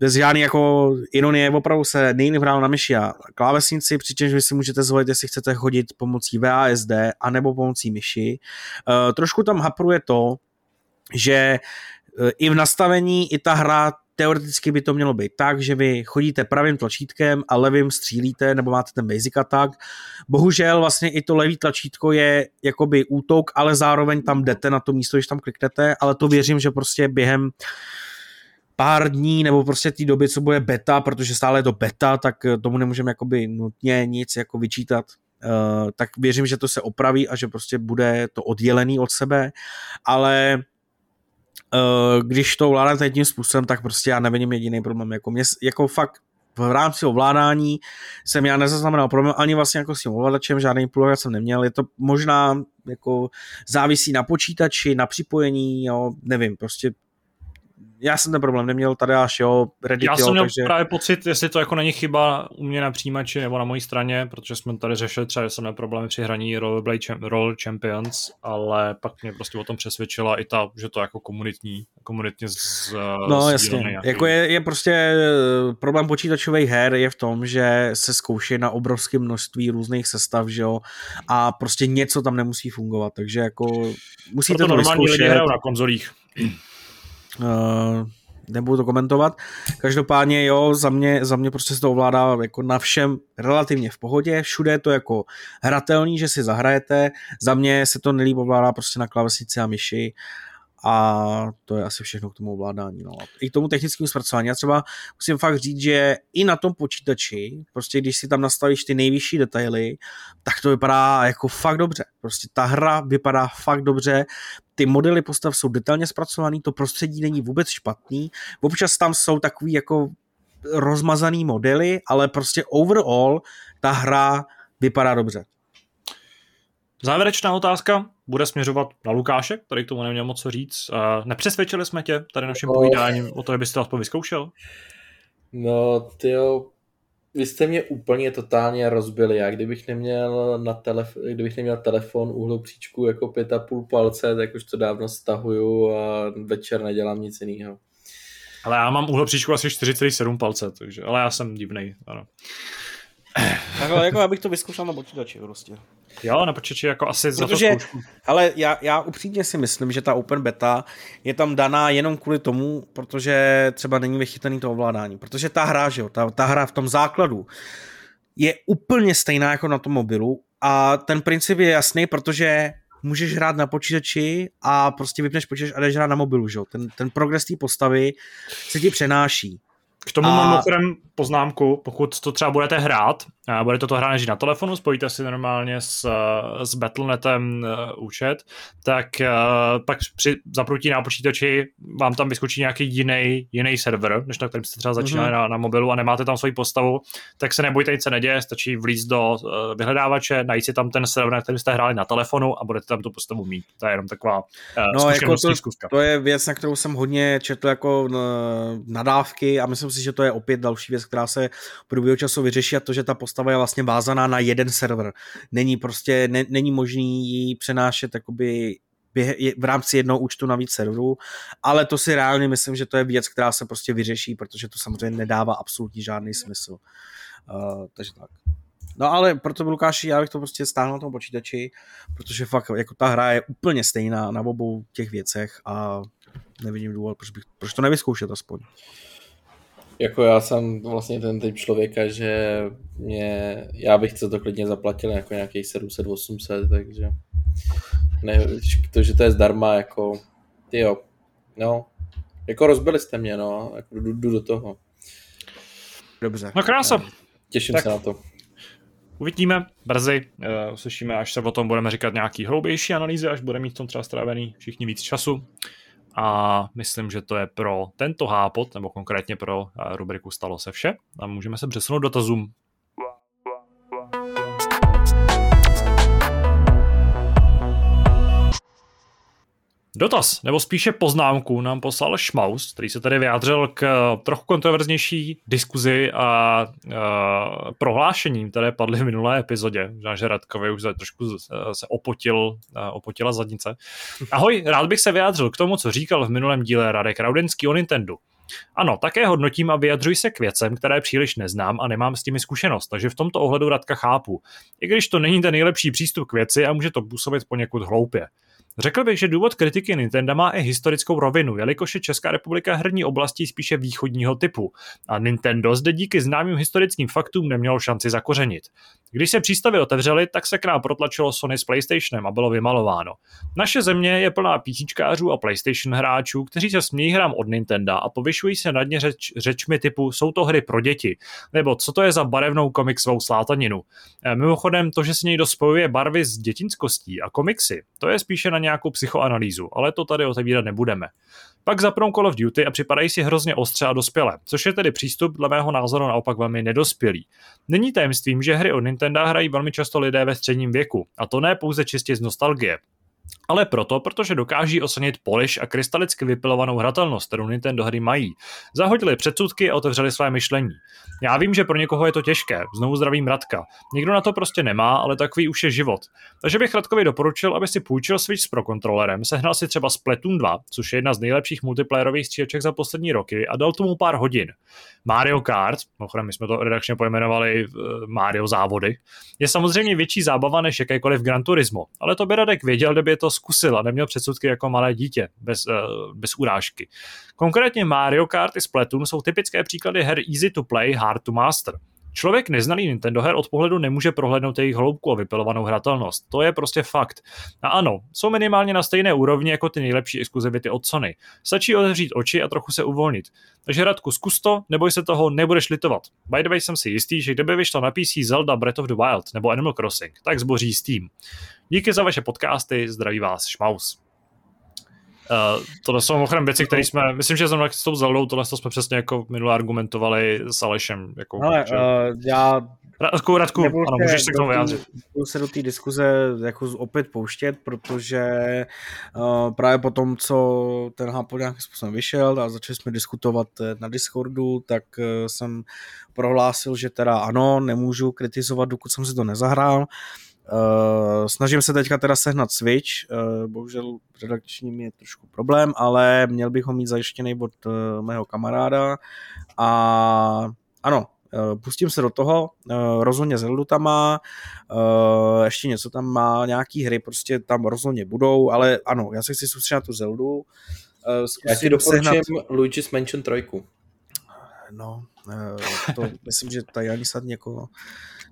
bez žádný jako ironie, opravdu se nejlíp hrál na myši a klávesnici, přičemž vy si můžete zvolit, jestli chcete chodit pomocí VASD anebo pomocí myši. Uh, trošku tam hapruje to, že uh, i v nastavení i ta hra teoreticky by to mělo být tak, že vy chodíte pravým tlačítkem a levým střílíte, nebo máte ten basic attack. Bohužel vlastně i to levý tlačítko je jakoby útok, ale zároveň tam jdete na to místo, když tam kliknete, ale to věřím, že prostě během pár dní nebo prostě té doby, co bude beta, protože stále je to beta, tak tomu nemůžeme jakoby nutně nic jako vyčítat. Uh, tak věřím, že to se opraví a že prostě bude to oddělený od sebe, ale když to ovládáte tím způsobem, tak prostě já nevidím jediný problém. Jako, mě, jako fakt v rámci ovládání jsem já nezaznamenal problém ani vlastně jako s tím ovladačem, žádný problém jsem neměl. Je to možná jako závisí na počítači, na připojení, jo, nevím, prostě já jsem ten problém neměl, tady až jo, Reddit, Já jsem jo, měl takže... právě pocit, jestli to jako není chyba u mě na přijímači nebo na mojí straně, protože jsme tady řešili třeba, že jsem měl problémy při hraní Rollerblade Roll Champions, ale pak mě prostě o tom přesvědčila i ta, že to jako komunitní, komunitně z, No jasně, jako je, je prostě eh, problém počítačových her je v tom, že se zkouší na obrovské množství různých sestav, že jo, a prostě něco tam nemusí fungovat, takže jako musíte Proto to normální vyzkoušet. lidi hrajou na konzolích. Uh, nebudu to komentovat. Každopádně jo, za mě, za mě prostě se to ovládá jako na všem relativně v pohodě, všude je to jako hratelný, že si zahrajete, za mě se to nelíp ovládá prostě na klávesnici a myši a to je asi všechno k tomu ovládání. No. I k tomu technickému zpracování. Já třeba musím fakt říct, že i na tom počítači, prostě když si tam nastavíš ty nejvyšší detaily, tak to vypadá jako fakt dobře. Prostě ta hra vypadá fakt dobře, ty modely postav jsou detailně zpracovaný, to prostředí není vůbec špatný, občas tam jsou takový jako rozmazaný modely, ale prostě overall ta hra vypadá dobře. Závěrečná otázka bude směřovat na Lukáše, který k tomu neměl moc co říct. Uh, nepřesvědčili jsme tě tady naším Oh. povídáním o to, abyste to aspoň vyzkoušel? No, tyjo, vy jste mě úplně totálně rozbili. Já kdybych neměl, na telef- kdybych neměl telefon úhlu příčku jako pět a půl palce, tak už to dávno stahuju a večer nedělám nic jiného. Ale já mám úhlopříčku asi 4,7 palce, takže, ale já jsem divnej, ano. Takhle, jako já bych to vyzkoušel na počítači prostě. Jo, na počítači jako asi za Protože, to zkoušku. ale já, já upřímně si myslím, že ta open beta je tam daná jenom kvůli tomu, protože třeba není vychytaný to ovládání. Protože ta hra, že jo, ta, ta hra v tom základu je úplně stejná jako na tom mobilu a ten princip je jasný, protože můžeš hrát na počítači a prostě vypneš počítač a jdeš hrát na mobilu, že jo. Ten, ten progres té postavy se ti přenáší. K tomu A- mám mimochodem poznámku, pokud to třeba budete hrát, a budete to hrát než na telefonu, spojíte si normálně s, s Battle.netem eh, účet, tak eh, pak při zapnutí na počítači vám tam vyskočí nějaký jiný, jiný server, než na kterém jste třeba začínali Mhm. na, na mobilu a nemáte tam svoji postavu, tak se nebojte, nic se neděje, stačí vlízt do eh, vyhledávače, najít si tam ten server, na kterém jste hráli na telefonu a budete tam tu postavu mít. To je jenom taková uh, No, jako to, to je věc, na kterou jsem hodně četl jako eh, nadávky a myslím si, že to je opět další věc, která se v průběhu času vyřeší a to, že ta postava je vlastně vázaná na jeden server. Není prostě, ne, není možný ji přenášet jakoby v rámci jednoho účtu na víc serverů, ale to si reálně myslím, že to je věc, která se prostě vyřeší, protože to samozřejmě nedává absolutně žádný smysl. Uh, takže tak. No ale proto Lukáši, já bych to prostě stáhl na tom počítači, protože fakt jako ta hra je úplně stejná na obou těch věcech a nevidím důvod, proč, bych, proč to nevyzkoušet aspoň. Jako já jsem vlastně ten typ člověka, že mě, já bych to klidně zaplatil jako nějakých 700-800, takže ne, to, že to je zdarma, jako, ty jo, no, jako rozbili jste mě, no, jako jdu, jdu do toho, Dobře. No krása. těším Tak. se na to. Uvidíme brzy, uh, uslyšíme, až se o tom budeme říkat nějaký hloubější analýzy, až bude mít v tom třeba strávený všichni víc času. A myslím, že to je pro tento hápot, nebo konkrétně pro uh, rubriku Stalo se vše. A můžeme se přesunout dotazům. Dotaz, nebo spíše poznámku nám poslal Šmaus, který se tady vyjádřil k trochu kontroverznější diskuzi a, a prohlášením, které padly v minulé epizodě. Možná, že Radkovi už trošku se opotil, opotila zadnice. Ahoj, rád bych se vyjádřil k tomu, co říkal v minulém díle Radek Raudenský o Nintendo. Ano, také hodnotím a vyjadřuji se k věcem, které příliš neznám a nemám s nimi zkušenost, takže v tomto ohledu Radka chápu. I když to není ten nejlepší přístup k věci a může to působit poněkud hloupě. Řekl bych, že důvod kritiky Nintendo má i historickou rovinu, jelikož je Česká republika herní oblastí spíše východního typu a Nintendo zde díky známým historickým faktům nemělo šanci zakořenit. Když se přístavy otevřely, tak se k nám protlačilo Sony s PlayStationem a bylo vymalováno. Naše země je plná PCčkářů a PlayStation hráčů, kteří se smějí hrám od Nintendo a povyšují se nad ně řeč, řečmi typu jsou to hry pro děti, nebo co to je za barevnou komiksovou slátaninu. E, mimochodem, to, že se někdo spojuje barvy s dětinskostí a komiksy, to je spíše na nějakou psychoanalýzu, ale to tady otevírat nebudeme. Pak zapnou Call of Duty a připadají si hrozně ostře a dospělé, což je tedy přístup dle mého názoru naopak velmi nedospělý. Není tajemstvím, že hry od Nintendo hrají velmi často lidé ve středním věku, a to ne pouze čistě z nostalgie ale proto, protože dokáží ocenit polish a krystalicky vypilovanou hratelnost, kterou Nintendo hry mají. Zahodili předsudky a otevřeli své myšlení. Já vím, že pro někoho je to těžké, znovu zdravím Radka. Nikdo na to prostě nemá, ale takový už je život. Takže bych Radkovi doporučil, aby si půjčil Switch s Pro kontrolerem, sehnal si třeba Splatoon 2, což je jedna z nejlepších multiplayerových stříleček za poslední roky a dal tomu pár hodin. Mario Kart, mimochodem my jsme to redakčně pojmenovali uh, Mario závody, je samozřejmě větší zábava než jakékoliv Gran Turismo, ale to by Radek věděl, kdyby to zkusil a neměl předsudky jako malé dítě, bez, uh, bez urážky. Konkrétně Mario Kart i Splatoon jsou typické příklady her easy to play, hard to master. Člověk neznalý Nintendo her od pohledu nemůže prohlédnout jejich hloubku a vypilovanou hratelnost. To je prostě fakt. A ano, jsou minimálně na stejné úrovni jako ty nejlepší exkluzivity od Sony. Stačí otevřít oči a trochu se uvolnit. Takže Radku, zkus to, neboj se toho, nebudeš litovat. By the way jsem si jistý, že kdyby vyšlo na PC Zelda Breath of the Wild nebo Animal Crossing, tak zboří Steam. Díky za vaše podcasty, zdraví vás Šmaus. Uh, tohle jsou mimochodem věci, které jsme, myslím, že zrovna s tou Zeldou, tohle jsme přesně jako minule argumentovali s Alešem. Jako, Ale že... uh, já Radku, Radku, ano, můžeš se k tomu vyjádřit. Budu se do té diskuze jako opět pouštět, protože uh, právě po tom, co ten hápod nějakým způsobem vyšel a začali jsme diskutovat na Discordu, tak uh, jsem prohlásil, že teda ano, nemůžu kritizovat, dokud jsem si to nezahrál. Uh, Uh, snažím se teďka teda sehnat Switch, uh, bohužel redakčním je trošku problém, ale měl bych ho mít zajištěný od uh, mého kamaráda a ano, uh, pustím se do toho, uh, rozhodně Zeldu tam má, uh, ještě něco tam má, nějaký hry prostě tam rozhodně budou, ale ano, já se chci soustředit na tu Zeldu. Uh, já ti doporučím sehnat... Luigi's Mansion 3. No, to myslím, že tady ani snad někoho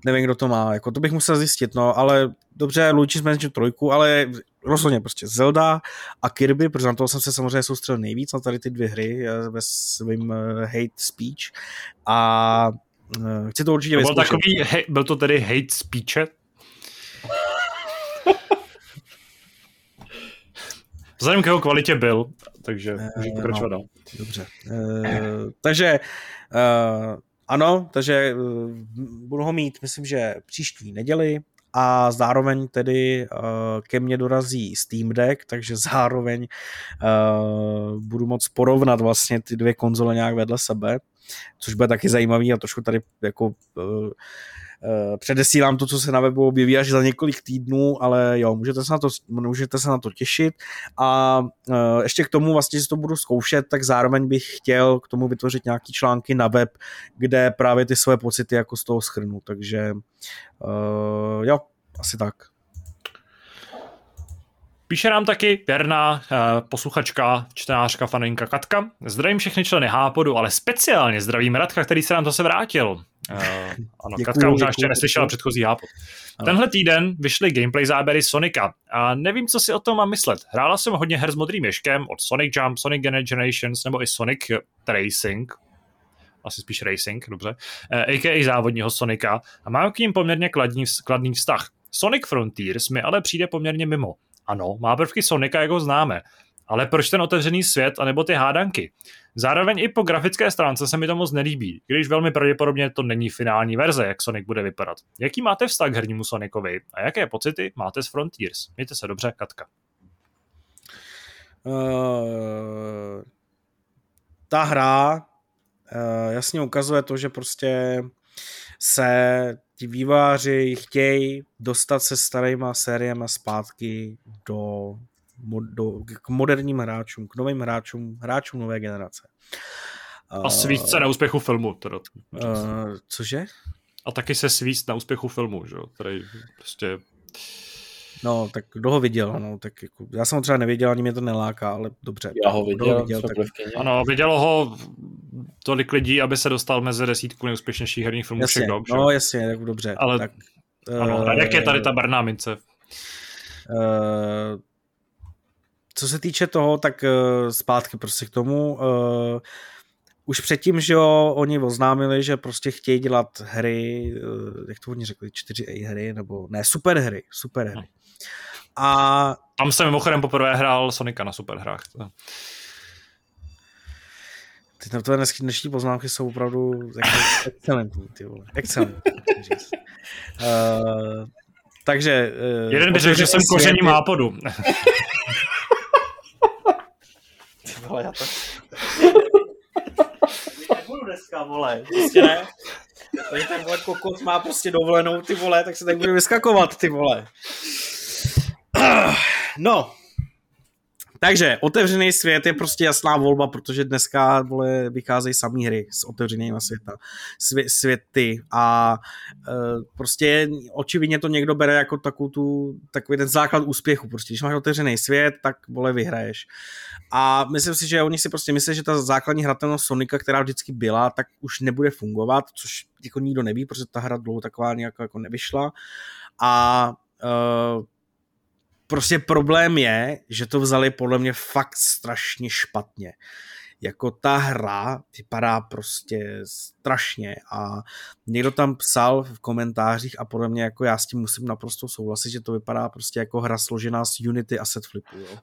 nevím, kdo to má, jako to bych musel zjistit, no, ale dobře, Luigi's Mansion 3, ale rozhodně prostě Zelda a Kirby, protože na toho jsem se samozřejmě soustředil nejvíc, na tady ty dvě hry eh, ve svým uh, hate speech a chci to určitě byl, takový, he, byl to tedy hate speech? Vzhledem k jeho kvalitě byl, takže můžu pokračovat no, Dobře. Uh, takže uh, ano, takže uh, budu ho mít, myslím, že příští neděli a zároveň tedy uh, ke mně dorazí Steam Deck, takže zároveň uh, budu moct porovnat vlastně ty dvě konzole nějak vedle sebe, což bude taky zajímavý a trošku tady jako uh, předesílám to, co se na webu objeví až za několik týdnů, ale jo, můžete se na to, můžete se na to těšit a eh, ještě k tomu vlastně, že to budu zkoušet, tak zároveň bych chtěl k tomu vytvořit nějaký články na web, kde právě ty své pocity jako z toho schrnu, takže uh, jo, asi tak. Píše nám taky věrná posluchačka, čtenářka, faninka Katka. Zdravím všechny členy Hápodu, ale speciálně zdravím Radka, který se nám zase vrátil. Uh, ano, děkuju, Katka možná ještě neslyšela předchozí Hápod. Tenhle týden vyšly gameplay záběry Sonika a nevím, co si o tom mám myslet. Hrála jsem hodně her s modrým ješkem od Sonic Jump, Sonic Generations nebo i Sonic Racing, asi spíš Racing, dobře, uh, eh, a.k.a. závodního Sonika a mám k ním poměrně kladný, kladný vztah. Sonic Frontiers mi ale přijde poměrně mimo. Ano, má prvky Sonika, jak ho známe, ale proč ten otevřený svět, anebo ty hádanky? Zároveň i po grafické stránce se mi to moc nelíbí, když velmi pravděpodobně to není finální verze, jak Sonic bude vypadat. Jaký máte vztah k hernímu Sonicovi a jaké pocity máte z Frontiers? Mějte se dobře, Katka. uh, ta hra uh, jasně ukazuje to, že prostě se ti výváři chtějí dostat se starýma sériema zpátky do, do, k moderním hráčům, k novým hráčům, hráčům nové generace. A svíst se na úspěchu filmu. Teda. Uh, cože? A taky se svíst na úspěchu filmu, že jo, který prostě... No, tak kdo ho viděl, no, tak jako, já jsem ho třeba nevěděl, ani mě to neláká, ale dobře. Já ho viděl, ho viděl tak... Ano, vidělo ho tolik lidí, aby se dostal mezi desítku nejúspěšnějších herních filmů jasně, všech dob. No, jasně, tak dobře. Ale, tak, ano, uh, jak je tady ta barná mince? Uh, co se týče toho, tak uh, zpátky prostě k tomu. Uh, už předtím, že jo, oni oznámili, že prostě chtějí dělat hry, jak to oni řekli, 4A hry, nebo ne, super hry, super hry. A... Tam jsem mimochodem poprvé hrál Sonika na superhrách. Ty tam tvoje dnešní poznámky jsou opravdu jako excelentní, ty vole. Excelentní. uh, takže... Uh, Jeden by řekl, že jsem koření mápodu. Vole, já to... Nebudu dneska, vole, prostě ne. Tady ten vole kokot má prostě dovolenou, ty vole, tak se tak bude vyskakovat, ty vole. No, takže otevřený svět je prostě jasná volba, protože dneska vole, vycházejí samý hry s otevřenými světa, svě, světy a e, prostě očividně to někdo bere jako takovou tu, takový ten základ úspěchu. Prostě když máš otevřený svět, tak vole vyhraješ. A myslím si, že oni si prostě myslí, že ta základní hratelnost Sonika, která vždycky byla, tak už nebude fungovat, což jako nikdo neví, protože ta hra dlouho taková nějak jako nevyšla. A uh, prostě problém je, že to vzali podle mě fakt strašně špatně. Jako ta hra vypadá prostě strašně a někdo tam psal v komentářích a podle mě jako já s tím musím naprosto souhlasit, že to vypadá prostě jako hra složená z Unity a set flipu. Jo.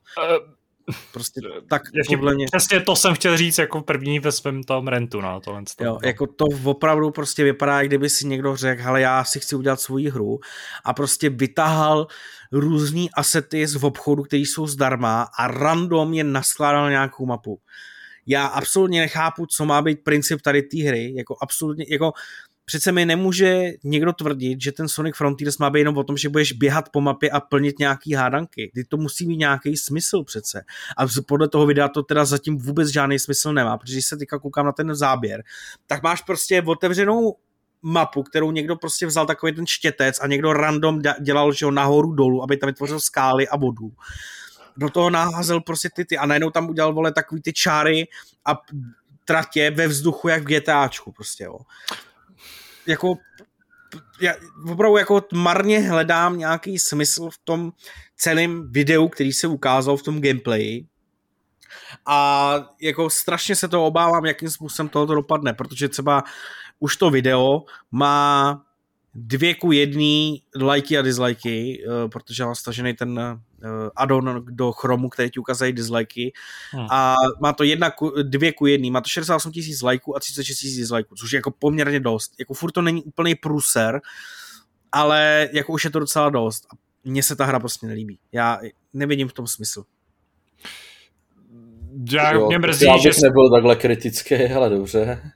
Prostě tak Ještě podle mě... Přesně to jsem chtěl říct jako první ve svém tom rentu na tohle. Jo, jako to opravdu prostě vypadá, kdyby si někdo řekl, hele já si chci udělat svoji hru a prostě vytahal různý asety z obchodu, které jsou zdarma a random je naskládal nějakou mapu. Já absolutně nechápu, co má být princip tady té hry, jako absolutně, jako přece mi nemůže někdo tvrdit, že ten Sonic Frontiers má být jenom o tom, že budeš běhat po mapě a plnit nějaký hádanky. Ty to musí mít nějaký smysl přece. A podle toho videa to teda zatím vůbec žádný smysl nemá, protože když se teďka koukám na ten záběr, tak máš prostě otevřenou mapu, kterou někdo prostě vzal takový ten štětec a někdo random dělal, že ho nahoru dolů, aby tam vytvořil skály a vodu do toho naházel prostě ty ty a najednou tam udělal, vole, takový ty čáry a tratě ve vzduchu, jak v GTAčku prostě, jo jako já opravdu jako marně hledám nějaký smysl v tom celém videu, který se ukázal v tom gameplayi a jako strašně se to obávám, jakým způsobem tohoto dopadne, protože třeba už to video má dvě ku jedný lajky a dislikey, uh, protože mám stažený ten addon do Chromu, který ti ukazují dislikey hmm. a má to jedna ku, dvě ku jedný, má to 68 tisíc lajků a 36 tisíc disliků, což je jako poměrně dost. Jako furt to není úplný pruser, ale jako už je to docela dost. A mně se ta hra prostě nelíbí. Já nevidím v tom smysl. Já, jo, mě mrzí, já bych že... nebyl takhle kritický, ale dobře.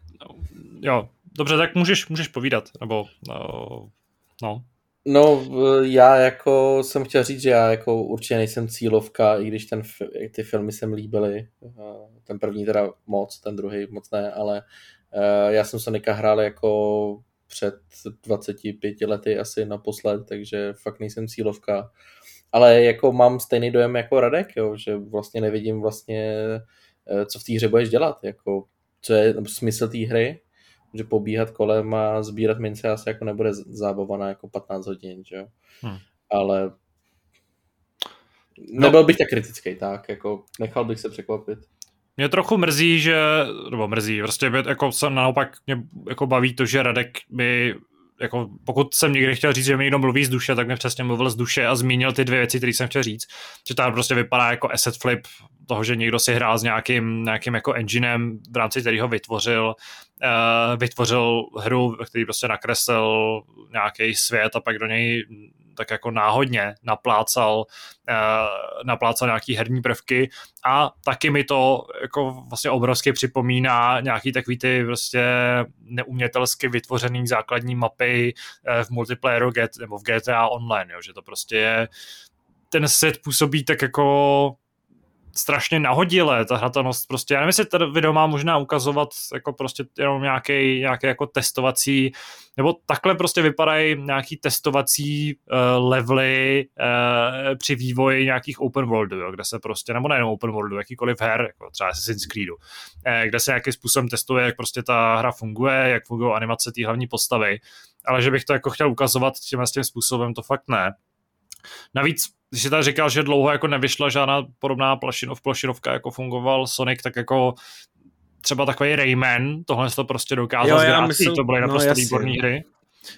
Jo, Dobře, tak můžeš, můžeš povídat, nebo no, no. No, já jako jsem chtěl říct, že já jako určitě nejsem cílovka, i když ten, ty filmy se mi líbily. Ten první teda moc, ten druhý moc ne, ale eh, já jsem Sonika hrál jako před 25 lety asi naposled, takže fakt nejsem cílovka. Ale jako mám stejný dojem jako Radek, jo, že vlastně nevidím vlastně, eh, co v té hře budeš dělat, jako co je smysl té hry, že pobíhat kolem a sbírat mince asi jako nebude zábava na jako 15 hodin, že jo. Hmm. Ale no. nebyl bych tak kritický, tak jako nechal bych se překvapit. Mě trochu mrzí, že, nebo mrzí, prostě jako se naopak mě jako baví to, že Radek by jako pokud jsem někdy chtěl říct, že mi někdo mluví z duše, tak mi přesně mluvil z duše a zmínil ty dvě věci, které jsem chtěl říct. Že to prostě vypadá jako asset flip toho, že někdo si hrál s nějakým, nějakým jako enginem, v rámci kterého vytvořil, uh, vytvořil hru, který prostě nakreslil nějaký svět a pak do něj tak jako náhodně naplácal, uh, naplácal nějaký herní prvky. A taky mi to jako vlastně obrovsky připomíná nějaký takový ty prostě neumětelsky vytvořený základní mapy uh, v multiplayeru nebo v GTA Online, jo, že to prostě je ten set působí tak jako strašně nahodilé, ta hratelnost prostě, já nevím, jestli to video má možná ukazovat jako prostě jenom nějaký, nějaké jako testovací, nebo takhle prostě vypadají nějaký testovací uh, levely uh, při vývoji nějakých open worldů, jo, kde se prostě, nebo nejenom open worldů, jakýkoliv her, jako třeba Assassin's Creedu, uh, kde se nějakým způsobem testuje, jak prostě ta hra funguje, jak fungují animace té hlavní postavy, ale že bych to jako chtěl ukazovat tím, tím způsobem, to fakt ne. Navíc, když jsi tady říkal, že dlouho jako nevyšla žádná podobná plašinov, plašinovka, jako fungoval Sonic, tak jako třeba takový Rayman, tohle to prostě dokázal myslím, to byly no, naprosto no, výborné hry.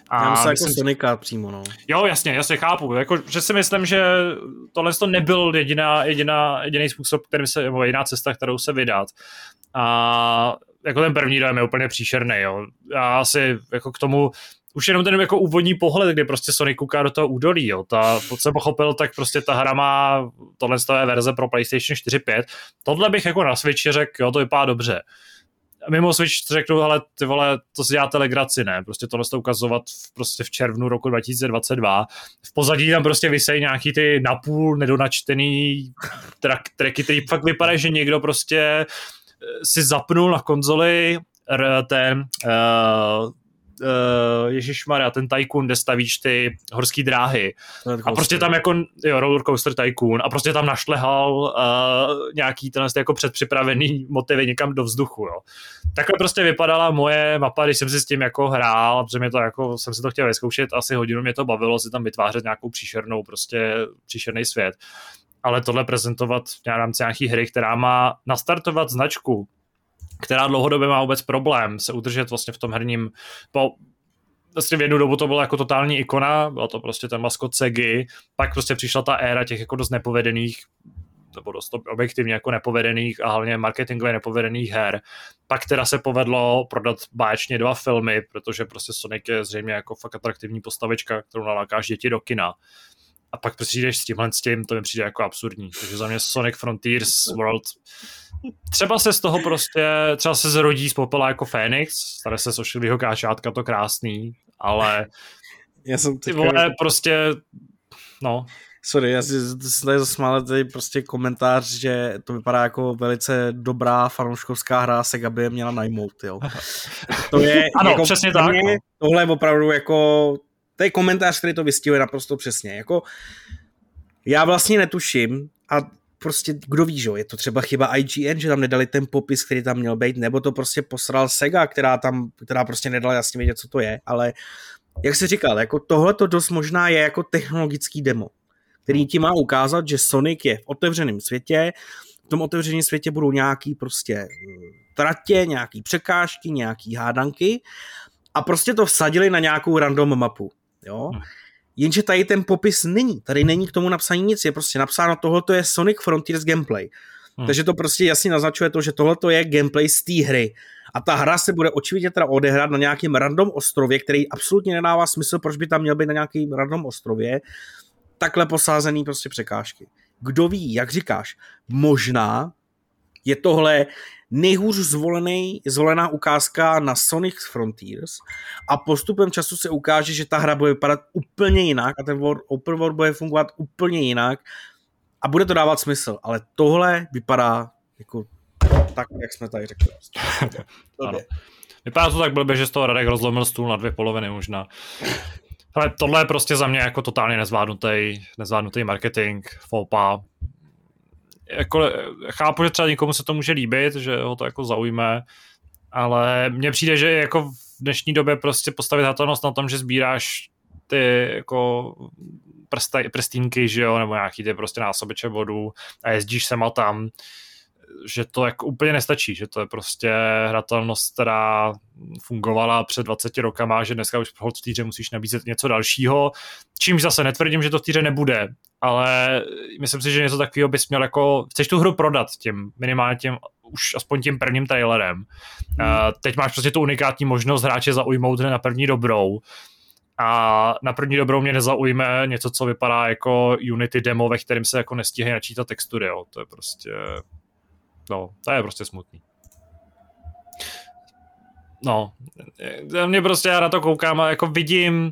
A já myslím, jako Sonika přímo, no. Jo, jasně, jasně, chápu. Jako, že si myslím, že tohle to nebyl jediná, jediná, jediný způsob, kterým se, nebo jediná cesta, kterou se vydat. A jako ten první dojem je úplně příšerný, jo. Já asi jako k tomu už jenom ten jako úvodní pohled, kdy prostě Sonic kouká do toho údolí, jo. Ta, pokud jsem pochopil, tak prostě ta hra má tohle je verze pro PlayStation 4.5. Tohle bych jako na Switchi řekl, jo, to vypadá dobře. Mimo Switch řeknu, ale ty vole, to si děláte legraci, ne? Prostě tohle to ukazovat v, prostě v červnu roku 2022. V pozadí tam prostě vysejí nějaký ty napůl nedonačtený track, tracky, který fakt vypadá, že někdo prostě eh, si zapnul na konzoli ten uh, uh, Ježíš Maria, ten Tycoon, kde stavíš ty horské dráhy. A prostě tam jako, jo, roller coaster Tycoon, a prostě tam našlehal uh, nějaký ten jako předpřipravený motivy někam do vzduchu, jo. Takhle prostě vypadala moje mapa, když jsem si s tím jako hrál, protože mě to jako, jsem si to chtěl vyzkoušet, asi hodinu mě to bavilo si tam vytvářet nějakou příšernou, prostě příšerný svět. Ale tohle prezentovat v rámci nějaký hry, která má nastartovat značku, která dlouhodobě má vůbec problém se udržet vlastně v tom herním, po, vlastně v jednu dobu to byla jako totální ikona, byla to prostě ten maskot Segi, pak prostě přišla ta éra těch jako dost nepovedených nebo dost objektivně jako nepovedených a hlavně marketingově nepovedených her. Pak teda se povedlo prodat báječně dva filmy, protože prostě Sonic je zřejmě jako fakt atraktivní postavička, kterou nalákáš děti do kina a pak přijdeš s tímhle s tím, to mi přijde jako absurdní. Takže za mě Sonic Frontiers World třeba se z toho prostě, třeba se zrodí z popela jako Fénix, stane se z ošklivého káčátka, to krásný, ale já jsem ty vole, prostě, no. Sorry, já si tady zasmále tady prostě komentář, že to vypadá jako velice dobrá fanouškovská hra, Sega by je měla najmout, jo. To je, ano, jako přesně tak. No. tohle je opravdu jako to je komentář, který to vystihuje naprosto přesně. Jako, já vlastně netuším a prostě kdo ví, že je to třeba chyba IGN, že tam nedali ten popis, který tam měl být, nebo to prostě posral Sega, která tam, která prostě nedala jasně vědět, co to je, ale jak se říkal, jako tohle to dost možná je jako technologický demo, který ti má ukázat, že Sonic je v otevřeném světě, v tom otevřeném světě budou nějaký prostě tratě, nějaký překážky, nějaký hádanky a prostě to vsadili na nějakou random mapu. Jo? Hmm. Jenže tady ten popis není. Tady není k tomu napsaný nic. Je prostě napsáno, tohle je Sonic Frontiers gameplay. Hmm. Takže to prostě jasně naznačuje to, že tohle je gameplay z té hry. A ta hra se bude očividně teda odehrát na nějakém random ostrově, který absolutně nedává smysl, proč by tam měl být na nějakém random ostrově. Takhle posázený prostě překážky. Kdo ví, jak říkáš, možná je tohle nejhůř zvolený, zvolená ukázka na Sonic Frontiers a postupem času se ukáže, že ta hra bude vypadat úplně jinak a ten world, open world bude fungovat úplně jinak a bude to dávat smysl, ale tohle vypadá jako tak, jak jsme tady řekli. Vypadá to tak blbě, že z toho Radek rozlomil stůl na dvě poloviny možná. Ale tohle je prostě za mě jako totálně nezvládnutý, nezvládnutý marketing, fopa, jako, chápu, že třeba někomu se to může líbit, že ho to jako zaujme, ale mně přijde, že jako v dnešní době prostě postavit hatelnost na tom, že sbíráš ty jako prstaj, prstínky, že jo, nebo nějaký ty prostě násobeče bodů a jezdíš sem a tam, že to jako úplně nestačí, že to je prostě hratelnost, která fungovala před 20 rokama, že dneska už v týře musíš nabízet něco dalšího, čímž zase netvrdím, že to v týře nebude, ale myslím si, že něco takového bys měl jako, chceš tu hru prodat tím, minimálně tím, už aspoň tím prvním trailerem. Hmm. Uh, teď máš prostě tu unikátní možnost hráče zaujmout na první dobrou a na první dobrou mě nezaujme něco, co vypadá jako Unity demo, ve kterém se jako nestíhají načítat textury, jo. To je prostě, no, to je prostě smutný. No, mě prostě já na to koukám a jako vidím,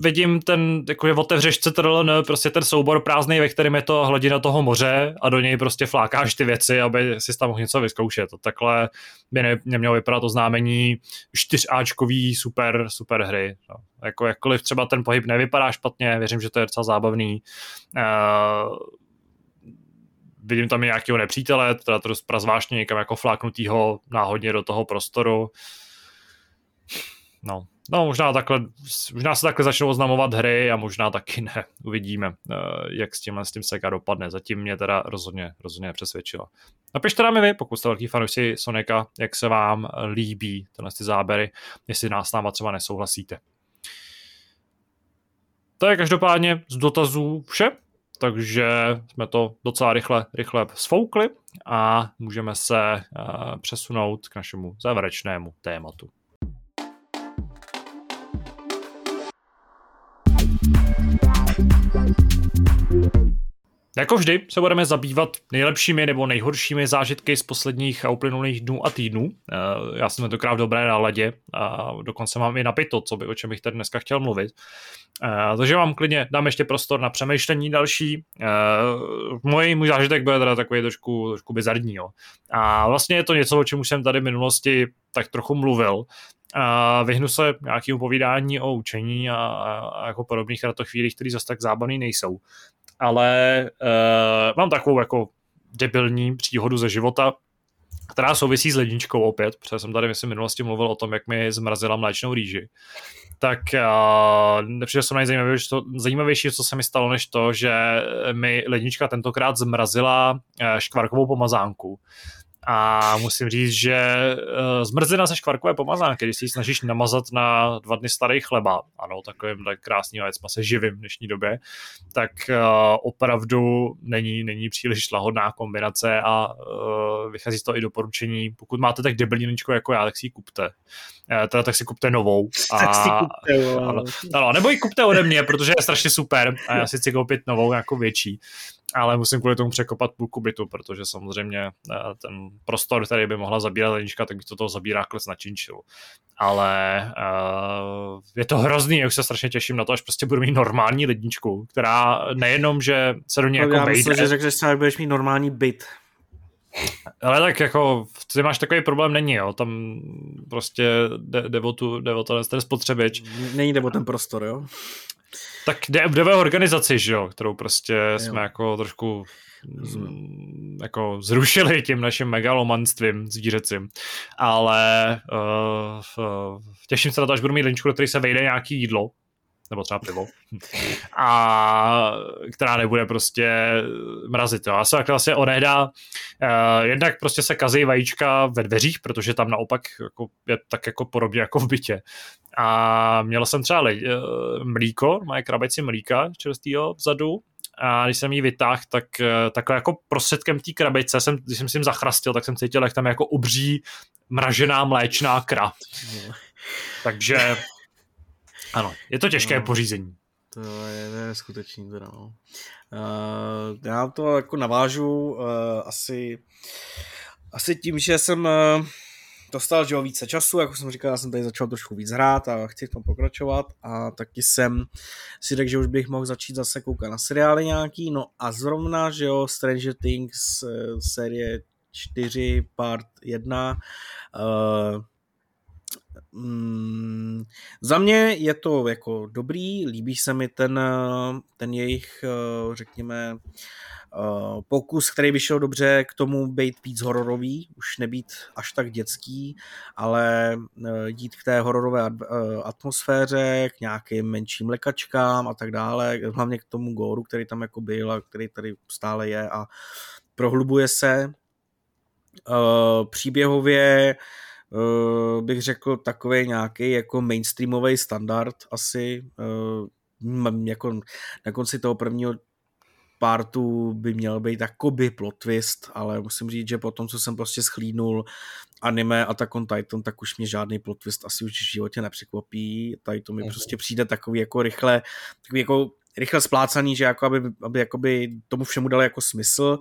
vidím ten, jako je otevřeš CTRL, prostě ten soubor prázdný, ve kterém je to hladina toho moře a do něj prostě flákáš ty věci, aby si tam mohl něco vyzkoušet. To takhle by ne, nemělo vypadat oznámení čtyřáčkový super, super hry. No. Jako jakkoliv třeba ten pohyb nevypadá špatně, věřím, že to je docela zábavný. Uh, vidím tam i nějakého nepřítele, teda to prazvášně někam jako fláknutýho náhodně do toho prostoru. No, No, možná, takhle, možná se takhle začnou oznamovat hry a možná taky ne. Uvidíme, eh, jak s tímhle s tím Sega dopadne. Zatím mě teda rozhodně, rozhodně nepřesvědčila. Napište nám vy, pokud jste velký fanoušci Sonika, jak se vám líbí tenhle ty záběry, jestli nás s náma třeba nesouhlasíte. To je každopádně z dotazů vše, takže jsme to docela rychle, rychle sfoukli a můžeme se uh, přesunout k našemu závěrečnému tématu. Jako vždy se budeme zabývat nejlepšími nebo nejhoršími zážitky z posledních a uplynulých dnů a týdnů. Eh, já jsem tentokrát v dobré náladě a dokonce mám i napito, co by, o čem bych tady dneska chtěl mluvit. Eh, takže vám klidně dám ještě prostor na přemýšlení další. Eh, můj, můj zážitek bude teda takový trošku, trošku bizarní. Jo. A vlastně je to něco, o čem už jsem tady v minulosti tak trochu mluvil, a vyhnu se nějakému povídání o učení a, a, a jako podobných chvílích, které zase tak zábavný nejsou. Ale uh, mám takovou jako debilní příhodu ze života, která souvisí s ledničkou opět, protože jsem tady myslím minulosti mluvil o tom, jak mi zmrazila mléčnou rýži. Tak uh, nepřijde se nejzajímavější, to, zajímavější, co se mi stalo, než to, že mi lednička tentokrát zmrazila uh, škvarkovou pomazánku a musím říct, že uh, zmrzlina ze škvarkové pomazánky, když si ji snažíš namazat na dva dny starý chleba, ano, takovým tak krásným věcma se živím v dnešní době, tak uh, opravdu není, není příliš lahodná kombinace a uh, vychází z toho i doporučení, pokud máte tak debiliničko jako já, tak si ji kupte. Uh, teda tak si kupte novou. A, tak si kupte, ano, ano, nebo ji kupte ode mě, protože je strašně super a já si chci koupit novou, jako větší ale musím kvůli tomu překopat půlku bytu, protože samozřejmě eh, ten prostor, který by mohla zabírat lednička, tak by to toho zabírá kles na činčil. Ale uh, je to hrozný, já už se strašně těším na to, až prostě budu mít normální ledničku, která nejenom, že se do něj no, jako Já myslím, že řekl, že budeš mít normální byt. Ale tak jako, ty máš takový problém, není, jo, tam prostě jde, jde o, tu, jde o ten spotřebič. Není jde o ten prostor, jo? Tak jde, jde o organizaci, že jo, kterou prostě jo. jsme jako trošku z, jako zrušili tím naším megalomanstvím zvířecím. Ale uh, uh, těším se na to, až budu mít linčku, do který se vejde nějaký jídlo, nebo třeba pivo, a která nebude prostě mrazit. Jo. Já se vlastně onehdá, uh, jednak prostě se kazí vajíčka ve dveřích, protože tam naopak jako, je tak jako podobně jako v bytě. A měl jsem třeba uh, mlíko, moje krabici mlíka čerstvýho vzadu, a když jsem ji vytáhl, tak uh, takhle jako prostředkem té krabice, jsem, když jsem si jim zachrastil, tak jsem cítil, jak tam je jako obří mražená mléčná kra. Takže ano, je to těžké no, pořízení. To je, to je skutečný teda, no. Uh, já to jako navážu uh, asi, asi tím, že jsem uh, dostal že více času, jako jsem říkal, já jsem tady začal trošku víc hrát a chci v tom pokračovat a taky jsem si řekl, že už bych mohl začít zase koukat na seriály nějaký, no a zrovna, že jo, Stranger Things série 4 part 1 uh, Mm, za mě je to jako dobrý, líbí se mi ten, ten jejich, eh, řekněme, eh, pokus, který vyšel dobře k tomu být víc hororový, už nebýt až tak dětský, ale eh, jít k té hororové atmosféře, k nějakým menším lekačkám a tak dále, hlavně k tomu góru, který tam jako byl a který tady stále je a prohlubuje se. Příběhově bych řekl takový nějaký jako mainstreamový standard asi. Uh, jako na konci toho prvního partu by měl být jakoby plot twist, ale musím říct, že po tom, co jsem prostě schlídnul anime Attack on Titan, tak už mě žádný plot twist asi už v životě nepřekvapí. Tady to mi mm. prostě přijde takový jako rychle, takový jako rychle splácaný, že jako aby, aby jakoby tomu všemu dali jako smysl,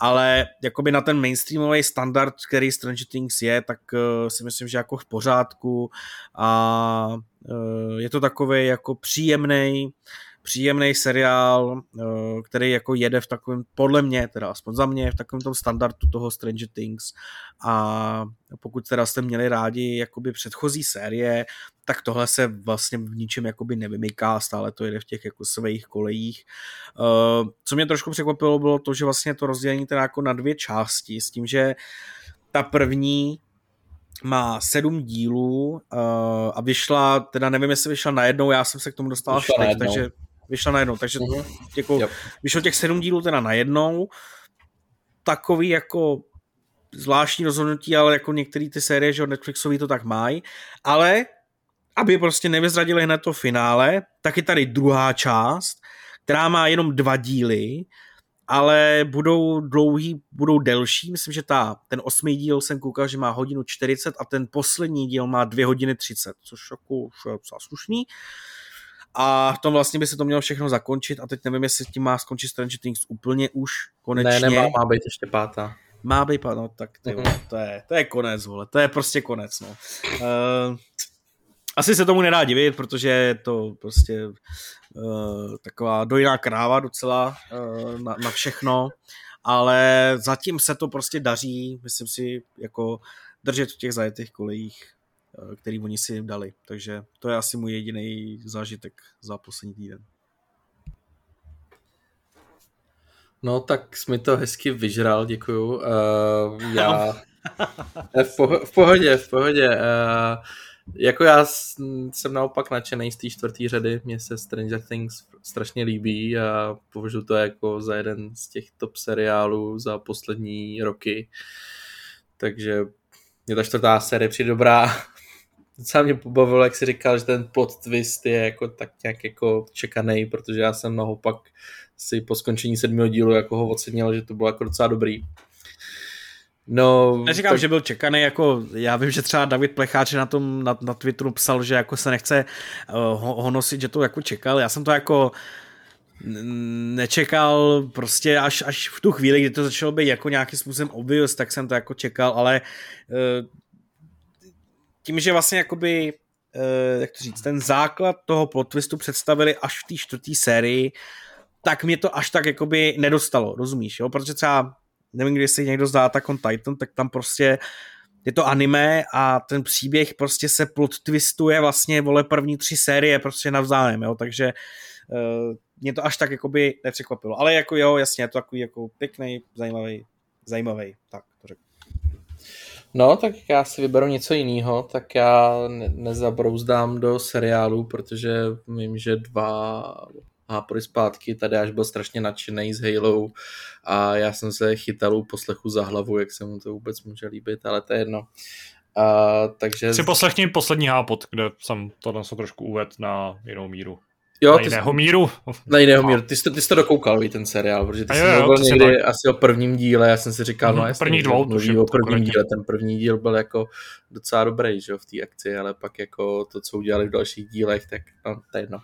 ale jakoby na ten mainstreamový standard, který Stranger Things je, tak uh, si myslím, že jako v pořádku. A uh, je to takový jako příjemný příjemný seriál, eh, který jako jede v takovém, podle mě, teda aspoň za mě, v takovém tom standardu toho Stranger Things a pokud teda jste měli rádi jakoby předchozí série, tak tohle se vlastně v ničem jakoby nevymyká, stále to jede v těch jako svých kolejích. Eh, co mě trošku překvapilo, bylo to, že vlastně to rozdělení teda jako na dvě části, s tím, že ta první má sedm dílů uh, a vyšla, teda nevím, jestli vyšla najednou, já jsem se k tomu dostal až teď, takže vyšla najednou, takže uh-huh. jako, yep. vyšlo těch sedm dílů teda najednou, takový jako zvláštní rozhodnutí, ale jako některé ty série, že od Netflixový to tak mají, ale aby prostě nevyzradili hned to finále, tak je tady druhá část, která má jenom dva díly, ale budou dlouhý, budou delší. Myslím, že ta, ten osmý díl jsem koukal, že má hodinu 40 a ten poslední díl má dvě hodiny 30, což jako už je slušný. A v tom vlastně by se to mělo všechno zakončit a teď nevím, jestli tím má skončit Stranger Things úplně už konečně. Ne, nemá, má být ještě pátá. Má být pátá, no tak ty, mm-hmm. to, je, to je konec, vole, to je prostě konec, no. Uh, asi se tomu nedá divit, protože je to prostě uh, taková dojná kráva docela uh, na, na všechno, ale zatím se to prostě daří, myslím si, jako držet v těch zajetých kolejích. Eh, který oni si dali. Takže to je asi můj jediný zážitek za poslední týden. No tak jsi mi to hezky vyžral, děkuju. Uh, já... v, poho- v pohodě, v pohodě. Uh, jako já jsem naopak nadšený z té čtvrté řady, mně se Stranger Things strašně líbí a považuji to jako za jeden z těch top seriálů za poslední roky. Takže mě ta čtvrtá série přijde dobrá, docela mě pobavilo, jak si říkal, že ten plot twist je jako tak nějak jako čekaný, protože já jsem naopak si po skončení sedmého dílu jako ho ocenil, že to bylo jako docela dobrý. No, Neříkám, tak... že byl čekaný, jako já vím, že třeba David Plecháč na tom na, na Twitteru psal, že jako se nechce uh, ho, nosit, že to jako čekal. Já jsem to jako nečekal prostě až, až v tu chvíli, kdy to začalo být jako nějakým způsobem obvious, tak jsem to jako čekal, ale uh, tím, že vlastně jakoby, uh, jak to říct, ten základ toho plot twistu představili až v té čtvrté sérii, tak mě to až tak jakoby nedostalo, rozumíš, jo? Protože třeba, nevím, když si někdo zdá tak on Titan, tak tam prostě je to anime a ten příběh prostě se plot twistuje vlastně, vole, první tři série prostě navzájem, jo? Takže uh, mě to až tak jakoby nepřekvapilo. Ale jako jo, jasně, je to takový jako pěkný, zajímavý, zajímavý, tak to řeknu. No, tak já si vyberu něco jiného, tak já ne- nezabrouzdám do seriálu, protože vím, že dva hápory zpátky tady až byl strašně nadšený s Halo a já jsem se chytal u poslechu za hlavu, jak se mu to vůbec může líbit, ale to je jedno. A, takže... Si poslechni poslední hápot, kde jsem to trošku uvedl na jinou míru. Jo, na jiného jsi, míru. Na jiného míru. Ty jsi, to, ty jsi to dokoukal, ten seriál, protože ty jsi mluvil někdy tak. asi o prvním díle, já jsem si říkal, mm-hmm, no mhm, jestli první dvou, mluví o prvním díle, ten první díl byl jako docela dobrý, že v té akci, ale pak jako to, co udělali v dalších dílech, tak no, to je jedno.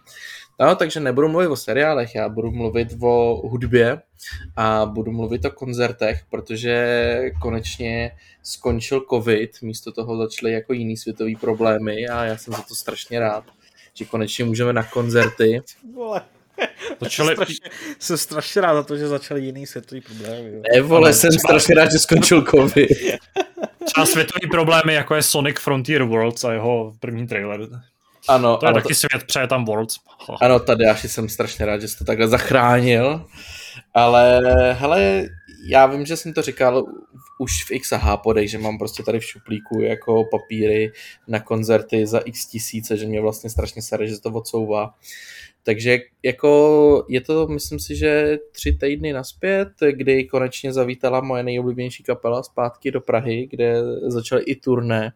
No, takže nebudu mluvit o seriálech, já budu mluvit o hudbě a budu mluvit o koncertech, protože konečně skončil covid, místo toho začaly jako jiný světový problémy a já jsem za to strašně rád že konečně můžeme na koncerty. Začali... Strašně, jsem strašně rád za to, že začali jiný světový problémy. Jo. Ne, vole, jsem třeba... strašně rád, že skončil covid. Třeba světový problémy, jako je Sonic Frontier Worlds a jeho první trailer. Ano, to je ano, taky to... svět, přeje tam Worlds. Ano, tady já jsem strašně rád, že jsi to takhle zachránil. Ale hele, já vím, že jsem to říkal už v x a H podej, že mám prostě tady v šuplíku jako papíry na koncerty za x tisíce, že mě vlastně strašně sere, že to odsouvá. Takže jako je to, myslím si, že tři týdny naspět, kdy konečně zavítala moje nejoblíbenější kapela zpátky do Prahy, kde začaly i turné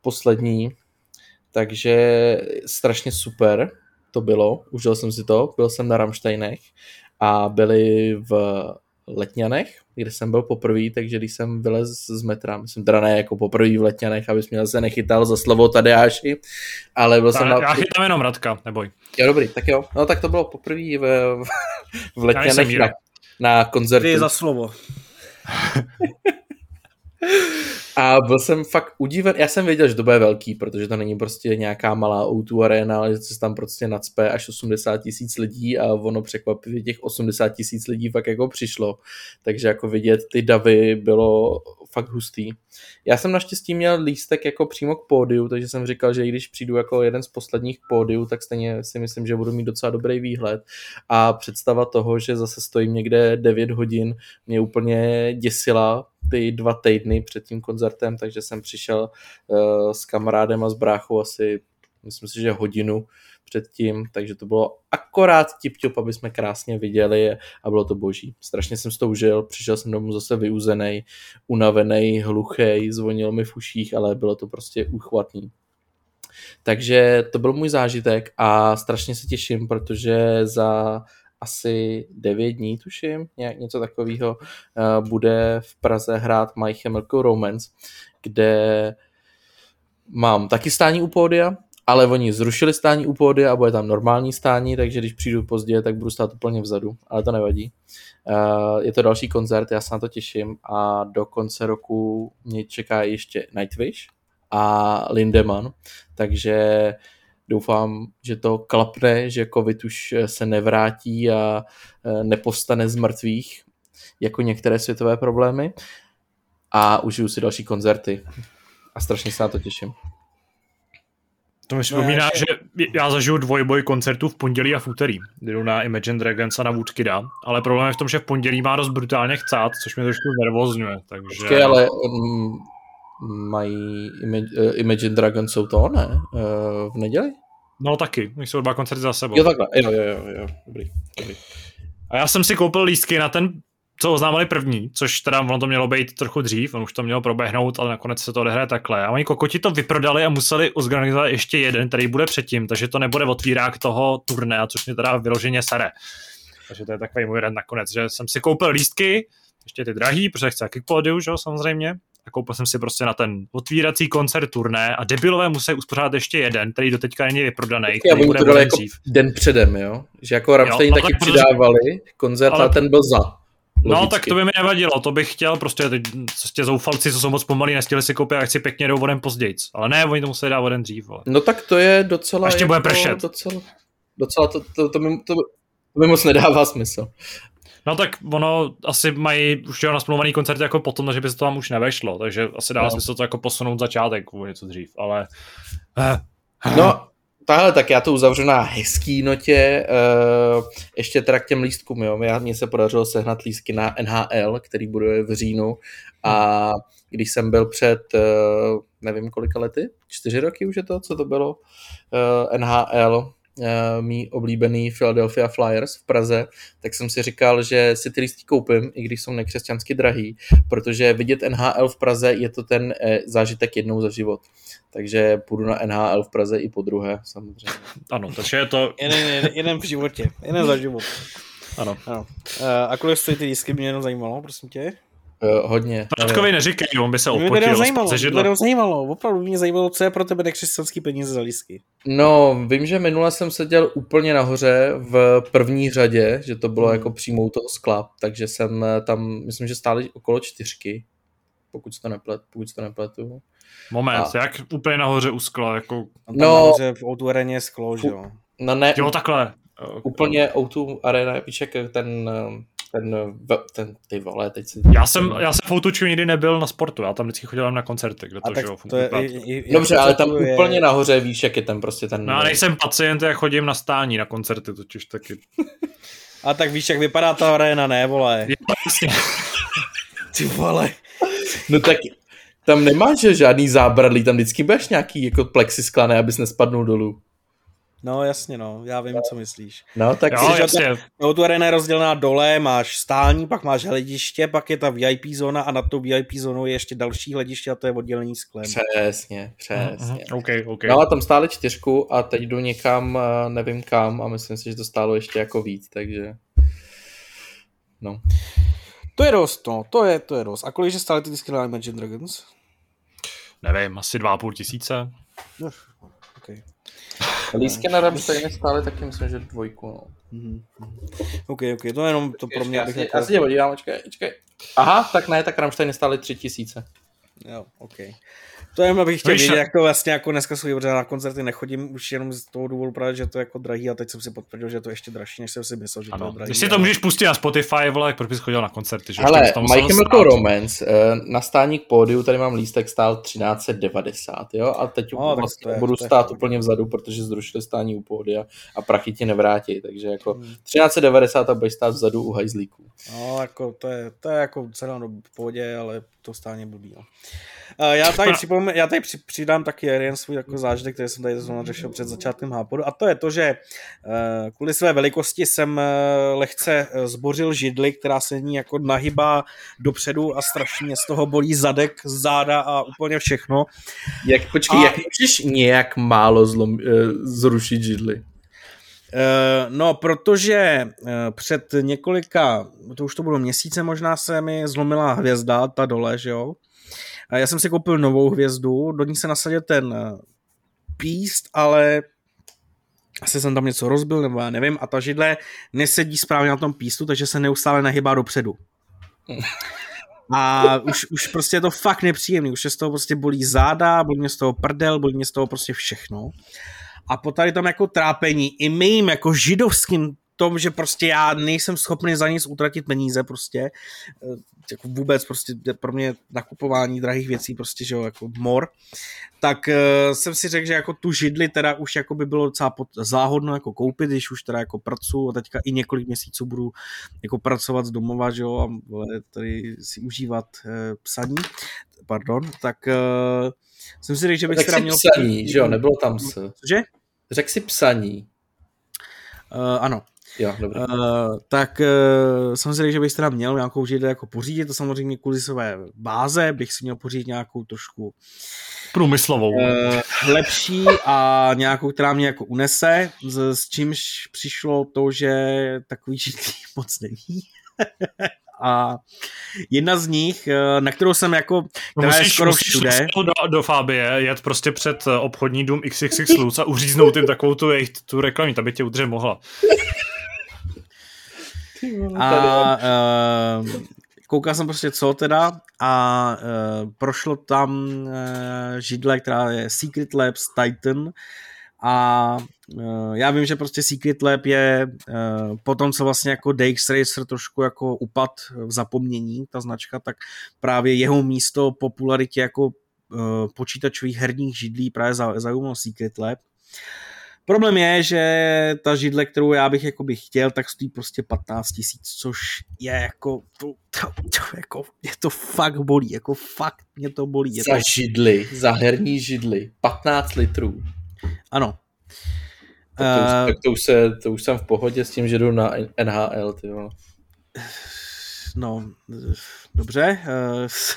poslední. Takže strašně super to bylo, užil jsem si to, byl jsem na Ramsteinech a byli v Letňanech, kde jsem byl poprvé, takže když jsem vylez z metra, myslím teda ne jako poprvé v Letňanech, abys mě se nechytal za slovo Tadeáši, ale byl Ta, jsem na... Já chytám jenom Radka, neboj. Jo, dobrý, tak jo. No tak to bylo poprvé v, v, Letňanech na, na koncertu. Ty za slovo. A byl jsem fakt udiven, já jsem věděl, že to bude velký, protože to není prostě nějaká malá O2 arena, ale že se tam prostě nadspe až 80 tisíc lidí a ono překvapivě těch 80 tisíc lidí fakt jako přišlo. Takže jako vidět ty davy bylo fakt hustý. Já jsem naštěstí měl lístek jako přímo k pódiu, takže jsem říkal, že i když přijdu jako jeden z posledních k pódiu, tak stejně si myslím, že budu mít docela dobrý výhled. A představa toho, že zase stojím někde 9 hodin, mě úplně děsila ty dva týdny před tím koncertem, takže jsem přišel uh, s kamarádem a s bráchou asi, myslím si, že hodinu předtím, takže to bylo akorát tip aby jsme krásně viděli a bylo to boží. Strašně jsem s to užil, přišel jsem domů zase vyuzený, unavený, hluchý, zvonil mi v uších, ale bylo to prostě uchvatný. Takže to byl můj zážitek a strašně se těším, protože za asi 9 dní, tuším, nějak něco takového, uh, bude v Praze hrát My Chemical Romance, kde mám taky stání u pódia, ale oni zrušili stání u pódia a bude tam normální stání, takže když přijdu pozdě, tak budu stát úplně vzadu, ale to nevadí. Uh, je to další koncert, já se na to těším a do konce roku mě čeká ještě Nightwish a Lindemann, takže doufám, že to klapne, že covid už se nevrátí a nepostane z mrtvých jako některé světové problémy a užiju si další koncerty a strašně se na to těším. To mi připomíná, že já zažiju dvojboj koncertů v pondělí a v úterý. Jdu na Imagine Dragons a na Woodkida, ale problém je v tom, že v pondělí má dost brutálně chcát, což mě trošku nervozňuje, takže... Počkej, ale um, mají Imagine Dragons jsou to, ne? Uh, v neděli? No taky, jsou dva koncerty za sebou. Jo takhle, jo, jo, jo, jo. Dobrý, dobrý. A já jsem si koupil lístky na ten, co oznámili první, což teda ono to mělo být trochu dřív, on už to mělo proběhnout, ale nakonec se to odehraje takhle. A oni kokoti to vyprodali a museli uzorganizovat ještě jeden, který bude předtím, takže to nebude otvírák toho turné, což mě teda vyloženě sere. Takže to je takový můj jeden nakonec, že jsem si koupil lístky, ještě ty drahý, protože chci taky pódiu, že jo, samozřejmě. A koupil jsem si prostě na ten otvírací koncert turné a debilové musí uspořádat ještě jeden, který do teďka není vyprodaný, který bude to jako dřív. den předem, jo? Že jako Rammstein no, taky tak přidávali koncert ale... a ten byl za. Logicky. No, tak to by mi nevadilo, to bych chtěl, prostě teď prostě zoufalci, co jsou moc pomalí, nestihli si koupit akci pěkně jdou vodem později. Ale ne, oni to museli dát vodem dřív. Ale. No tak to je docela... A ještě jako, bude pršet. Docela, docela to, to, to, mi, to, to mi moc nedává smysl. No tak ono asi mají už jo nasmluvaný koncerty jako potom, že by se to tam už nevešlo, takže asi dá no. smysl to jako posunout začátek o něco dřív, ale... No, tahle, tak já to uzavřu na hezký notě, uh, ještě teda k těm lístkům, jo, já, mně se podařilo sehnat lístky na NHL, který bude v říjnu. A když jsem byl před, uh, nevím kolika lety, čtyři roky už je to, co to bylo, uh, NHL, Uh, mý oblíbený Philadelphia Flyers v Praze, tak jsem si říkal, že si ty lístky koupím, i když jsou nekřesťansky drahý, protože vidět NHL v Praze je to ten eh, zážitek jednou za život. Takže půjdu na NHL v Praze i po druhé, samozřejmě. Ano, takže je to... jeden, jeden, jeden v životě, jeden za život. Ano. ano. Uh, a kolik stojí ty lístky, mě jenom zajímalo, prosím tě? Uh, hodně. Radkovi neříkej, on by se Mě odpotil. by zajímalo, mě by zajímalo, opravdu mě zajímalo, co je pro tebe nekřesťanský peníze za lístky. No, vím, že minule jsem seděl úplně nahoře v první řadě, že to bylo hmm. jako přímo u toho skla, takže jsem tam, myslím, že stály okolo čtyřky, pokud to neplet, pokud to nepletu. Moment, a... jak úplně nahoře u skla, jako... No, nahoře v O2 je sklo, že jo? No ne, jo, takhle. Úplně O2 Arena, víš, jak ten ten, ten, ty vole, teď si... Já jsem, já jsem v Outuču nikdy nebyl na sportu, já tam vždycky chodil na koncerty, kde to, že jo, to je, i, i, Dobře, ale tam je... úplně nahoře víš, jak je ten prostě ten... No já nejsem pacient, já chodím na stání na koncerty, totiž taky. A tak víš, jak vypadá ta arena, ne, vole? Jasně. Ty vole. No tak tam nemáš žádný zábradlí, tam vždycky budeš nějaký jako plexiskla, ne, abys nespadnul dolů. No jasně, no, já vím, co myslíš. No, tak jo, jasně. No, tu arena je rozdělená dole, máš stání, pak máš hlediště, pak je ta VIP zóna a nad tou VIP zónou je ještě další hlediště a to je oddělení sklem. Přesně, přesně. Uh-huh. Okay, okay. No a tam stále čtyřku a teď jdu někam, nevím kam a myslím si, že to stálo ještě jako víc, takže... No. To je dost, no, to je, to je dost. A kolik je stále ty disky na Imagine Dragons? Nevím, asi 2,5 tisíce. No, okay. Lístky na Rammsteine stále taky myslím, že dvojku, no. Mm-hmm. OK, OK, to je jenom to pro mě, Já si, já si tě podívám, počkej, počkej. Aha, tak ne, tak Rammstein stály tři tisíce. Jo, OK. To jenom abych chtěl Víš, vidět, a- jak to vlastně jako dneska jsou, protože na koncerty nechodím už jenom z toho důvodu právě, že to je jako drahý a teď jsem si potvrdil, že to je ještě dražší, než jsem si myslel, že to Ano. je drahý. Když si to můžeš pustit na Spotify, vole, jak proč bys chodil na koncerty, že? Hele, My Chemical stát. Romance, eh, na stání k pódiu, tady mám lístek, stál 1390, jo, a teď No, vlastně to je- budu to je stát pohodě. úplně vzadu, protože zrušili stání u pódia a prachy ti nevrátí, takže jako Hmm. 1390 a budeš stát vzadu u hajzlíků. No, jako to je, to je jako cena do pohodě, ale to stále je blbý. No. Uh, já tady, připom, já tady při, přidám taky jeden svůj jako zážitek, který jsem tady zrovna řešil před začátkem hápodu, a to je to, že uh, kvůli své velikosti jsem uh, lehce eh, zbořil židli, která se ní jako nahybá dopředu a strašně z toho bolí zadek, záda a úplně všechno. Jak, počkej, A- jak můžeš nějak málo zlom, zrušit židli? Eh, No, protože před několika, to už to bylo měsíce možná, se mi zlomila hvězda, ta dole, že jo. Já jsem si koupil novou hvězdu, do ní se nasadil ten eh, píst, ale asi jsem tam něco rozbil, nebo já nevím, a ta židle nesedí správně na tom pístu, takže se neustále nahybá dopředu. A už, už prostě je to fakt nepříjemný, už je z toho prostě bolí záda, bolí mě z toho prdel, bolí mě z toho prostě všechno. A po tady tam jako trápení i mým jako židovským tom, že prostě já nejsem schopný za nic utratit peníze prostě, jako vůbec prostě pro mě nakupování drahých věcí prostě, že jo, jako mor, tak uh, jsem si řekl, že jako tu židli teda už jako by bylo docela pod, záhodno jako koupit, když už teda jako pracuji a teďka i několik měsíců budu jako pracovat z domova, že jo, a tady si užívat uh, psaní, pardon, tak uh, jsem si řekl, že bych teda si měl... psaní, že jo, nebylo tam s. Cože? Řekl si psaní. Uh, ano. Jo, dobré. Uh, tak uh, jsem si řekl, že bych si teda měl nějakou židli jako pořídit, to samozřejmě kvůli své báze, bych si měl pořídit nějakou trošku Průmyslovou. uh, lepší a nějakou, která mě jako unese, s, s čímž přišlo to, že takový židlí moc není. a jedna z nich, na kterou jsem jako, která je musíš, skoro musíš všude, do, do Fabie, jet prostě před obchodní dům XXX Lutz a uříznout jim takovou tu, jejich, tu reklamu, ta by tě udržet mohla. A uh, koukal jsem prostě co teda a uh, prošlo tam uh, židle, která je Secret Labs Titan a uh, já vím, že prostě Secret Lab je uh, potom, co vlastně jako DX Racer trošku jako upad v zapomnění, ta značka, tak právě jeho místo popularitě jako uh, počítačových herních židlí právě zaujímal Secret Lab. Problém je, že ta židle, kterou já bych jako bych chtěl, tak stojí prostě 15 tisíc, což je jako, to, to, to, jako, mě to fakt bolí, jako fakt mě to bolí. Je to, Za židli, za herní židli, 15 litrů. ano. Tak to, už, Eh, tak to, už se, to už jsem v pohodě s tím, že jdu na NHL, ty jo. No, dobře,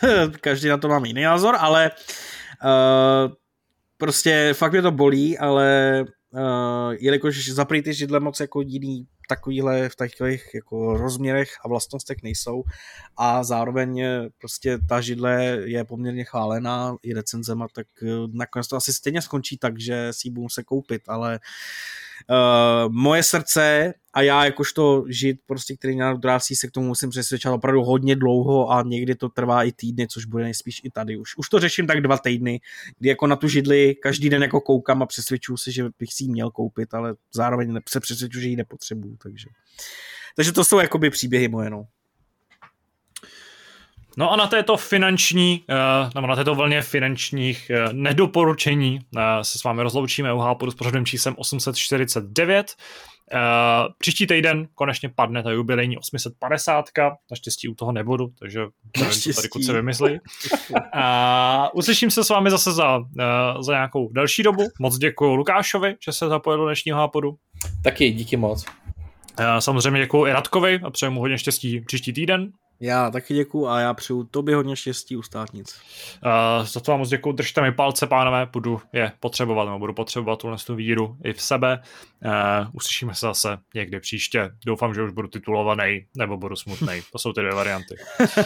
eh, každý na to má jiný názor, ale eh, prostě fakt mě to bolí, ale uh, jelikož zaprý ty židle moc jako jiný takovýhle v takových jako rozměrech a vlastnostech nejsou a zároveň eh, prostě ta židle je poměrně chválená i recenzema, tak eh, nakonec to asi stejně skončí tak, že si ji budu se koupit, ale uh, moje srdce a já jakožto žid, prostě, který na drácí se k tomu musím přesvědčovat opravdu hodně dlouho a někdy to trvá i týdny, což bude nejspíš i tady. Už, už to řeším tak dva týdny, kdy jako na tu židli každý den jako koukám a přesvědčuju se, že bych si ji měl koupit, ale zároveň se přesvědčuju, že ji nepotřebuju, takže. Takže to jsou jakoby příběhy moje, no. No a na této finanční, eh, nebo na této vlně finančních eh, nedoporučení eh, se s vámi rozloučíme u Hápodu s pořadem číslem 849. Eh, Příští týden konečně padne ta jubilejní 850. Naštěstí u toho nebudu, takže nevím, co Naštěstí. tady kluci vymyslí. A uslyším se s vámi zase za, za nějakou další dobu. Moc děkuji Lukášovi, že se zapojil do dnešního Hápodu. Taky díky moc. Samozřejmě děkuji i Radkovi a přeju mu hodně štěstí příští týden. Já taky děkuju a já přeju tobě hodně štěstí u státnic. Uh, za to vám moc děkuju, držte mi palce, pánové, budu je potřebovat, nebo budu potřebovat tuhle tu víru i v sebe. Uh, uslyšíme se zase někdy příště. Doufám, že už budu titulovaný, nebo budu smutný. To jsou ty dvě varianty.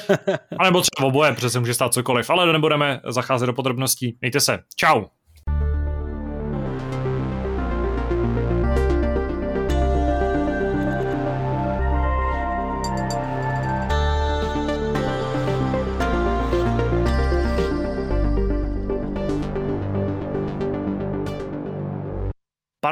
A nebo třeba oboje, protože se může stát cokoliv, ale nebudeme zacházet do podrobností. Mějte se. Ciao.